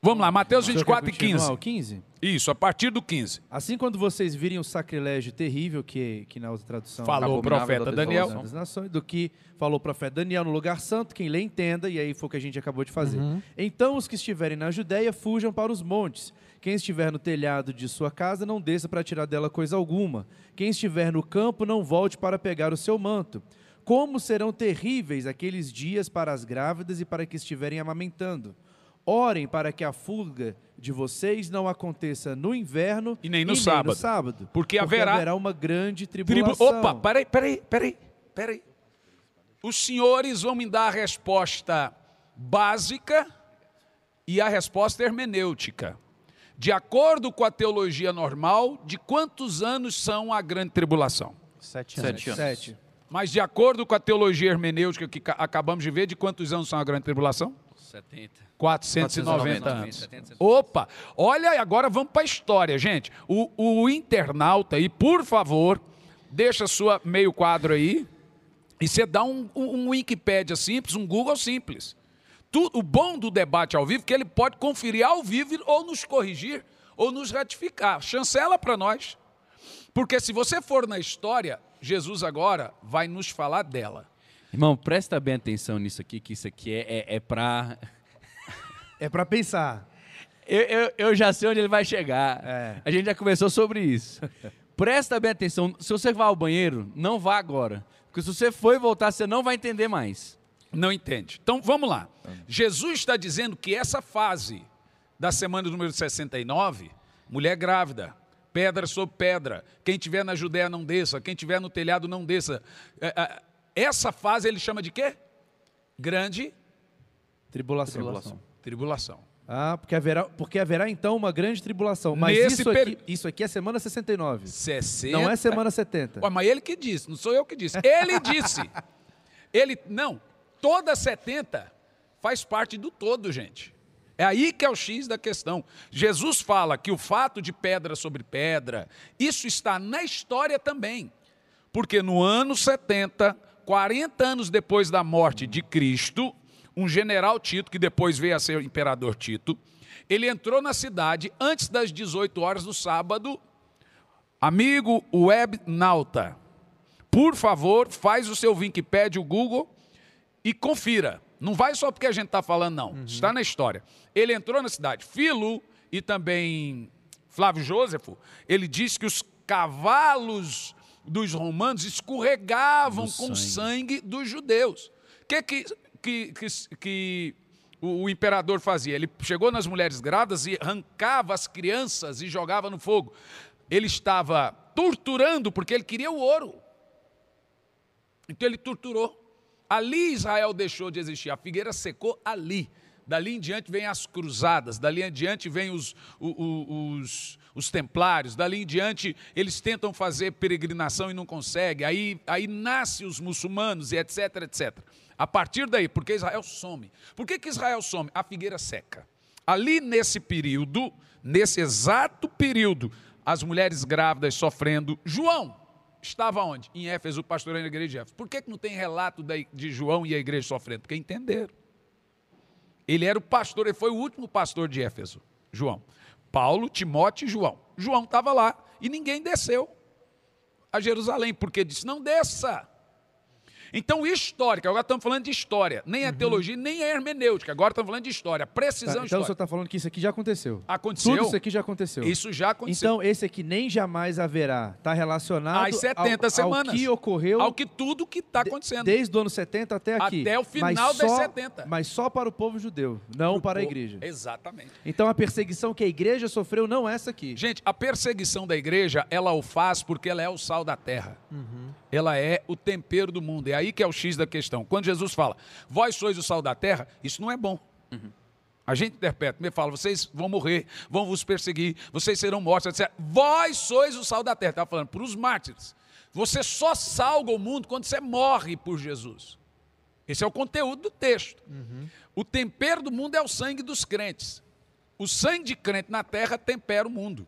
Speaker 2: Vamos lá, Mateus
Speaker 3: O senhor
Speaker 2: 24 e
Speaker 3: quer continuar
Speaker 2: 15.
Speaker 3: o 15?
Speaker 2: Isso, a partir do 15.
Speaker 3: Assim, quando vocês virem o sacrilégio terrível, que, que na outra tradução...
Speaker 2: Falou o profeta
Speaker 5: da
Speaker 2: Daniel.
Speaker 3: nações, do que falou o profeta Daniel no lugar santo, quem lê entenda, e aí foi o que a gente acabou de fazer. Então os que estiverem na Judéia fujam para os montes. Quem estiver no telhado de sua casa, não desça para tirar dela coisa alguma. Quem estiver no campo, não volte para pegar o seu manto. Como serão terríveis aqueles dias para as grávidas e para que estiverem amamentando. Orem para que a fuga de vocês não aconteça no inverno
Speaker 2: E nem no sábado.
Speaker 3: sábado,
Speaker 2: Porque haverá-
Speaker 3: uma grande
Speaker 2: Tribu...
Speaker 3: tribulação.
Speaker 2: Opa, peraí, peraí, peraí, peraí. Os senhores vão me dar a resposta básica e a resposta hermenêutica. De acordo com a teologia normal, de quantos anos são a grande tribulação?
Speaker 4: Sete anos.
Speaker 5: Sete anos.
Speaker 3: Sete.
Speaker 2: Mas de acordo com a teologia hermenêutica que ca- acabamos de ver, de quantos anos são a grande tribulação?
Speaker 1: 70.
Speaker 2: 490
Speaker 5: 490
Speaker 2: anos.
Speaker 1: 70, 70.
Speaker 2: Opa, olha, agora vamos para a história, gente. O, o internauta aí, por favor, deixa sua meio quadro aí e você dá um, um, um Wikipédia simples, um Google simples. Tu- o bom do debate ao vivo é que ele pode conferir ao vivo ou nos corrigir ou nos ratificar. Chancela para nós. Porque se você for na história, Jesus agora vai nos falar dela.
Speaker 1: Irmão, presta bem atenção nisso aqui, que isso aqui é, é, é pra.
Speaker 3: É para pensar.
Speaker 1: Eu, eu, eu já sei onde ele vai chegar.
Speaker 3: É.
Speaker 1: A gente já conversou sobre isso. Presta bem atenção. Se você vai ao banheiro, não vá agora. Porque se você for e voltar, você não vai entender mais.
Speaker 2: Não entende. Então vamos lá. Jesus está dizendo que essa fase da semana número 69, mulher grávida, pedra sobre pedra, quem tiver na Judéia não desça, quem tiver no telhado não desça. É, é, Essa fase ele chama de quê? Grande
Speaker 3: Tribulação.
Speaker 5: Tribulação.
Speaker 2: tribulação.
Speaker 3: Ah, porque haverá, porque haverá então uma grande tribulação. Mas
Speaker 2: Nesse
Speaker 3: isso, aqui, isso aqui é semana 69.
Speaker 2: 60.
Speaker 3: Não é semana 70.
Speaker 2: Ué, mas ele que disse, não sou eu que disse. Ele disse. Ele, não, toda 70 faz parte do todo, gente. É aí que é o X da questão. Jesus fala que o fato de pedra sobre pedra, isso está na história também. Porque no ano 70, 40 anos depois da morte de Cristo, um general Tito, que depois veio a ser o imperador Tito, ele entrou na cidade antes das 18 horas do sábado. Amigo webnauta, por favor, faz o seu Wikipedia, o Google e confira. Não vai só porque a gente está falando, não. Está na história. Ele entrou na cidade. Filo e também Flávio Jósefo, ele diz que os cavalos dos romanos escorregavam com sangue. dos judeus. O que, que, que, que, que o, o imperador fazia? Ele chegou nas mulheres grávidas e arrancava as crianças e jogava no fogo. Ele estava torturando porque ele queria o ouro. Então ele torturou. Ali Israel deixou de existir. A figueira secou ali. Dali em diante vem as cruzadas, dali em diante vem os, o- o- os, os templários, dali em diante eles tentam fazer peregrinação e não conseguem, aí, aí os muçulmanos e etc, etc. A partir daí, porque Israel some. Por que, que Israel some? A figueira seca. Ali nesse período, nesse exato período, as mulheres grávidas sofrendo. João estava onde? Em Éfeso, pastoreando a igreja de Éfeso. Por que, que não tem relato de João e a igreja sofrendo? Porque entenderam. Ele era o pastor, ele foi o último pastor de Éfeso, João. Paulo, Timóteo e João. João estava lá e ninguém desceu a Jerusalém, porque disse: não desça. Então, histórica, agora estamos falando de história, nem é teologia, nem é hermenêutica, agora estamos falando de história,
Speaker 3: Tá,
Speaker 2: precisão
Speaker 3: então o
Speaker 2: histórica.
Speaker 3: senhor está falando que isso aqui já aconteceu.
Speaker 2: Aconteceu?
Speaker 3: Tudo isso aqui já aconteceu.
Speaker 2: Isso já aconteceu.
Speaker 3: Então, esse aqui nem jamais haverá. Está relacionado
Speaker 2: Às 70
Speaker 3: ao,
Speaker 2: semanas.
Speaker 3: ao que ocorreu
Speaker 2: Ao que tudo que está acontecendo.
Speaker 3: desde o ano 70 até aqui.
Speaker 2: Até o final
Speaker 3: mas
Speaker 2: das
Speaker 3: só,
Speaker 2: 70.
Speaker 3: Mas só para o povo judeu, não para a
Speaker 2: Pô,
Speaker 3: igreja.
Speaker 2: Exatamente.
Speaker 3: Então, a perseguição que a igreja sofreu não é essa aqui.
Speaker 2: Gente, a perseguição da igreja, ela o faz porque ela é o sal da terra. Ela é o tempero do mundo. É aí que é o X da questão. Quando Jesus fala, vós sois o sal da terra, isso não é bom. A gente interpreta, me fala, vocês vão morrer, vão vos perseguir, vocês serão mortos, etc. Vós sois o sal da terra. Estava falando para os mártires. Você só salga o mundo quando você morre por Jesus. Esse é o conteúdo do texto. O tempero do mundo é o sangue dos crentes. O sangue de crente na terra tempera o mundo.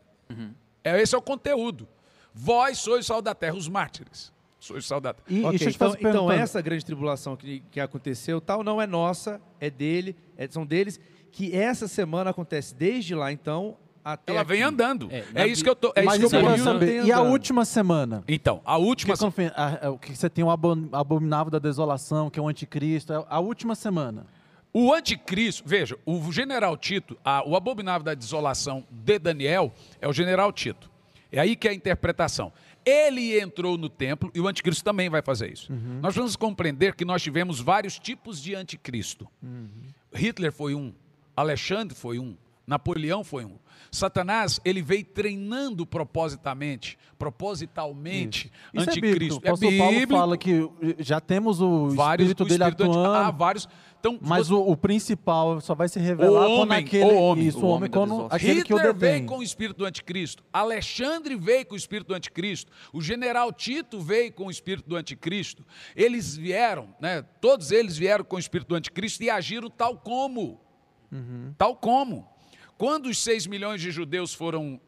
Speaker 2: É, esse é o conteúdo. Vós sois o sal da terra, os mártires. Sois o da terra.
Speaker 4: E,
Speaker 3: Ok,
Speaker 4: deixa eu te
Speaker 3: então,
Speaker 4: fazer
Speaker 3: então essa grande tribulação que, que aconteceu, tal, não é nossa, é dele, é- são deles, que essa semana acontece desde lá, então, até
Speaker 2: Ela
Speaker 3: aqui.
Speaker 2: vem andando.
Speaker 1: É,
Speaker 2: É, isso que eu tô. É
Speaker 4: Mas
Speaker 2: isso que
Speaker 4: eu
Speaker 2: eu
Speaker 4: quero saber. E a última semana?
Speaker 2: Então, a última.
Speaker 4: Que, confirma- a- a- o que você tem o abominável da desolação, que é o anticristo, é a última semana.
Speaker 2: O anticristo, veja, o general Tito, a- o abominável da desolação de Daniel é o general Tito. É aí que é a interpretação. Ele entrou no templo e o anticristo também vai fazer isso. Nós vamos compreender que nós tivemos vários tipos de anticristo. Hitler foi um, Alexandre foi um, Napoleão foi um. Satanás, ele veio treinando propositamente, propositalmente,
Speaker 4: Isso
Speaker 2: anticristo.
Speaker 4: é bíblico. O apóstolo Paulo fala que já temos o
Speaker 2: vários,
Speaker 4: espírito
Speaker 2: o
Speaker 4: dele
Speaker 2: espírito anti-
Speaker 4: atuando,
Speaker 2: há vários. Então,
Speaker 4: mas
Speaker 2: você-
Speaker 4: o, o principal só vai se revelar
Speaker 2: O
Speaker 4: quando
Speaker 2: homem,
Speaker 4: aquele...
Speaker 2: o homem.
Speaker 4: Isso,
Speaker 5: O
Speaker 4: o
Speaker 5: homem
Speaker 4: homem, quando aquele que o
Speaker 2: Hitler
Speaker 4: detém.
Speaker 2: veio com o espírito do anticristo, Alexandre veio com o espírito do anticristo, o general Tito veio com o espírito do anticristo. Eles vieram, né, todos eles vieram com o espírito do anticristo e agiram tal como. Tal como. Quando os 6 milhões de judeus foram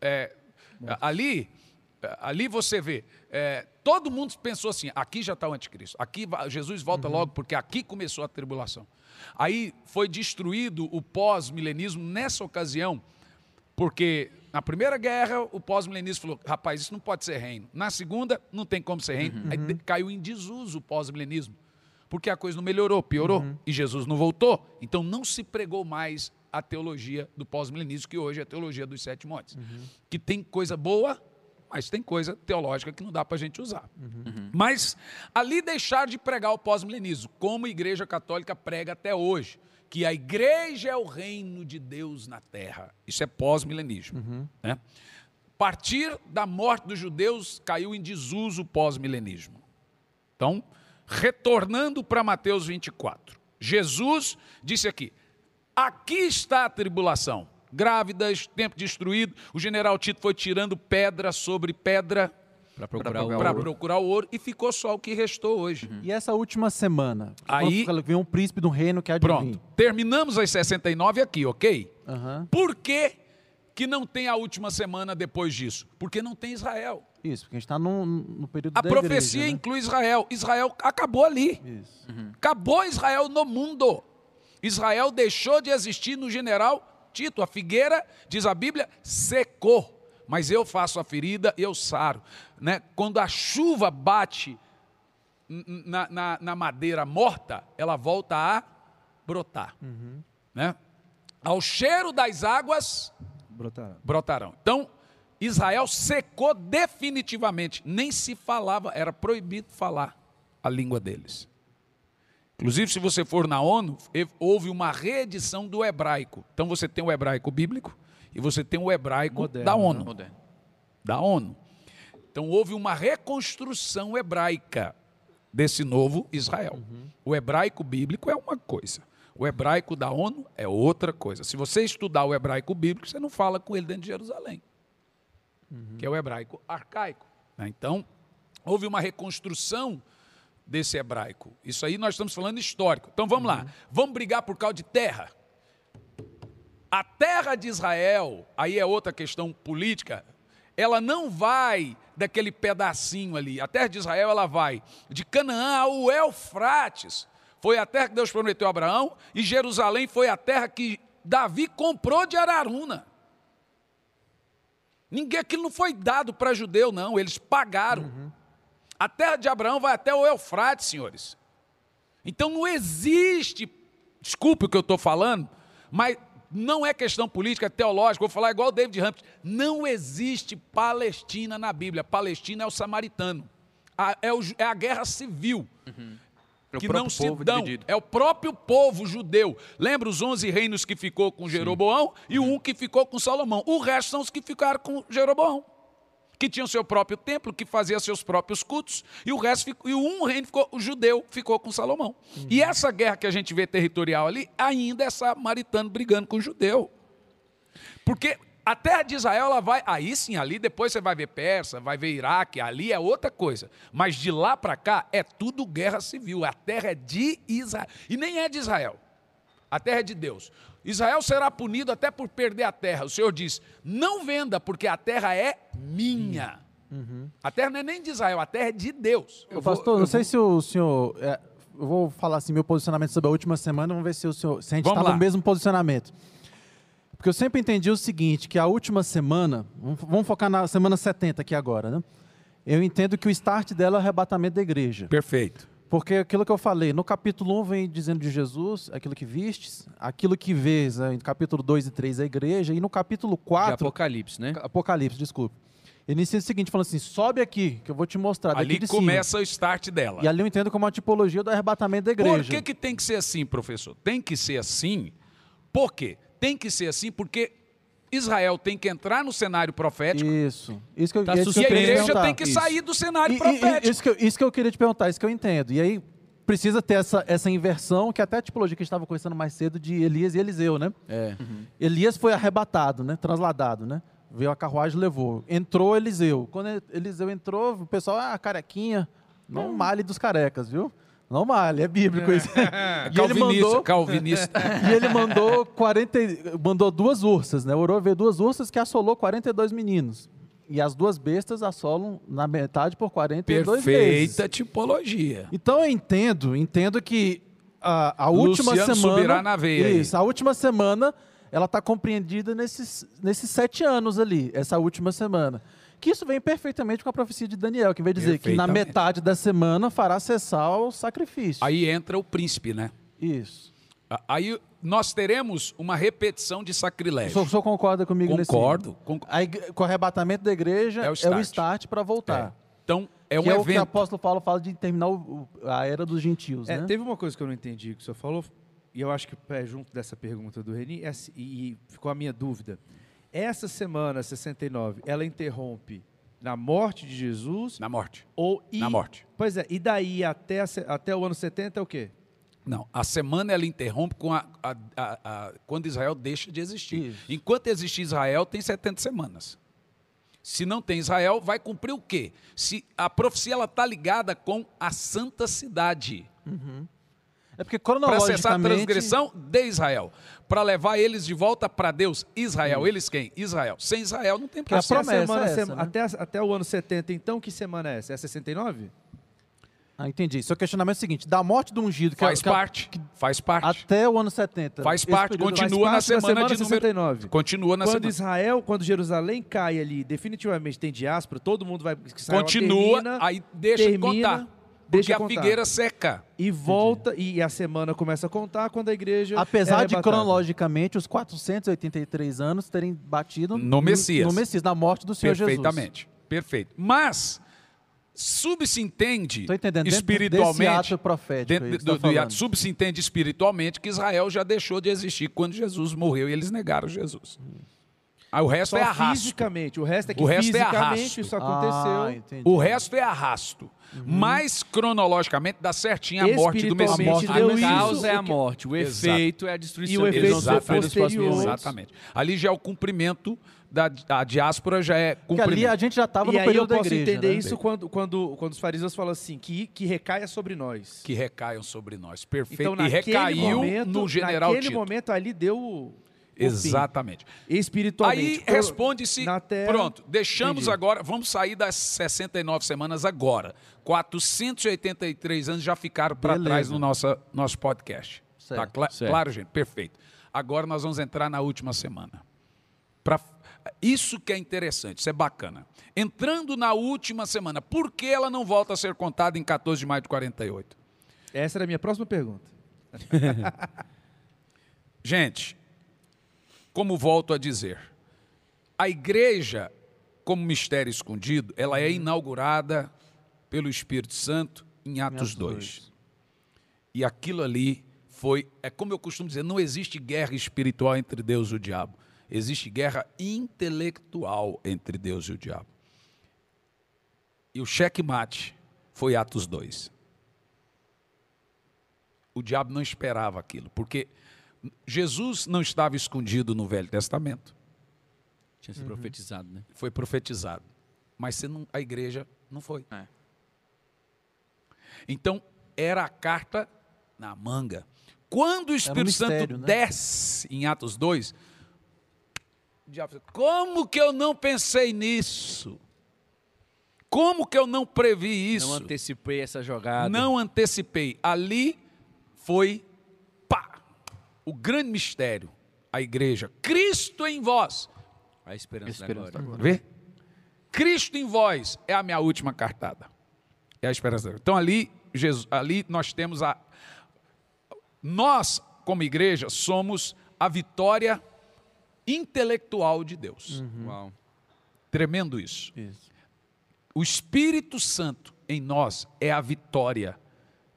Speaker 2: é, ali, ali você vê, é, todo mundo pensou assim: aqui já está o anticristo, aqui Jesus volta logo, porque aqui começou a tribulação. Aí foi destruído o pós-milenismo nessa ocasião, porque na primeira guerra o pós-milenismo falou: rapaz, isso não pode ser reino. Na segunda, não tem como ser reino. Aí de- caiu em desuso o pós-milenismo, porque a coisa não melhorou, piorou, e Jesus não voltou. Então não se pregou mais a teologia do pós-milenismo, que hoje é a teologia dos sete montes. Que tem coisa boa, mas tem coisa teológica que não dá para a gente usar. Mas ali deixar de pregar o pós-milenismo, como a Igreja Católica prega até hoje, que a igreja é o reino de Deus na terra. Isso é pós-milenismo. Né? Partir da morte dos judeus caiu em desuso o pós-milenismo. Então, retornando para Mateus 24, Jesus disse aqui: aqui está a tribulação. Grávidas, tempo destruído. O general Tito foi tirando pedra sobre pedra
Speaker 1: Para procurar ouro.
Speaker 2: procurar o ouro e ficou só o que restou hoje.
Speaker 4: E essa última semana?
Speaker 2: Aí-
Speaker 4: vem um príncipe do reino que de
Speaker 2: Pronto. Terminamos as 69 aqui, ok?
Speaker 4: Aham.
Speaker 2: Por que, que não tem a última semana depois disso? Porque não tem Israel.
Speaker 4: Isso, porque a gente está no, no período
Speaker 2: A
Speaker 4: da
Speaker 2: profecia
Speaker 4: igreja, né?
Speaker 2: inclui Israel. Israel acabou ali.
Speaker 4: Isso.
Speaker 2: Acabou Israel no mundo. Israel deixou de existir no general Tito. A figueira, diz a Bíblia, secou. Mas eu faço a ferida e eu saro. Né? Quando a chuva bate na, na- na madeira morta, ela volta a brotar. Né? Ao cheiro das águas,
Speaker 3: Brotaram.
Speaker 2: brotarão. Então, Israel secou definitivamente. Nem se falava, era proibido falar a língua deles. Inclusive, se você for na ONU, houve uma reedição do hebraico. Então, você tem o hebraico bíblico e você tem o hebraico
Speaker 3: Moderno,
Speaker 2: da
Speaker 3: né?
Speaker 2: ONU.
Speaker 5: Moderno.
Speaker 2: Da ONU. Então, houve uma reconstrução hebraica desse novo Israel. O hebraico bíblico é uma coisa. O hebraico da ONU é outra coisa. Se você estudar o hebraico bíblico, você não fala com ele dentro de Jerusalém, que é o hebraico arcaico. né? Então, houve uma reconstrução desse hebraico. Isso aí nós estamos falando histórico. Então vamos lá. Vamos brigar por causa de terra. A terra de Israel, aí é outra questão política, ela não vai daquele pedacinho ali. A terra de Israel, ela vai de Canaã ao Eufrates. Foi a terra que Deus prometeu a Abraão, e Jerusalém foi a terra que Davi comprou de Araruna. Ninguém, aquilo não foi dado para judeu, não, eles pagaram. A terra de Abraão vai até o Eufrates, senhores. Então não existe, desculpe o que eu estou falando, mas não é questão política, é teológica, vou falar igual o David Humphrey. Não existe Palestina na Bíblia. Palestina é o samaritano. A- é, o é a guerra civil.
Speaker 5: É o
Speaker 2: que
Speaker 5: próprio
Speaker 2: não se
Speaker 5: povo
Speaker 2: dão.
Speaker 5: dividido.
Speaker 2: É o próprio povo judeu. Lembra os 11 reinos que ficou com Jeroboão e o um que ficou com Salomão. O resto são os que ficaram com Jeroboão. Que tinham seu próprio templo, que fazia seus próprios cultos, e o resto ficou, e um reino ficou, o judeu ficou com Salomão. E essa guerra que a gente vê territorial ali, ainda é samaritano brigando com o judeu. Porque a terra de Israel, ela vai. Aí sim, ali depois você vai ver Persa, vai ver Iraque, ali é outra coisa. Mas de lá para cá é tudo guerra civil. A terra é de Israel. E nem é de Israel. A terra é de Deus. Israel será punido até por perder a terra. O Senhor diz: não venda, porque a terra é minha. A terra não é nem de Israel, a terra é de Deus.
Speaker 4: Ô, pastor, não sei se o senhor. é, eu vou falar assim, meu posicionamento sobre a última semana, vamos ver se, o senhor, se a gente está no mesmo posicionamento. Porque eu sempre entendi o seguinte, que a última semana, vamos, vamos focar na semana 70 aqui agora, né? Eu entendo que o start dela é o arrebatamento da igreja.
Speaker 2: Perfeito.
Speaker 4: Porque aquilo que eu falei, no capítulo 1 vem dizendo de Jesus, aquilo que vistes, aquilo que vês, né, capítulo 2 e 3 a igreja, e no capítulo
Speaker 1: De
Speaker 4: 4,
Speaker 1: Apocalipse, né?
Speaker 4: Apocalipse, desculpe. Ele ensina o seguinte, falando assim, sobe aqui, que eu vou te mostrar
Speaker 2: Ali
Speaker 4: de
Speaker 2: começa o start dela.
Speaker 4: cima. E ali eu entendo como uma tipologia do arrebatamento da igreja.
Speaker 2: Por que, que tem que ser assim, professor? Tem que ser assim. Por quê? Tem que ser assim porque Israel tem que entrar no cenário profético
Speaker 4: Isso. Isso que eu,
Speaker 1: Tá
Speaker 4: isso que
Speaker 2: e
Speaker 4: eu
Speaker 2: a
Speaker 4: queria te
Speaker 2: igreja tem que
Speaker 1: Isso.
Speaker 2: sair do cenário
Speaker 4: E- e-
Speaker 2: profético.
Speaker 4: isso, que eu, isso que eu queria te perguntar, isso que eu entendo. E aí precisa ter essa, essa inversão, que até a tipologia que a gente estava conversando mais cedo de Elias e Eliseu, né?
Speaker 1: É.
Speaker 4: Elias foi arrebatado, né? Transladado, né? Veio a carruagem e levou. Entrou Eliseu. Quando E- Eliseu entrou, o pessoal, ah, carequinha. Não male dos carecas, viu? Não male, é bíblico isso. e ele
Speaker 2: Calvinista,
Speaker 4: mandou,
Speaker 2: calvinista.
Speaker 4: e ele mandou 40, e- mandou duas ursas, né? Orou ver duas ursas que assolou 42 meninos. E as duas bestas assolam na metade por 42 vezes.
Speaker 2: Perfeita tipologia.
Speaker 4: Então eu entendo, entendo que a, a última
Speaker 2: Luciano
Speaker 4: semana.
Speaker 2: subirá na veia aí.
Speaker 4: Isso, a última semana ela está compreendida nesses, nesses sete anos ali, essa última semana. Que isso vem perfeitamente com a profecia de Daniel, que vai dizer que na metade da semana fará cessar o sacrifício.
Speaker 2: Aí entra o príncipe, né?
Speaker 4: Isso.
Speaker 2: Aí nós teremos uma repetição de
Speaker 4: O
Speaker 2: sacrilégio.
Speaker 4: senhor, o senhor concorda comigo nesse...
Speaker 2: Concordo. conc-
Speaker 4: A igre- com o arrebatamento da igreja
Speaker 2: É o
Speaker 4: é
Speaker 2: start.
Speaker 4: start para voltar.
Speaker 2: É. Então, é um
Speaker 4: que é o que o
Speaker 2: evento.
Speaker 4: apóstolo Paulo fala de terminar o- a era dos gentios,
Speaker 3: É,
Speaker 4: né?
Speaker 3: Teve uma coisa que eu não entendi que o senhor falou, e eu acho que é junto dessa pergunta do Reni, é assim, e, e ficou a minha dúvida. Essa semana 69, ela interrompe na morte de Jesus
Speaker 2: Na morte.
Speaker 3: ou e,
Speaker 2: Na morte.
Speaker 3: Pois é, e daí até, a até o ano 70 é o quê?
Speaker 2: Não, a semana ela interrompe com a, a- a- quando Israel deixa de existir.
Speaker 4: Isso.
Speaker 2: Enquanto existe Israel, tem 70 semanas. Se não tem Israel, vai cumprir o quê? Se a profecia está ligada com a santa cidade.
Speaker 4: É porque
Speaker 2: Para
Speaker 4: cronologicamente...
Speaker 2: cessar a transgressão de Israel. Para levar eles de volta para Deus. Israel. Eles quem? Israel. Sem Israel não tem
Speaker 4: Que a
Speaker 3: Até
Speaker 2: processo.
Speaker 4: promessa
Speaker 3: semana,
Speaker 4: é essa,
Speaker 3: sema-
Speaker 4: né?
Speaker 3: até, a- até o ano 70, então, que semana é essa? É 69?
Speaker 4: Ah, entendi. Seu questionamento é o seguinte, da morte do ungido... que é-
Speaker 2: Faz
Speaker 4: que é-
Speaker 2: parte. Faz parte.
Speaker 4: Até o ano 70.
Speaker 2: Faz parte,
Speaker 4: período-
Speaker 2: continua
Speaker 3: Faz
Speaker 2: na
Speaker 3: parte da
Speaker 2: semana de número-
Speaker 3: 69.
Speaker 2: Continua na
Speaker 3: quando
Speaker 2: semana.
Speaker 3: Israel, quando Jerusalém cai ali, definitivamente tem diáspora, todo mundo vai... Israel
Speaker 2: Continua,
Speaker 3: termina,
Speaker 2: aí deixa de
Speaker 3: termina,
Speaker 2: contar. Porque
Speaker 3: deixa
Speaker 2: a
Speaker 3: contar.
Speaker 2: figueira seca.
Speaker 3: E volta, e a semana começa a contar quando a igreja.
Speaker 4: Apesar
Speaker 3: é
Speaker 4: de cronologicamente os 483 anos terem batido
Speaker 2: No Messias.
Speaker 4: no Messias, na morte do Senhor Jesus.
Speaker 2: Perfeitamente. Perfeito. Mas subsintende.
Speaker 4: Dentro
Speaker 2: espiritualmente.
Speaker 4: desse ato profético
Speaker 2: dentro
Speaker 4: aí que
Speaker 2: do,
Speaker 4: tá
Speaker 2: do subsintende espiritualmente que Israel já deixou de existir quando Jesus morreu e eles negaram Jesus. Aí o resto
Speaker 3: Só
Speaker 2: é arrasto.
Speaker 3: fisicamente. O resto é que
Speaker 2: O resto é
Speaker 3: fisicamente
Speaker 2: arrasto.
Speaker 3: isso aconteceu.
Speaker 4: Ah.
Speaker 2: O resto é arrasto. Mas cronologicamente dá certinho a morte do Messias.
Speaker 4: A
Speaker 3: deu
Speaker 4: morte
Speaker 1: A
Speaker 3: isso,
Speaker 1: causa é a morte, o
Speaker 2: Exato.
Speaker 1: efeito é a destruição.
Speaker 3: E o efeito
Speaker 1: anos.
Speaker 2: Exatamente. Ali já é o cumprimento da a diáspora já é
Speaker 4: Porque ali
Speaker 2: cumprimento.
Speaker 4: a gente já estava
Speaker 3: E
Speaker 4: no
Speaker 3: aí eu
Speaker 4: período da
Speaker 3: posso
Speaker 4: igreja.
Speaker 3: entender
Speaker 4: né?
Speaker 3: isso quando, quando, quando os fariseus falam assim, que, que recaia sobre nós.
Speaker 2: que recaiam sobre nós. Perfeito.
Speaker 3: Então,
Speaker 2: e
Speaker 3: naquele
Speaker 2: recaiu
Speaker 3: momento,
Speaker 2: no general
Speaker 3: naquele
Speaker 2: Tito.
Speaker 3: momento ali deu
Speaker 2: Exatamente.
Speaker 3: fim. Espiritualmente.
Speaker 2: Aí responde-se, pronto, deixamos
Speaker 3: Entendi.
Speaker 2: agora, vamos sair das 69 semanas agora. 483 anos já ficaram para trás no nosso, nosso podcast. Tá
Speaker 4: Certo.
Speaker 2: cla-
Speaker 1: Certo.
Speaker 2: claro, gente? Perfeito. Agora nós vamos entrar na última semana. Pra, isso que é interessante, isso é bacana. Entrando na última semana, por que ela não volta a ser contada em 14 de maio de 48?
Speaker 3: Essa era a minha próxima pergunta.
Speaker 2: Gente, como volto a dizer, a igreja, como mistério escondido, ela é inaugurada pelo Espírito Santo em Atos
Speaker 4: Atos
Speaker 2: 2.
Speaker 4: dois.
Speaker 2: E aquilo ali foi, é como eu costumo dizer, não existe guerra espiritual entre Deus e o diabo. Existe guerra intelectual entre Deus e o diabo. E o checkmate foi Atos 2. O diabo não esperava aquilo, porque Jesus não estava escondido no Velho Testamento,
Speaker 1: Tinha sido profetizado, né?
Speaker 2: foi profetizado. Mas não- a igreja não foi.
Speaker 1: É.
Speaker 2: Então, era a carta na manga. Quando o Espírito
Speaker 4: mistério,
Speaker 2: Santo
Speaker 4: né?
Speaker 2: desce em Atos 2, o diabo fala, como que eu não pensei nisso? Como que eu não previ isso?
Speaker 1: Não antecipei essa jogada.
Speaker 2: Não antecipei. Ali foi o grande mistério, a igreja. Cristo em vós.
Speaker 1: A esperança,
Speaker 5: Esperança
Speaker 1: da
Speaker 5: da
Speaker 1: glória.
Speaker 2: Vê? Cristo em vós é a minha última cartada. É a esperança. da glória. Então ali, Jesus, ali nós temos a nós como igreja somos a vitória intelectual de Deus.
Speaker 1: Uau.
Speaker 2: Tremendo isso.
Speaker 4: Isso.
Speaker 2: O Espírito Santo em nós é a vitória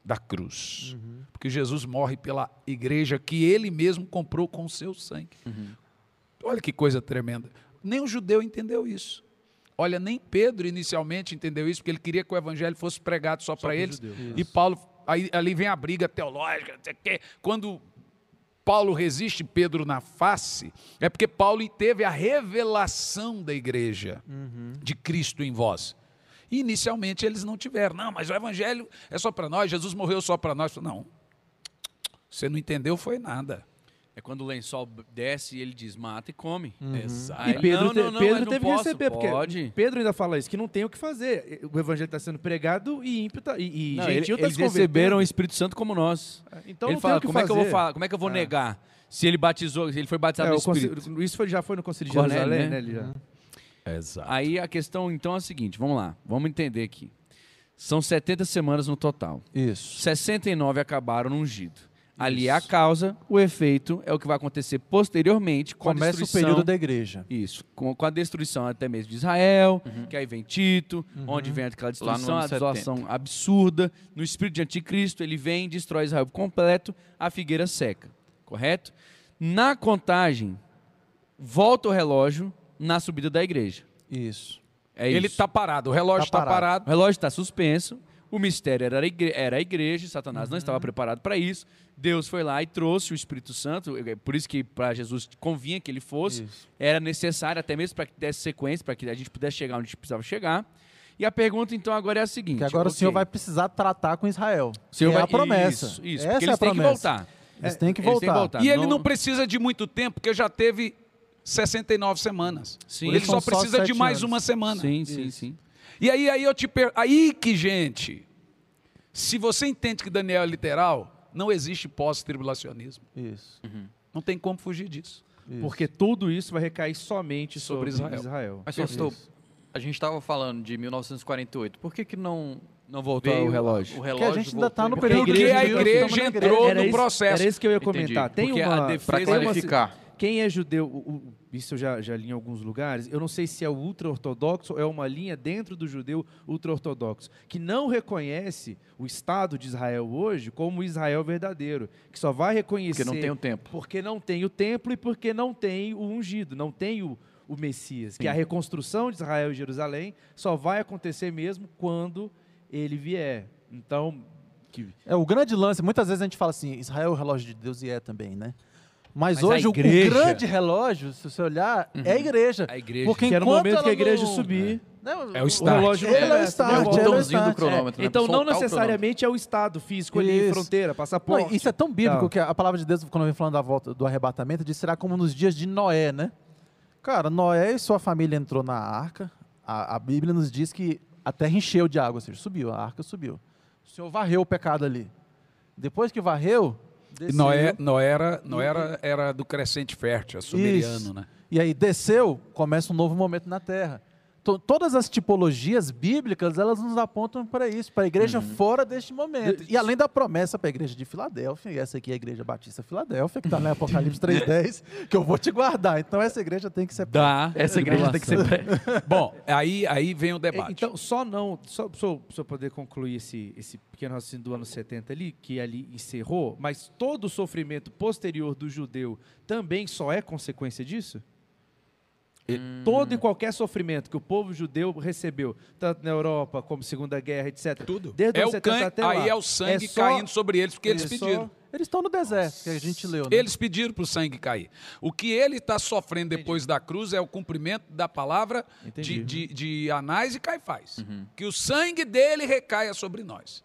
Speaker 2: da cruz. Porque Jesus morre pela igreja que ele mesmo comprou com o seu sangue. Olha que coisa tremenda. Nem o judeu entendeu isso. Olha, nem Pedro inicialmente entendeu isso, porque ele queria que o evangelho fosse pregado só, para eles. E Paulo, aí, ali vem a briga teológica. Quando Paulo resiste Pedro na face, é porque Paulo teve a revelação da igreja de Cristo em vós. E inicialmente eles não tiveram. Não, mas o evangelho é só para nós, Jesus morreu só para nós. Não. Você não entendeu, foi nada.
Speaker 1: É quando o lençol desce e ele diz, mata e come.
Speaker 2: Exato.
Speaker 1: Aí
Speaker 3: E Pedro,
Speaker 1: não,
Speaker 3: te-
Speaker 1: não, não,
Speaker 3: Pedro teve
Speaker 1: posso.
Speaker 3: que receber, porque
Speaker 1: Pode.
Speaker 3: Pedro ainda fala isso, que não tem o que fazer. O evangelho está sendo pregado e ímpio tá, e, e
Speaker 1: Não,
Speaker 3: gentil
Speaker 1: ele-
Speaker 3: está
Speaker 1: eles receberam o Espírito Santo como nós.
Speaker 3: Então
Speaker 1: ele
Speaker 3: não
Speaker 1: fala,
Speaker 3: tem o que
Speaker 1: como é que eu
Speaker 3: fazer.
Speaker 1: vou falar? Como é que eu vou
Speaker 3: É.
Speaker 1: negar? Se ele batizou, se ele foi batizado
Speaker 3: É,
Speaker 1: no Espírito.
Speaker 3: isso foi, já foi no Concílio de
Speaker 1: Cornélio,
Speaker 3: Jerusalém,
Speaker 1: né?
Speaker 3: né?
Speaker 2: Exato.
Speaker 1: Aí a questão então é a seguinte, vamos lá, vamos entender aqui. São 70 semanas no total.
Speaker 4: Isso.
Speaker 1: 69 acabaram no ungido. Ali é a causa, o efeito é o que vai acontecer posteriormente com a
Speaker 4: Começa o
Speaker 1: destruição.
Speaker 4: período da igreja.
Speaker 1: Isso, com, com a destruição até mesmo de Israel, que aí vem Tito, onde vem aquela destruição, a desolação absurda. No espírito de anticristo, ele vem, destrói Israel por completo, a figueira seca, correto? Na contagem, volta o relógio na subida da igreja.
Speaker 4: Isso.
Speaker 1: É
Speaker 2: Ele
Speaker 1: isso.
Speaker 2: está parado, o relógio
Speaker 4: Tá
Speaker 2: está parado.
Speaker 1: O relógio está suspenso. O mistério era a igre- era a igreja, Satanás não
Speaker 4: Uhum.
Speaker 1: estava preparado para isso. Deus foi lá e trouxe o Espírito Santo. é Por isso que para Jesus convinha que ele fosse.
Speaker 4: Isso.
Speaker 1: Era necessário até mesmo para que desse sequência, para que a gente pudesse chegar onde a gente precisava chegar. E a pergunta então agora é a seguinte:
Speaker 4: Que agora o
Speaker 1: ok,
Speaker 4: Senhor vai precisar tratar com Israel.
Speaker 1: o Senhor
Speaker 4: é
Speaker 1: vai
Speaker 4: a promessa.
Speaker 1: Isso, isso
Speaker 4: Essa
Speaker 1: porque
Speaker 4: é
Speaker 1: eles
Speaker 4: a
Speaker 1: têm que
Speaker 4: promessa.
Speaker 1: voltar.
Speaker 4: Eles têm que
Speaker 1: Eles têm que
Speaker 4: voltar.
Speaker 1: voltar.
Speaker 2: E ele
Speaker 1: Não-
Speaker 2: não precisa de muito tempo, porque já teve 69 semanas.
Speaker 1: Sim.
Speaker 2: Ele só
Speaker 4: só
Speaker 2: precisa de
Speaker 4: sete
Speaker 2: mais
Speaker 4: anos.
Speaker 2: uma semana.
Speaker 1: Sim, sim, sim.
Speaker 2: E aí, aí eu te per... aí que, gente, se você entende que Daniel é literal, não existe pós-tribulacionismo.
Speaker 4: Isso.
Speaker 2: Não tem como fugir disso.
Speaker 4: isso.
Speaker 3: Porque tudo isso vai recair somente
Speaker 2: Sobre
Speaker 3: sobre,
Speaker 2: Israel.
Speaker 3: Israel.
Speaker 5: Mas, pastor, a gente estava falando de 1948. Por que, que não,
Speaker 1: Não voltou
Speaker 5: veio
Speaker 1: o relógio.
Speaker 5: O
Speaker 4: Porque
Speaker 5: relógio
Speaker 4: a gente ainda está no período
Speaker 2: Porque
Speaker 4: de
Speaker 2: a igreja entrou no
Speaker 3: isso-
Speaker 2: processo.
Speaker 3: Era isso que eu ia
Speaker 5: Entendi.
Speaker 3: comentar. Tem
Speaker 1: Porque
Speaker 3: uma,
Speaker 5: Para
Speaker 3: tem uma-
Speaker 5: clarificar.
Speaker 3: Quem é judeu, o- o- isso eu já, já li em alguns lugares, eu não sei se é o ultra-ortodoxo ou é uma linha dentro do judeu ultra-ortodoxo, que não reconhece o Estado de Israel hoje como o Israel verdadeiro, que só vai reconhecer
Speaker 5: Porque não tem o tempo.
Speaker 3: porque não tem o templo e porque não tem o ungido, não tem o, o Messias. Que
Speaker 5: Sim.
Speaker 3: a reconstrução de Israel e Jerusalém só vai acontecer mesmo quando ele vier. Então, que,
Speaker 4: É o grande lance. Muitas vezes a gente fala assim: Israel é o relógio de Deus e é também, né? Mas,
Speaker 1: Mas
Speaker 4: hoje o-
Speaker 1: igreja-
Speaker 4: o grande relógio, se você olhar, é a igreja.
Speaker 1: A igreja.
Speaker 4: Porque
Speaker 3: que era o momento que a igreja
Speaker 4: não-
Speaker 3: subir,
Speaker 4: Não,
Speaker 2: É o
Speaker 3: o
Speaker 2: start.
Speaker 3: relógio
Speaker 4: Ele é o start, é o
Speaker 5: botãozinho do
Speaker 4: start.
Speaker 5: cronômetro. né?
Speaker 3: Então, não
Speaker 5: o
Speaker 3: necessariamente é o Estado físico ali,
Speaker 4: Isso.
Speaker 3: fronteira,
Speaker 4: Não,
Speaker 3: passaporte.
Speaker 4: isso é tão bíblico
Speaker 3: Não.
Speaker 4: que a palavra de Deus, quando vem falando da volta do arrebatamento, diz será como nos dias de Noé, né? Cara, Noé e sua família entrou na arca. A, a Bíblia nos diz que a terra encheu de água, ou seja, subiu, a arca subiu. O Senhor varreu o pecado ali. Depois que varreu, desceu,
Speaker 2: Noé, Noé, era, Noé era, era do crescente fértil, é sumeriano,
Speaker 4: Isso.
Speaker 2: né?
Speaker 4: e aí desceu, começa um novo momento na terra. To- todas as tipologias bíblicas, elas nos apontam para isso, para a igreja fora deste momento. E além da promessa para a igreja de Filadélfia, e essa aqui é a igreja Batista Filadélfia, que está lá em Apocalipse 3.10, que eu vou te guardar. Então essa igreja tem que ser...
Speaker 1: Dá.
Speaker 5: Essa igreja tem que ser.
Speaker 2: Bom, aí, aí vem o debate.
Speaker 3: Então, só não, só para poder concluir esse, esse pequeno raciocínio do ano 70 ali, que ali encerrou, mas todo o sofrimento posterior do judeu também só é consequência disso? E Todo e qualquer sofrimento que o povo judeu recebeu, tanto na Europa como Segunda Guerra, etc.
Speaker 2: Tudo.
Speaker 3: Desde
Speaker 2: é o
Speaker 3: 70
Speaker 2: can...
Speaker 3: até lá.
Speaker 2: Aí é o sangue
Speaker 3: É só-
Speaker 2: caindo sobre eles, porque eles
Speaker 3: só-
Speaker 2: pediram.
Speaker 4: Eles estão no deserto, que a gente leu, né?
Speaker 2: Eles pediram para o sangue cair. O que ele está sofrendo depois da cruz é o cumprimento da palavra de, de, de Anás e Caifás. Que o sangue dele recaia sobre nós.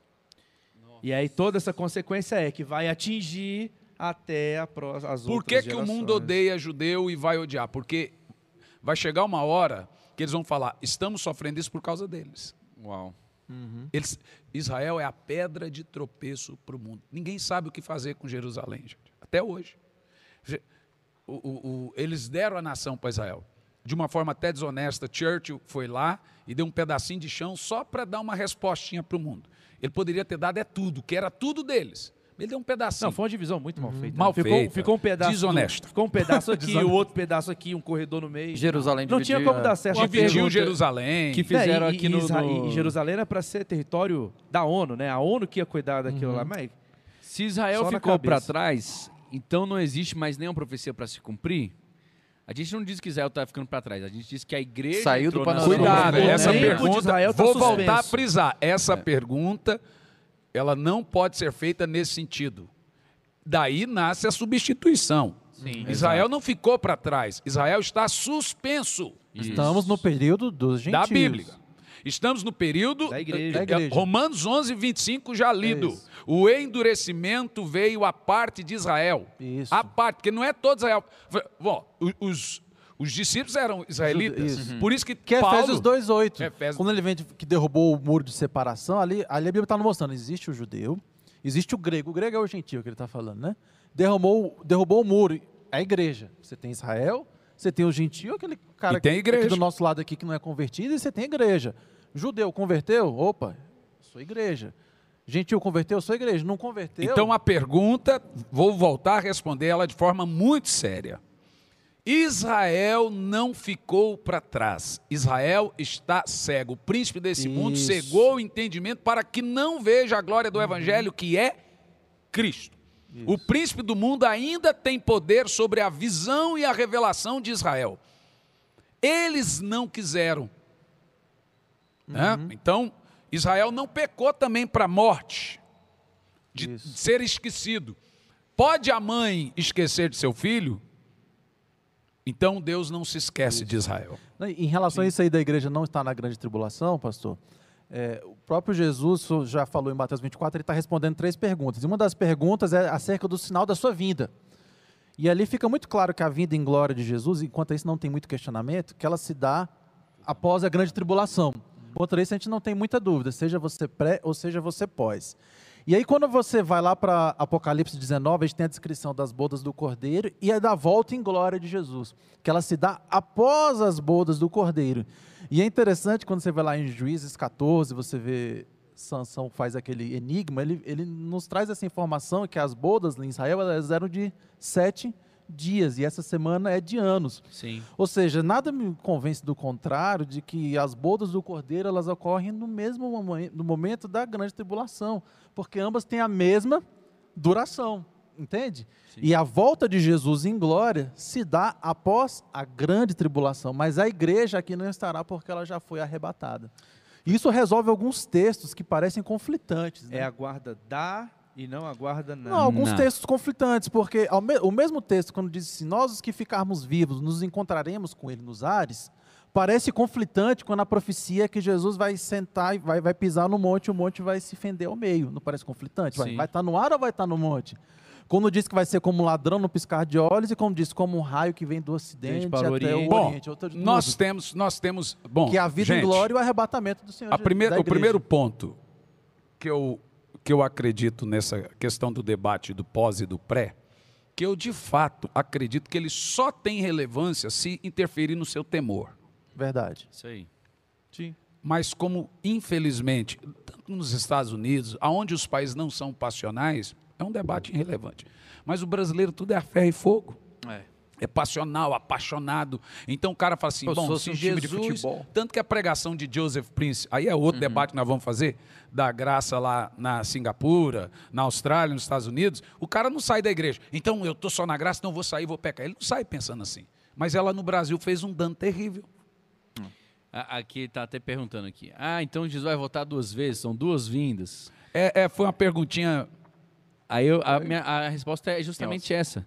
Speaker 3: E aí toda essa consequência é que vai atingir até a pró- as
Speaker 2: Por
Speaker 3: outras
Speaker 2: que, que o mundo odeia judeu e vai odiar? Porque vai chegar uma hora que eles vão falar: estamos sofrendo isso por causa deles.
Speaker 1: Uau.
Speaker 2: Eles, Israel é a pedra de tropeço para o mundo. Ninguém sabe o que fazer com Jerusalém, gente. Até hoje. Je- o- o- o- eles deram a nação para Israel. De uma forma até desonesta, Churchill foi lá e deu um pedacinho de chão só para dar uma respostinha para o mundo. Ele poderia ter dado é tudo, que era tudo deles. Ele deu um pedacinho.
Speaker 3: Não, foi uma divisão muito mal feita.
Speaker 2: Mal
Speaker 3: ficou,
Speaker 2: feita.
Speaker 3: Ficou um pedaço.
Speaker 2: Desonesta.
Speaker 3: do- ficou um pedaço aqui, o outro pedaço aqui, um corredor no meio.
Speaker 5: Jerusalém
Speaker 3: Não tinha como dar certo. a
Speaker 2: Dividiu. Jerusalém.
Speaker 1: Que fizeram
Speaker 3: É, e-
Speaker 1: aqui
Speaker 3: e
Speaker 1: no, no-
Speaker 3: E Jerusalém era para ser território da ONU, né? A ONU que ia cuidar daquilo lá. Mas
Speaker 1: Se Israel ficou para trás, então não existe mais nenhuma profecia para se cumprir? A gente não diz que Israel está ficando para trás, a gente diz que a igreja
Speaker 5: Saiu do panorama.
Speaker 2: Cuidado,
Speaker 1: profética.
Speaker 2: essa pergunta.
Speaker 3: Tá
Speaker 2: vou
Speaker 3: suspenso.
Speaker 2: voltar a frisar. Essa pergunta, ela não pode ser feita nesse sentido. Daí nasce a substituição.
Speaker 5: Sim,
Speaker 2: Israel não ficou para trás. Israel está suspenso
Speaker 4: Estamos no período dos
Speaker 2: da
Speaker 4: gentios.
Speaker 2: Bíblia. Estamos no período.
Speaker 3: Da igreja.
Speaker 4: Da igreja.
Speaker 2: Romanos 11, 25 já lido.
Speaker 4: Isso.
Speaker 2: O endurecimento veio à parte de Israel.
Speaker 4: Isso.
Speaker 2: A parte, porque não é todo Israel. Bom, os, os discípulos eram israelitas.
Speaker 4: Isso.
Speaker 2: Por isso que,
Speaker 4: Que é
Speaker 2: Paulo,
Speaker 4: Efésios 2,8.
Speaker 2: Efésios-
Speaker 4: Quando ele vem de- que derrubou o muro de separação, ali, ali a Bíblia está mostrando: existe o judeu, existe o grego. O grego é o gentil que ele está falando, né? Derrubou, derrubou o muro. É a igreja. Você tem Israel, você tem o gentil, aquele cara que- do nosso lado aqui que não é convertido, e você tem a igreja. Judeu converteu? Opa, sou igreja. Gentil converteu sua igreja? Não converteu?
Speaker 2: Então a pergunta, vou voltar a responder ela de forma muito séria. Israel não ficou para trás. Israel está cego. O príncipe desse mundo
Speaker 4: Isso.
Speaker 2: cegou o entendimento para que não veja a glória do evangelho que é Cristo. O príncipe do mundo ainda tem poder sobre a visão e a revelação de Israel. Eles não quiseram. né?
Speaker 4: Uhum.
Speaker 2: Então, Israel não pecou também para a morte, de
Speaker 4: Isso.
Speaker 2: ser esquecido. Pode a mãe esquecer de seu filho? Então Deus não se esquece de Israel.
Speaker 4: Em relação a isso aí da igreja não estar na grande tribulação, pastor, é, o próprio Jesus já falou em Mateus 24, ele está respondendo três perguntas. E uma das perguntas é acerca do sinal da sua vinda. E ali fica muito claro que a vinda em glória de Jesus, enquanto isso não tem muito questionamento, que ela se dá após a grande tribulação. Contra isso a gente não tem muita dúvida, seja você pré ou seja você pós. E aí quando você vai lá para Apocalipse 19, a gente tem a descrição das bodas do Cordeiro e a da volta em glória de Jesus, que ela se dá após as bodas do Cordeiro. E é interessante quando você vai lá em Juízes 14, você vê Sansão faz aquele enigma, ele, ele nos traz essa informação que as bodas em Israel elas eram de sete dias e essa semana é de anos.
Speaker 1: Sim.
Speaker 4: Ou seja, nada me convence do contrário de que as bodas do cordeiro elas ocorrem no mesmo momen- no momento da grande tribulação, porque ambas têm a mesma duração, entende? E a volta de Jesus em glória se dá após a grande tribulação, mas a igreja aqui não estará porque ela já foi arrebatada. Isso resolve alguns textos que parecem conflitantes. Né?
Speaker 3: É aguarda dá e não aguarda nada.
Speaker 4: Não, alguns
Speaker 1: Não.
Speaker 4: textos conflitantes, porque ao me- o mesmo texto, quando diz assim, nós os que ficarmos vivos, nos encontraremos com ele nos ares, parece conflitante quando a profecia é que Jesus vai sentar e vai, vai pisar no monte e o monte vai se fender ao meio. Não parece conflitante? Vai
Speaker 1: Sim.
Speaker 4: estar no ar ou vai estar no monte? Quando diz que vai ser como um ladrão no piscar de olhos e como diz como um raio que vem do ocidente
Speaker 3: para o
Speaker 4: até o
Speaker 3: Oriente.
Speaker 2: Bom,
Speaker 4: oriente. outra de
Speaker 2: nós temos, nós temos, bom,
Speaker 4: que a vida
Speaker 2: gente,
Speaker 4: em glória e o arrebatamento do Senhor.
Speaker 2: a
Speaker 4: Jesus-
Speaker 2: primeira-
Speaker 4: da
Speaker 2: o primeiro ponto que eu, que eu acredito nessa questão do debate do pós e do pré, que eu de fato acredito que ele só tem relevância se interferir no seu temor.
Speaker 4: Verdade.
Speaker 1: Isso aí.
Speaker 4: Sim.
Speaker 2: Mas como, infelizmente, tanto nos Estados Unidos, aonde os países não são passionais, é um debate irrelevante. Mas o brasileiro tudo é a ferro e fogo.
Speaker 1: É.
Speaker 2: É passional, apaixonado. Então o cara fala assim,
Speaker 1: Pô,
Speaker 2: bom, se
Speaker 1: um time de
Speaker 2: Jesus,
Speaker 1: futebol.
Speaker 2: tanto que a pregação de Joseph Prince, aí é outro debate que nós vamos fazer, da graça lá na Singapura, na Austrália, nos Estados Unidos, o cara não sai da igreja. Então eu tô só na graça, não vou sair, vou pecar. Ele não sai pensando assim. Mas ela no Brasil fez um dano terrível.
Speaker 1: A- Aqui tá até perguntando aqui. Ah, então Jesus vai voltar duas vezes, são duas vindas.
Speaker 2: É, é, foi uma perguntinha
Speaker 1: Aí eu- a, minha, a resposta é justamente essa.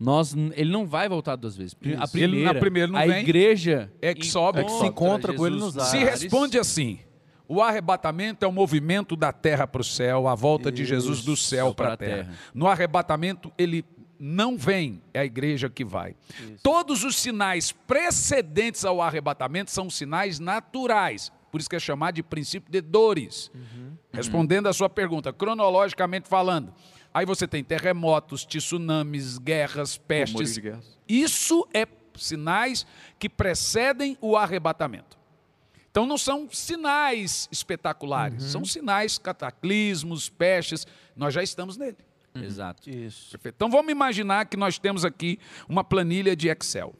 Speaker 1: Nós, ele não vai voltar duas vezes. A
Speaker 2: Isso. Ele-
Speaker 1: primeira,
Speaker 2: na primeira não
Speaker 1: a
Speaker 2: vem.
Speaker 1: igreja
Speaker 2: É que sobe, é que
Speaker 4: se encontra com ele nos
Speaker 1: Jesus
Speaker 2: Se
Speaker 4: ares.
Speaker 2: responde assim: o arrebatamento é o movimento da terra para o céu, a volta de Jesus do céu
Speaker 1: Isso,
Speaker 2: para a terra.
Speaker 1: terra.
Speaker 2: No arrebatamento, ele não vem, é a igreja que vai. Todos os sinais precedentes ao arrebatamento são sinais naturais. Por isso que é chamado de princípio de dores. Respondendo a sua pergunta, cronologicamente falando, aí você tem terremotos, tsunamis, guerras, pestes.
Speaker 5: de guerras.
Speaker 2: Isso é sinais que precedem o arrebatamento. Então não são sinais espetaculares, são sinais cataclismos, pestes. Nós já estamos nele.
Speaker 1: Exato.
Speaker 4: Isso.
Speaker 2: Perfeito. Então vamos imaginar que nós temos aqui uma planilha de Excel.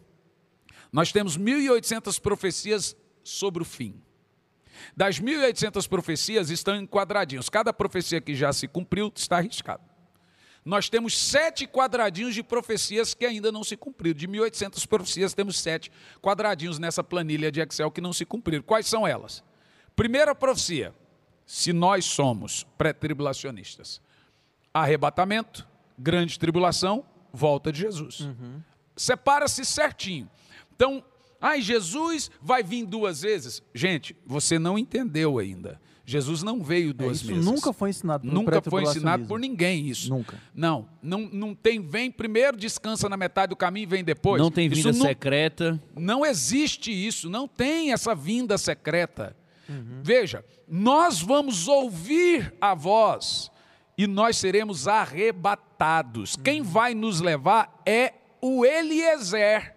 Speaker 2: Nós temos 1.800 profecias sobre o fim. Das 1.800 profecias estão em quadradinhos. Cada profecia que já se cumpriu está arriscada. Nós temos sete quadradinhos de profecias que ainda não se cumpriram. De 1.800 profecias, temos sete quadradinhos nessa planilha de Excel que não se cumpriram. Quais são elas? Primeira profecia: se nós somos pré-tribulacionistas, arrebatamento, grande tribulação, volta de Jesus. Separa-se certinho. Então, ai, Jesus vai vir duas vezes. Gente, você não entendeu ainda. Jesus não veio
Speaker 4: É,
Speaker 2: duas
Speaker 4: isso
Speaker 2: vezes.
Speaker 4: nunca foi ensinado no
Speaker 2: Nunca foi ensinado por ninguém isso.
Speaker 4: Nunca.
Speaker 2: Não, não, não tem, vem primeiro, descansa na metade do caminho e vem depois.
Speaker 1: Não tem
Speaker 2: Isso
Speaker 1: vinda
Speaker 2: não-
Speaker 1: secreta.
Speaker 2: não existe isso, não tem essa vinda secreta. Veja, nós vamos ouvir a voz e nós seremos arrebatados. Quem vai nos levar é o Eliezer,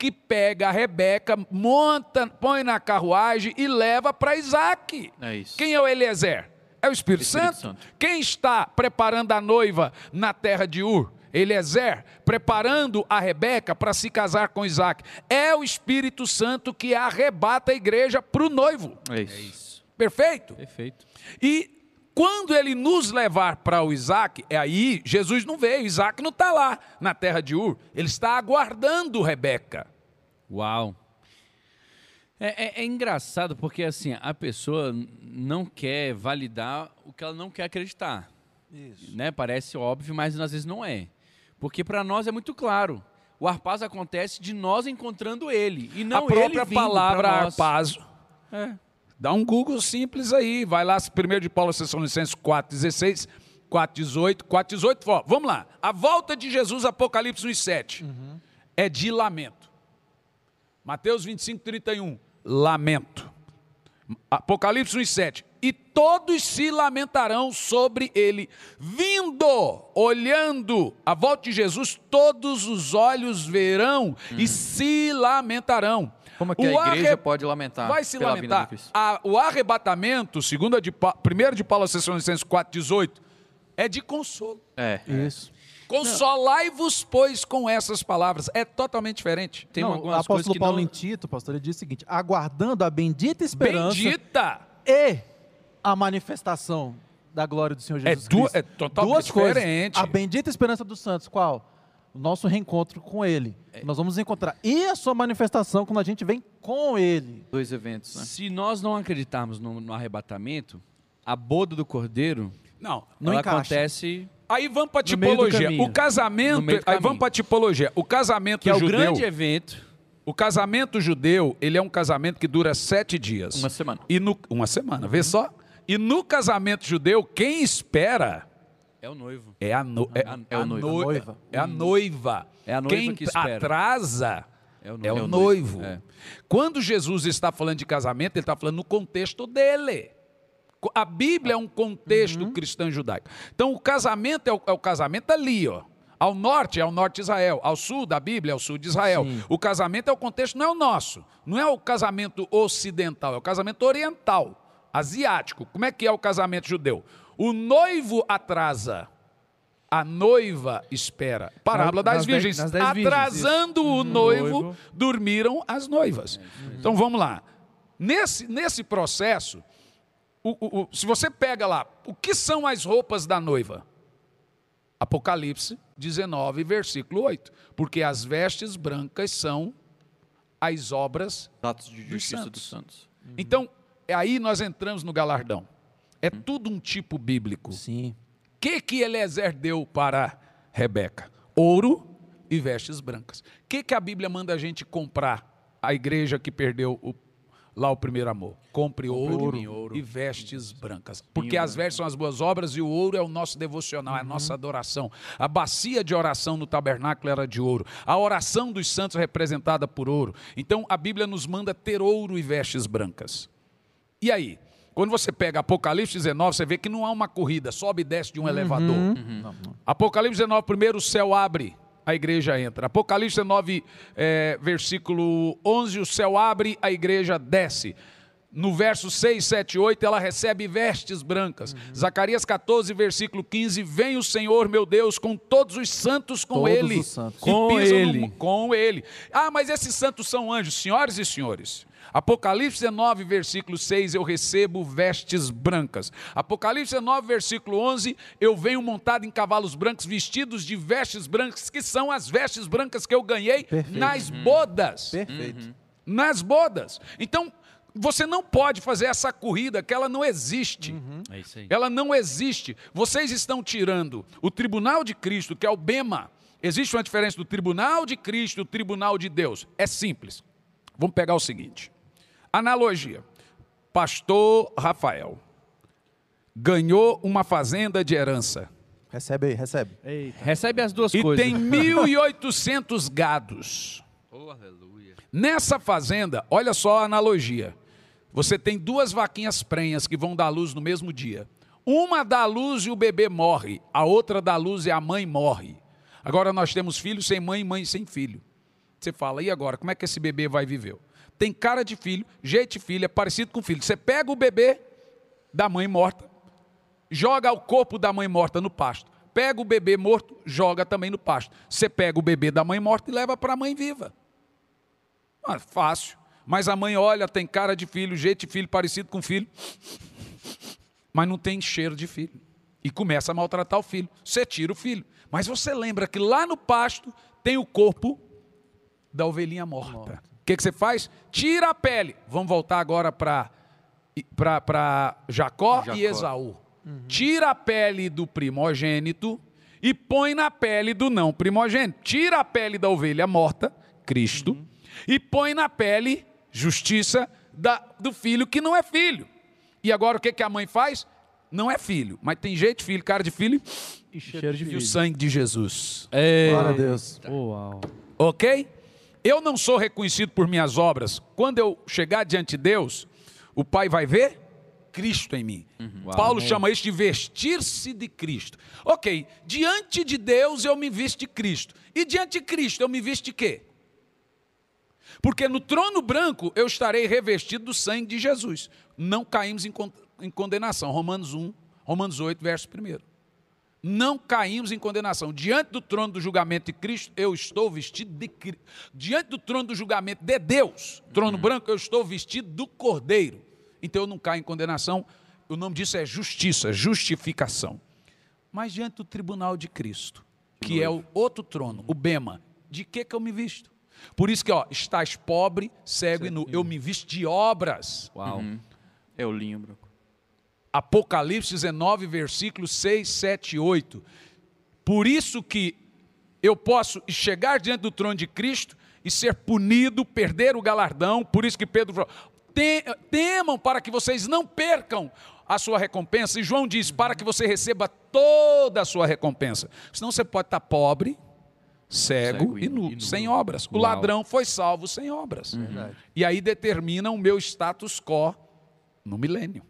Speaker 2: que pega a Rebeca, monta, põe na carruagem e leva para Isaac.
Speaker 5: É isso.
Speaker 2: Quem é o Eliezer? É o Espírito,
Speaker 5: Espírito
Speaker 2: Santo.
Speaker 5: Santo.
Speaker 2: Quem está preparando a noiva na terra de Ur? Eliezer, preparando a Rebeca para se casar com Isaac. É o Espírito Santo que arrebata a igreja para o noivo.
Speaker 5: É isso.
Speaker 2: Perfeito?
Speaker 1: Perfeito.
Speaker 2: E quando ele nos levar para o Isaac, é aí Jesus não veio, Isaac não está lá na terra de Ur, ele está aguardando Rebeca.
Speaker 1: Uau. É, é- é engraçado porque assim, a pessoa não quer validar o que ela não quer acreditar.
Speaker 4: Isso.
Speaker 1: Né? Parece óbvio, mas às vezes não é. Porque para nós é muito claro. O arpazo acontece de nós encontrando ele. E não
Speaker 2: a própria
Speaker 1: ele vindo
Speaker 2: palavra arpazo.
Speaker 1: É.
Speaker 2: Dá um Google simples aí, vai lá, 1 de Paulo Tessalonicenses 4,16, 4,18, 4,18, ó, vamos lá. A volta de Jesus, Apocalipse 1,7, é de lamento. Mateus 25, 31, lamento. Apocalipse 1,7, e todos se lamentarão sobre ele, vindo, olhando a volta de Jesus, todos os olhos verão e se lamentarão.
Speaker 5: Como é que
Speaker 2: O
Speaker 5: a igreja
Speaker 2: arre-
Speaker 5: pode lamentar
Speaker 2: Vai se
Speaker 5: de
Speaker 2: lamentar.
Speaker 5: Cristo?
Speaker 2: A- o arrebatamento, segundo de, Pa- primeiro de Paulo Tessalonicenses 4,18, é de consolo.
Speaker 5: É.
Speaker 4: Isso.
Speaker 2: Consolai-vos, pois, com essas palavras. É totalmente diferente.
Speaker 1: Tem
Speaker 4: Não, o
Speaker 1: algumas coisas
Speaker 4: apóstolo
Speaker 1: que
Speaker 4: Paulo
Speaker 1: não...
Speaker 4: em Tito, pastor, ele diz o seguinte: aguardando a bendita esperança
Speaker 2: Bendita!
Speaker 4: e a manifestação da glória do Senhor
Speaker 2: É
Speaker 4: Jesus
Speaker 2: du-
Speaker 4: Cristo.
Speaker 2: é totalmente
Speaker 4: Duas coisas.
Speaker 2: diferente.
Speaker 4: A bendita esperança dos santos, qual? O nosso reencontro com Ele.
Speaker 2: É.
Speaker 4: Nós vamos encontrar. E a sua manifestação quando a gente vem com Ele.
Speaker 5: Dois eventos, né?
Speaker 1: Se nós não acreditarmos no, no arrebatamento, a boda do cordeiro
Speaker 2: Não.
Speaker 4: Não
Speaker 1: ela
Speaker 4: encaixa.
Speaker 1: acontece
Speaker 2: Aí vamos para tipologia.
Speaker 1: caminho.
Speaker 2: O casamento, aí vamos para tipologia. O casamento
Speaker 1: que é o
Speaker 2: judeu,
Speaker 1: grande evento.
Speaker 2: o casamento judeu, ele é um casamento que dura sete dias.
Speaker 5: Uma semana.
Speaker 2: E no, uma semana, vê só. E no casamento judeu, quem espera
Speaker 1: É o noivo.
Speaker 2: é a, no, é,
Speaker 1: É o
Speaker 2: a
Speaker 1: noivo.
Speaker 2: noi-
Speaker 4: Noiva.
Speaker 2: É a noiva.
Speaker 1: É a noiva
Speaker 2: quem
Speaker 1: que espera.
Speaker 2: atrasa
Speaker 1: É o
Speaker 2: é o
Speaker 1: noivo.
Speaker 2: noivo.
Speaker 1: É.
Speaker 2: Quando Jesus está falando de casamento, ele está falando no contexto dele. A Bíblia é um contexto
Speaker 1: Uhum.
Speaker 2: cristão judaico. Então, o casamento é o, é o casamento ali, ó. Ao norte é o norte de Israel, ao sul da Bíblia é o sul de Israel.
Speaker 4: Sim.
Speaker 2: O casamento é o contexto, não é o nosso. Não é o casamento ocidental, é o casamento oriental, asiático. Como é que é o casamento judeu? O noivo atrasa, a noiva espera. Parábola das
Speaker 3: nas dez-
Speaker 2: virgens.
Speaker 3: dez virgens,
Speaker 2: Atrasando o noivo,
Speaker 3: noivo.
Speaker 2: dormiram as noivas. Então vamos lá. Nesse, nesse processo, o- o- o- se você pega lá, o que são as roupas da noiva? Apocalipse 19, versículo 8. Porque as vestes brancas são as obras.
Speaker 5: Atos de justiça
Speaker 2: santos.
Speaker 5: dos santos.
Speaker 2: Então, é aí nós entramos no galardão. É tudo um tipo bíblico. O
Speaker 4: Sim.
Speaker 2: que que Eliezer deu para Rebeca? Ouro e vestes brancas. O que que a Bíblia manda a gente comprar? A igreja que perdeu o- lá o primeiro amor. Compre ouro,
Speaker 1: mim ouro.
Speaker 2: e vestes brancas. Porque as vestes são as boas obras e o ouro é o nosso devocional, é a nossa adoração. A bacia de oração no tabernáculo era de ouro. A oração dos santos é representada por ouro. Então a Bíblia nos manda ter ouro e vestes brancas. E aí? Quando você pega Apocalipse 19, você vê que não há uma corrida, sobe e desce de um elevador.
Speaker 4: Não, não.
Speaker 2: Apocalipse 19, primeiro o céu abre, a igreja entra. Apocalipse 19, é, versículo 11, o céu abre, a igreja desce. No verso 6, 7 8, ela recebe vestes brancas. Zacarias 14, versículo 15, vem o Senhor, meu Deus, com todos os santos com
Speaker 4: Todos
Speaker 2: ele.
Speaker 4: os santos.
Speaker 1: Com
Speaker 2: no
Speaker 1: ele.
Speaker 2: mu- com ele. Ah, mas esses santos são anjos, senhoras e senhores. Apocalipse 19, versículo 6, eu recebo vestes brancas. Apocalipse 19, versículo 11, eu venho montado em cavalos brancos, vestidos de vestes brancas, que são as vestes brancas que eu ganhei
Speaker 4: Perfeito.
Speaker 2: nas bodas.
Speaker 4: Perfeito.
Speaker 2: Nas bodas. Então, você não pode fazer essa corrida, que ela não existe.
Speaker 1: É isso aí.
Speaker 2: Ela não existe. Vocês estão tirando o tribunal de Cristo, que é o Bema. Existe uma diferença do tribunal de Cristo e o tribunal de Deus. É simples. Vamos pegar o seguinte: analogia. Pastor Rafael ganhou uma fazenda de herança
Speaker 4: Recebe aí, recebe.
Speaker 3: Eita.
Speaker 1: Recebe as duas
Speaker 2: e
Speaker 1: coisas.
Speaker 2: tem 1.800 gados.
Speaker 1: Oh, aleluia.
Speaker 2: Nessa fazenda, olha só a analogia. Você tem duas vaquinhas prenhas que vão dar luz no mesmo dia. Uma dá luz e o bebê morre, a outra dá luz e a mãe morre. Agora nós temos filhos sem mãe e mãe sem filho. Você fala, e agora? Como é que esse bebê vai viver? Tem cara de filho, jeito de filho, é parecido com filho. Você pega o bebê da mãe morta, joga o corpo da mãe morta no pasto. Pega o bebê morto, joga também no pasto. Você pega o bebê da mãe morta e leva para a mãe viva. Ah, fácil. Mas a mãe olha, tem cara de filho, jeito de filho, parecido com filho, mas não tem cheiro de filho. E começa a maltratar o filho. Você tira o filho. Mas você lembra que lá no pasto tem o corpo da ovelhinha morta. O que, que você faz? Tira a pele. Vamos voltar agora para Jacó,
Speaker 5: Jacó.
Speaker 2: e Esaú. Tira a pele do primogênito e põe na pele do não primogênito. Tira a pele da ovelha morta, Cristo, e põe na pele justiça da- do filho que não é filho. E agora o que, que a mãe faz? Não é filho, mas tem jeito de filho, cara de filho
Speaker 3: E cheiro de
Speaker 2: e o
Speaker 3: filho.
Speaker 2: sangue de Jesus.
Speaker 4: Glória a Deus.
Speaker 3: Uau.
Speaker 2: Ok? Eu não sou reconhecido por minhas obras. Quando eu chegar diante de Deus, o Pai vai ver Cristo em mim. Paulo chama isso de vestir-se de Cristo. Ok, diante de Deus eu me visto de Cristo. E diante de Cristo eu me visto de quê? Porque no trono branco eu estarei revestido do sangue de Jesus. Não caímos em con- em condenação. Romanos 1, Romanos 8, verso 1 não caímos em condenação. Diante do trono do julgamento de Cristo, eu estou vestido de Cristo. Diante do trono do julgamento de Deus, trono branco, eu estou vestido do Cordeiro. Então eu não caio em condenação. O nome disso é justiça, justificação. Mas diante do tribunal de Cristo, que é o outro trono, o Bema, de que que eu me visto? Por isso que, ó, estás pobre, cego e nu. Eu me visto de obras.
Speaker 1: Uau.
Speaker 5: É o linho branco.
Speaker 2: Apocalipse 19, versículos 6, 7 e 8. Por isso que eu posso chegar diante do trono de Cristo e ser punido, perder o galardão. Por isso que Pedro falou: "Te- temam para que vocês não percam a sua recompensa. E João diz: para que você receba toda a sua recompensa. Senão você pode estar pobre, cego,
Speaker 5: Cego
Speaker 2: e,
Speaker 5: e
Speaker 2: nu,
Speaker 5: nu. Uhum.
Speaker 2: sem obras. O
Speaker 1: Uau.
Speaker 2: ladrão foi salvo sem obras. E aí determina o meu status quo no milênio.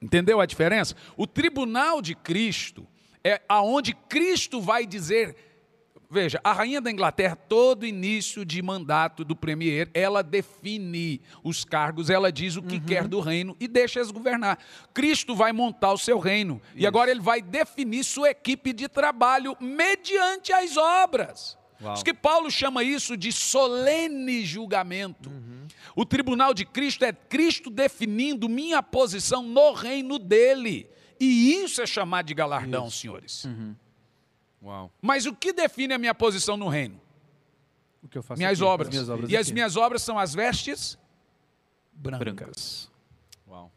Speaker 2: Entendeu a diferença? O tribunal de Cristo é aonde Cristo vai dizer. Veja, a rainha da Inglaterra, todo início de mandato do premier, ela define os cargos, ela diz o que quer do reino e deixa eles governar. Cristo vai montar o seu reino e agora ele vai definir sua equipe de trabalho mediante as obras.
Speaker 1: Uau.
Speaker 2: Diz que Paulo chama isso de solene julgamento. O tribunal de Cristo é Cristo definindo minha posição no reino dele. E isso é chamado de galardão, senhores.
Speaker 1: Uau.
Speaker 2: Mas o que define a minha posição no reino?
Speaker 3: O que eu faço
Speaker 2: Minhas
Speaker 3: aqui,
Speaker 2: obras.
Speaker 3: As minhas obras
Speaker 2: e as
Speaker 3: aqui.
Speaker 2: minhas obras são as vestes brancas.
Speaker 5: Brancas.
Speaker 1: Uau.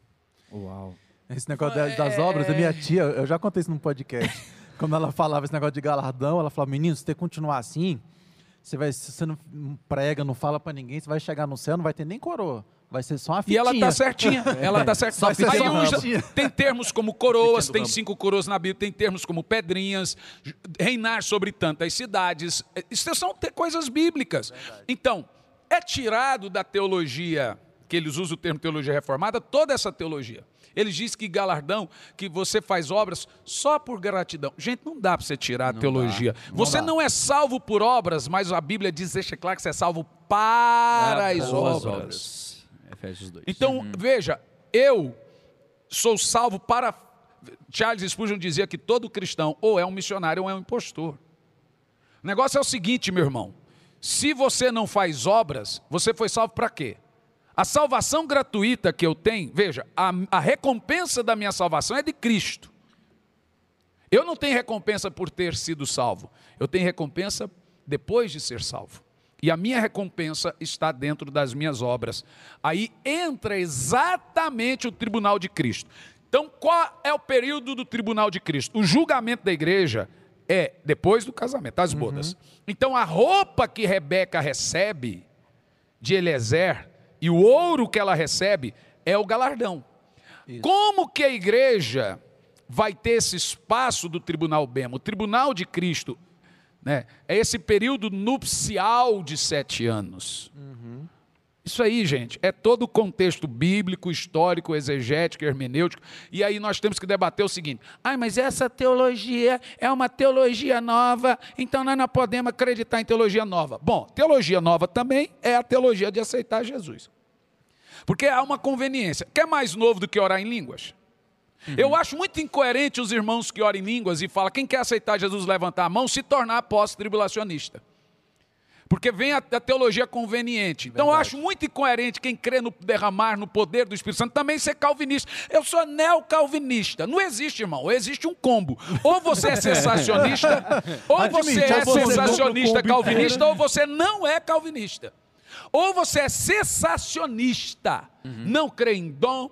Speaker 3: Uau.
Speaker 4: Esse negócio das, das obras, a minha tia, eu já contei isso num podcast. Quando ela falava esse negócio de galardão, ela falava, menino, se você continuar assim, você, vai, se você não prega, não fala pra ninguém, você vai chegar no céu, não vai ter nem coroa. Vai ser só uma
Speaker 2: E
Speaker 4: fitinha.
Speaker 2: ela está certinha. Ela está certinha. Aí
Speaker 4: ramo.
Speaker 2: tem termos como coroas, tem
Speaker 5: ramo.
Speaker 2: cinco coroas na Bíblia, tem termos como pedrinhas, reinar sobre tantas cidades. Eh, Isso são te- coisas bíblicas. Então, é tirado da teologia, que eles usam o termo teologia reformada, toda essa teologia. Eles dizem que galardão, que você faz obras só por gratidão. Gente, não dá para você tirar a teologia. você
Speaker 4: dá.
Speaker 2: não é salvo por obras, mas a Bíblia diz, deixa claro que você é salvo para as
Speaker 1: Boas
Speaker 2: obras.
Speaker 1: Efésios 2.
Speaker 2: Então, veja, eu sou salvo para. Charles Spurgeon dizia que todo cristão ou é um missionário ou é um impostor. O negócio é o seguinte, meu irmão: se você não faz obras, você foi salvo para quê? A salvação gratuita que eu tenho, veja, a, a recompensa da minha salvação é de Cristo. Eu não tenho recompensa por ter sido salvo, eu tenho recompensa depois de ser salvo. E a minha recompensa está dentro das minhas obras. Aí entra exatamente o tribunal de Cristo. Então, qual é o período do tribunal de Cristo? O julgamento da igreja é depois do casamento, das bodas. Então, a roupa que Rebeca recebe de Eliezer e o ouro que ela recebe é o galardão. Como que a igreja vai ter esse espaço do tribunal Bema? O tribunal de Cristo né, é esse período nupcial de sete anos. Isso aí, gente, é todo o contexto bíblico, histórico, exegético, hermenêutico. E aí nós temos que debater o seguinte: ai, mas essa teologia é uma teologia nova, então nós não podemos acreditar em teologia nova. Bom, teologia nova também é a teologia de aceitar Jesus. Porque há uma conveniência. Quer mais novo do que orar em línguas? Eu acho muito incoerente os irmãos que oram em línguas e falam, quem quer aceitar Jesus levantar a mão, se tornar pós-tribulacionista. Porque vem a, a teologia conveniente. Então eu acho muito incoerente quem crê no derramar, no poder do Espírito Santo, também ser calvinista. Eu sou neocalvinista. Não existe, irmão. Existe um combo. Ou você é sensacionista, ou você
Speaker 4: Admite,
Speaker 2: é
Speaker 4: ou você
Speaker 2: sensacionista
Speaker 4: compra o combo
Speaker 2: calvinista, ou você não é calvinista. Ou você é sensacionista, não crê em dom,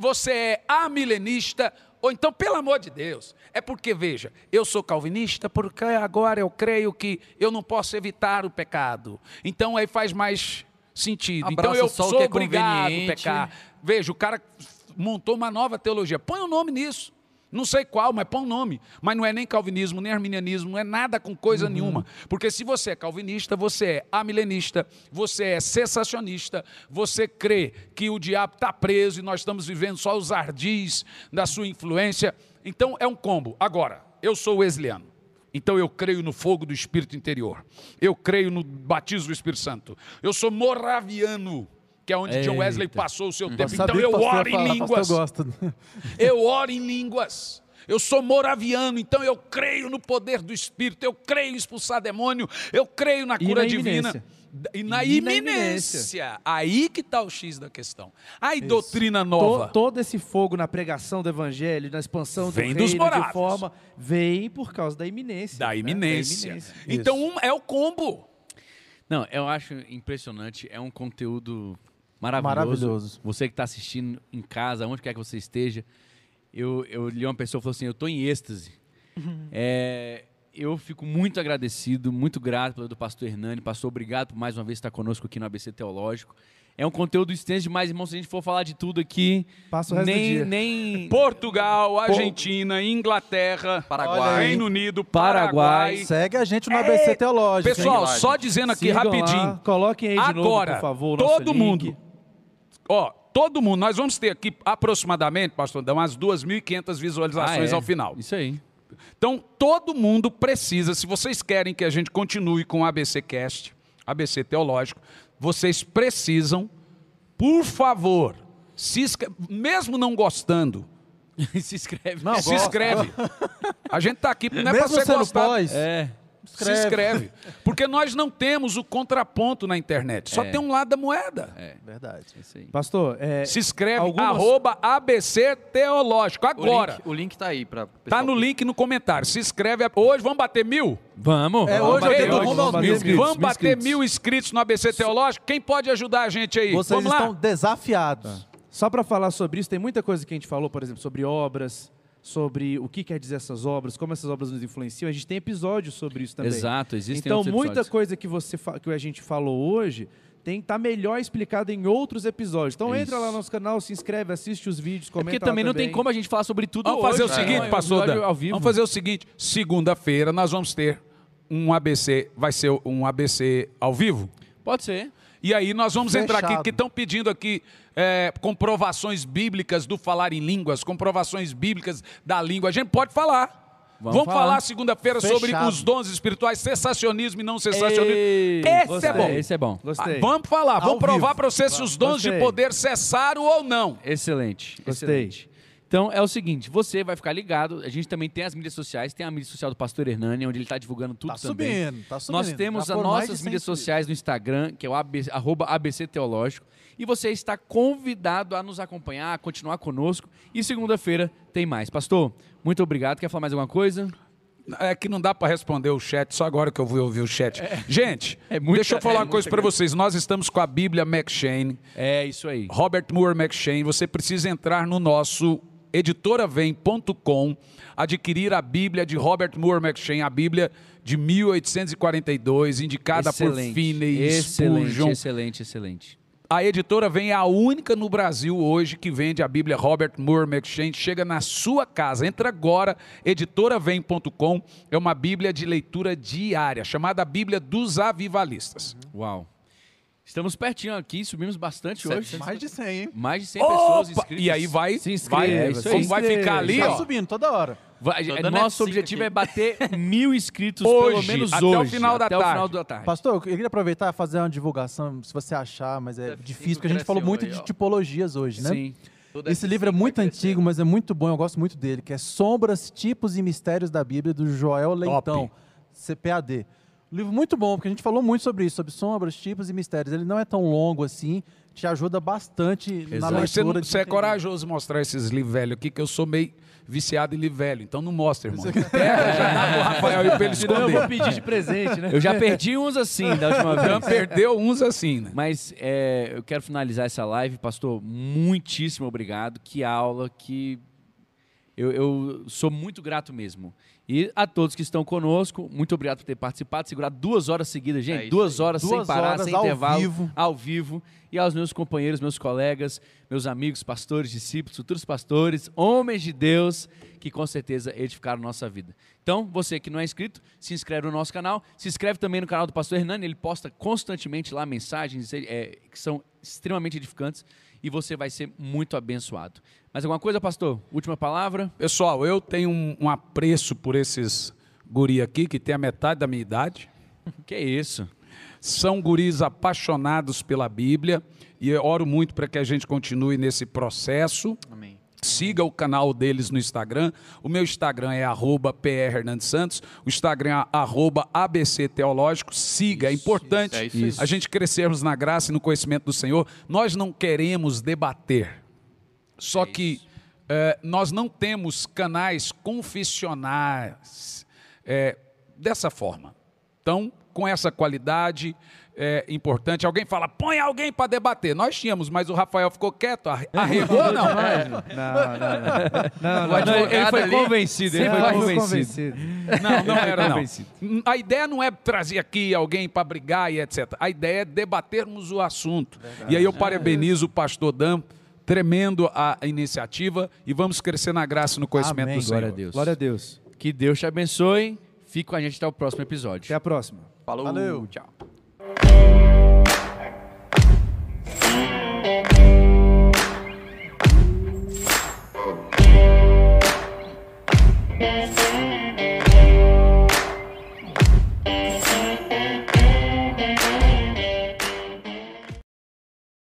Speaker 2: você é amilenista, ou então, pelo amor de Deus, é porque, veja, eu sou calvinista porque agora eu creio que eu não posso evitar o pecado. Então aí faz mais sentido. então eu sou
Speaker 5: que é
Speaker 2: obrigado a pecar. Veja, o cara montou uma nova teologia. Põe o nome nisso. Não sei qual, mas põe o nome. Mas não é nem calvinismo, nem arminianismo, não é nada com coisa nenhuma. Porque se você é calvinista, você é amilenista, você é cessacionista, você crê que o diabo está preso e nós estamos vivendo só os ardis da sua influência. Então é um combo. Agora, eu sou wesleyano. Então eu creio no fogo do Espírito interior. Eu creio no batismo do Espírito Santo. Eu sou moraviano, que é onde John Wesley
Speaker 1: Eita.
Speaker 2: passou o seu tempo.
Speaker 4: Eu
Speaker 2: Então eu oro em línguas.
Speaker 4: pastor gosta.
Speaker 2: Eu oro em línguas. Eu sou moraviano, então eu creio no poder do Espírito, eu creio em expulsar demônio, eu creio na
Speaker 3: E
Speaker 2: cura
Speaker 3: na
Speaker 2: divina.
Speaker 3: iminência.
Speaker 2: E na
Speaker 3: E na
Speaker 2: iminência. Aí que está o X da questão. Aí,
Speaker 3: Isso.
Speaker 2: doutrina nova.
Speaker 3: todo esse fogo na pregação do evangelho, na expansão do
Speaker 2: Vem
Speaker 3: reino
Speaker 2: dos
Speaker 3: de forma, vem por causa da iminência.
Speaker 2: Da
Speaker 3: né?
Speaker 2: iminência.
Speaker 3: iminência.
Speaker 2: Então um é o combo.
Speaker 1: Não, eu acho impressionante. É um conteúdo maravilhoso.
Speaker 4: Maravilhoso.
Speaker 1: Você que está assistindo em casa, onde quer que você esteja. Eu, eu li uma pessoa que falou assim: Eu estou em êxtase. É, eu fico muito agradecido, muito grato pelo do pastor Hernani. Pastor, obrigado por mais uma vez estar conosco aqui no ABC Teológico. É um conteúdo extenso demais, irmão. Se a gente for falar de tudo aqui,
Speaker 3: Passa o resto do
Speaker 1: nem,
Speaker 3: dia.
Speaker 1: nem
Speaker 2: Portugal, Argentina, Inglaterra,
Speaker 5: Paraguai.
Speaker 2: Reino Unido,
Speaker 1: Paraguai.
Speaker 2: Paraguai.
Speaker 4: Segue a gente no ABC Teológico. hein?
Speaker 2: Pessoal,
Speaker 5: lá,
Speaker 2: só dizendo aqui
Speaker 3: Sigam
Speaker 2: rapidinho.
Speaker 3: lá, coloquem aí de novo,
Speaker 2: Agora,
Speaker 3: por favor,
Speaker 2: todo
Speaker 3: link.
Speaker 2: Ó, todo mundo. Nós vamos ter aqui aproximadamente, pastor, dá umas 2.500 visualizações
Speaker 1: Ah, é.
Speaker 2: ao final.
Speaker 1: Isso aí.
Speaker 2: Então, todo mundo precisa, se vocês querem que a gente continue com o ABC Cast, ABC Teológico, vocês precisam, por favor, se inscre- mesmo não gostando,
Speaker 1: Se inscreve.
Speaker 4: Não,
Speaker 2: se
Speaker 4: gosta.
Speaker 2: inscreve. A gente está aqui não é para ser gostado.
Speaker 4: pós,
Speaker 1: É.
Speaker 2: Se inscreve. Porque nós não temos o contraponto na internet. Só
Speaker 1: É.
Speaker 2: tem um lado da moeda.
Speaker 1: É.
Speaker 4: verdade.
Speaker 3: Pastor, é,
Speaker 2: Se inscreve,
Speaker 3: Algumas-
Speaker 2: arroba ABC Teológico. Agora.
Speaker 5: o link tá aí para
Speaker 2: Tá no link no comentário. Se inscreve. Hoje vamos bater mil?
Speaker 1: Vamos.
Speaker 4: É, hoje eu
Speaker 1: bater
Speaker 4: aos
Speaker 1: bater
Speaker 4: mil
Speaker 1: inscritos,
Speaker 2: Vamos
Speaker 1: mil
Speaker 2: bater
Speaker 1: inscritos.
Speaker 2: mil inscritos no ABC Teológico. Quem pode ajudar a gente aí?
Speaker 4: Vocês
Speaker 2: vamos
Speaker 4: estão
Speaker 2: lá.
Speaker 4: desafiados.
Speaker 3: Só para falar sobre isso, tem muita coisa que a gente falou, por exemplo, sobre obras, sobre o que quer dizer essas obras, como essas obras nos influenciam. A gente tem episódios sobre isso também.
Speaker 1: Exato, existem
Speaker 3: Então, muita coisa que, você que a gente falou hoje tem que estar melhor explicado em outros episódios. Então,
Speaker 1: É
Speaker 3: entra
Speaker 1: isso.
Speaker 3: lá no nosso canal, se inscreve, assiste os vídeos,
Speaker 1: É
Speaker 3: comenta
Speaker 1: porque
Speaker 3: lá
Speaker 1: também não tem como a gente falar sobre tudo
Speaker 2: Vamos fazer o
Speaker 1: hoje,
Speaker 2: seguinte,
Speaker 1: né?
Speaker 2: pastor
Speaker 1: Episódio
Speaker 2: Dan.
Speaker 1: ao vivo.
Speaker 2: Vamos fazer o seguinte. Segunda-feira nós vamos ter um ABC. Vai ser um ABC ao vivo?
Speaker 1: Pode ser.
Speaker 2: E aí nós vamos entrar aqui,
Speaker 4: Fechado.
Speaker 2: que estão pedindo aqui é, comprovações bíblicas do falar em línguas, comprovações bíblicas da língua. A gente pode falar.
Speaker 1: Vamos
Speaker 2: Vamos, falar,
Speaker 1: falar.
Speaker 2: segunda-feira sobre
Speaker 4: Fechado.
Speaker 2: os dons espirituais, sensacionismo e não sensacionismo.
Speaker 1: Ei,
Speaker 2: Esse
Speaker 3: gostei.
Speaker 2: é bom.
Speaker 1: Esse é bom.
Speaker 3: Gostei.
Speaker 2: Ah, vamos falar,
Speaker 4: Ao
Speaker 2: vamos provar para vocês se os dons de
Speaker 3: Gostei.
Speaker 2: poder cessaram ou não.
Speaker 1: Excelente.
Speaker 3: Gostei.
Speaker 1: excelente. Então é o seguinte, você vai ficar ligado. A gente também tem as mídias sociais, tem a mídia social do Pastor Hernani, onde ele está divulgando tudo
Speaker 4: Tá
Speaker 1: também.
Speaker 4: subindo, tá subindo.
Speaker 1: Nós temos
Speaker 4: Já
Speaker 1: as nossas
Speaker 4: 100
Speaker 1: mídias sociais no Instagram, que é o AB, arroba ABC Teológico. E você está convidado a nos acompanhar, a continuar conosco. E segunda-feira tem mais. Pastor, muito obrigado. Quer falar mais alguma coisa?
Speaker 2: É que não dá para responder o chat, só agora que eu vou ouvir o chat. Gente,
Speaker 1: é muita-
Speaker 2: deixa eu falar
Speaker 1: é
Speaker 2: uma coisa para vocês. Nós estamos com a Bíblia McShane,
Speaker 1: É isso aí.
Speaker 2: Robert Moore McShane. Você precisa entrar no nosso editoravem.com, adquirir a Bíblia de Robert Moore McShane, a Bíblia de 1842, indicada por
Speaker 1: excelente.
Speaker 2: Finney
Speaker 1: excelente,
Speaker 2: Spurgeon.
Speaker 1: excelente, excelente.
Speaker 2: A editora Vem é a única no Brasil hoje que vende a Bíblia Robert Moore McShane. Chega na sua casa. Entra agora, editoravem.com. É uma Bíblia de leitura diária, chamada Bíblia dos Avivalistas.
Speaker 1: Uau. Estamos pertinho aqui, subimos bastante hoje.
Speaker 4: Mais de 100, hein?
Speaker 1: Mais de 100 pessoas
Speaker 2: Opa!
Speaker 1: inscritas.
Speaker 2: E aí vai,
Speaker 3: Se inscreva,
Speaker 2: vai,
Speaker 1: é
Speaker 2: como vai ficar ali,
Speaker 4: Tá
Speaker 2: ó.
Speaker 4: subindo toda hora.
Speaker 1: Vai- é, nosso
Speaker 5: F5
Speaker 1: objetivo
Speaker 5: aqui.
Speaker 1: é bater mil inscritos
Speaker 2: Hoje,
Speaker 1: pelo menos
Speaker 2: até o
Speaker 1: hoje.
Speaker 2: final da
Speaker 1: até o
Speaker 2: tarde.
Speaker 1: final da tarde.
Speaker 4: Pastor, eu queria aproveitar e fazer uma divulgação, se você achar, mas é
Speaker 5: Deve
Speaker 4: difícil, porque a gente falou muito
Speaker 5: aí,
Speaker 4: de tipologias hoje, né?
Speaker 1: Sim.
Speaker 5: Toda
Speaker 4: Esse
Speaker 5: essa
Speaker 4: livro é muito
Speaker 5: crescendo.
Speaker 4: antigo, mas é muito bom, eu gosto muito dele, que é Sombras, Tipos e Mistérios da Bíblia, do Joel Leitão, CPAD. Um livro muito bom, porque a gente falou muito sobre isso, sobre sombras, tipos e mistérios. Ele não é tão longo assim, te ajuda bastante na
Speaker 1: Exato.
Speaker 2: Você, não-
Speaker 4: leitura. de
Speaker 2: você é corajoso mostrar esses livros velhos aqui, que eu sou meio viciado em livro velho. Então não mostra, irmão. Pega, já dá pro Rafael aí pra ele
Speaker 3: Senão eu vou
Speaker 2: esconder.
Speaker 3: pedir de presente, né?
Speaker 1: Eu já perdi uns assim da última
Speaker 2: Já
Speaker 1: vez.
Speaker 2: perdeu uns assim, né?
Speaker 1: Mas é, eu quero finalizar essa live, pastor. Muitíssimo obrigado. Que aula, que eu, eu sou muito grato mesmo. E a todos que estão conosco, muito obrigado por ter participado, segurado duas horas seguidas, gente.
Speaker 5: É
Speaker 1: duas
Speaker 5: aí.
Speaker 1: horas sem
Speaker 4: Duas
Speaker 1: parar,
Speaker 4: horas
Speaker 1: sem
Speaker 4: ao
Speaker 1: intervalo,
Speaker 4: vivo.
Speaker 1: ao vivo. E aos meus companheiros, meus colegas, meus amigos, pastores, discípulos, futuros pastores, homens de Deus, que com certeza edificaram nossa vida. Então, você que não é inscrito, se inscreve no nosso canal, se inscreve também no canal do Pastor Hernani, ele posta constantemente lá mensagens é, que são extremamente edificantes e você vai ser muito abençoado. Mais alguma coisa, pastor? Última palavra?
Speaker 2: Pessoal, eu tenho um, um apreço por esses guri aqui, que tem a metade da minha idade.
Speaker 1: Que é isso?
Speaker 2: São guris apaixonados pela Bíblia e eu oro muito para que a gente continue nesse processo.
Speaker 5: Amém.
Speaker 2: Siga o canal deles no Instagram. O meu Instagram é arroba Santos. O Instagram é arroba ABC Teológico. Siga, é importante
Speaker 5: isso, é isso aí.
Speaker 2: a gente crescermos na graça e no conhecimento do Senhor. Nós não queremos debater. Só
Speaker 5: É
Speaker 2: que
Speaker 5: isso.
Speaker 2: eh, nós não temos canais confessionais eh, dessa forma. Então, com essa qualidade é importante. Alguém fala, põe alguém para debater. Nós tínhamos, mas o Rafael ficou quieto, arre- arregou, não.
Speaker 3: Não, não, não. Não, não.
Speaker 1: Não, ele foi
Speaker 5: ali.
Speaker 1: convencido, ele foi
Speaker 3: fui
Speaker 1: convencido.
Speaker 2: Não, não era não.
Speaker 1: Convencido.
Speaker 2: A ideia não é trazer aqui alguém para brigar e etc. A ideia é debatermos o assunto. E aí eu parabenizo o pastor Dan, tremendo a iniciativa e vamos crescer na graça e no conhecimento
Speaker 4: Amém.
Speaker 2: do Senhor.
Speaker 1: Glória a Deus.
Speaker 3: Glória a Deus.
Speaker 1: Que Deus te abençoe. Fique com a gente até o próximo episódio.
Speaker 3: Até a próxima.
Speaker 5: Falou.
Speaker 4: Valeu.
Speaker 5: Tchau.
Speaker 6: Thank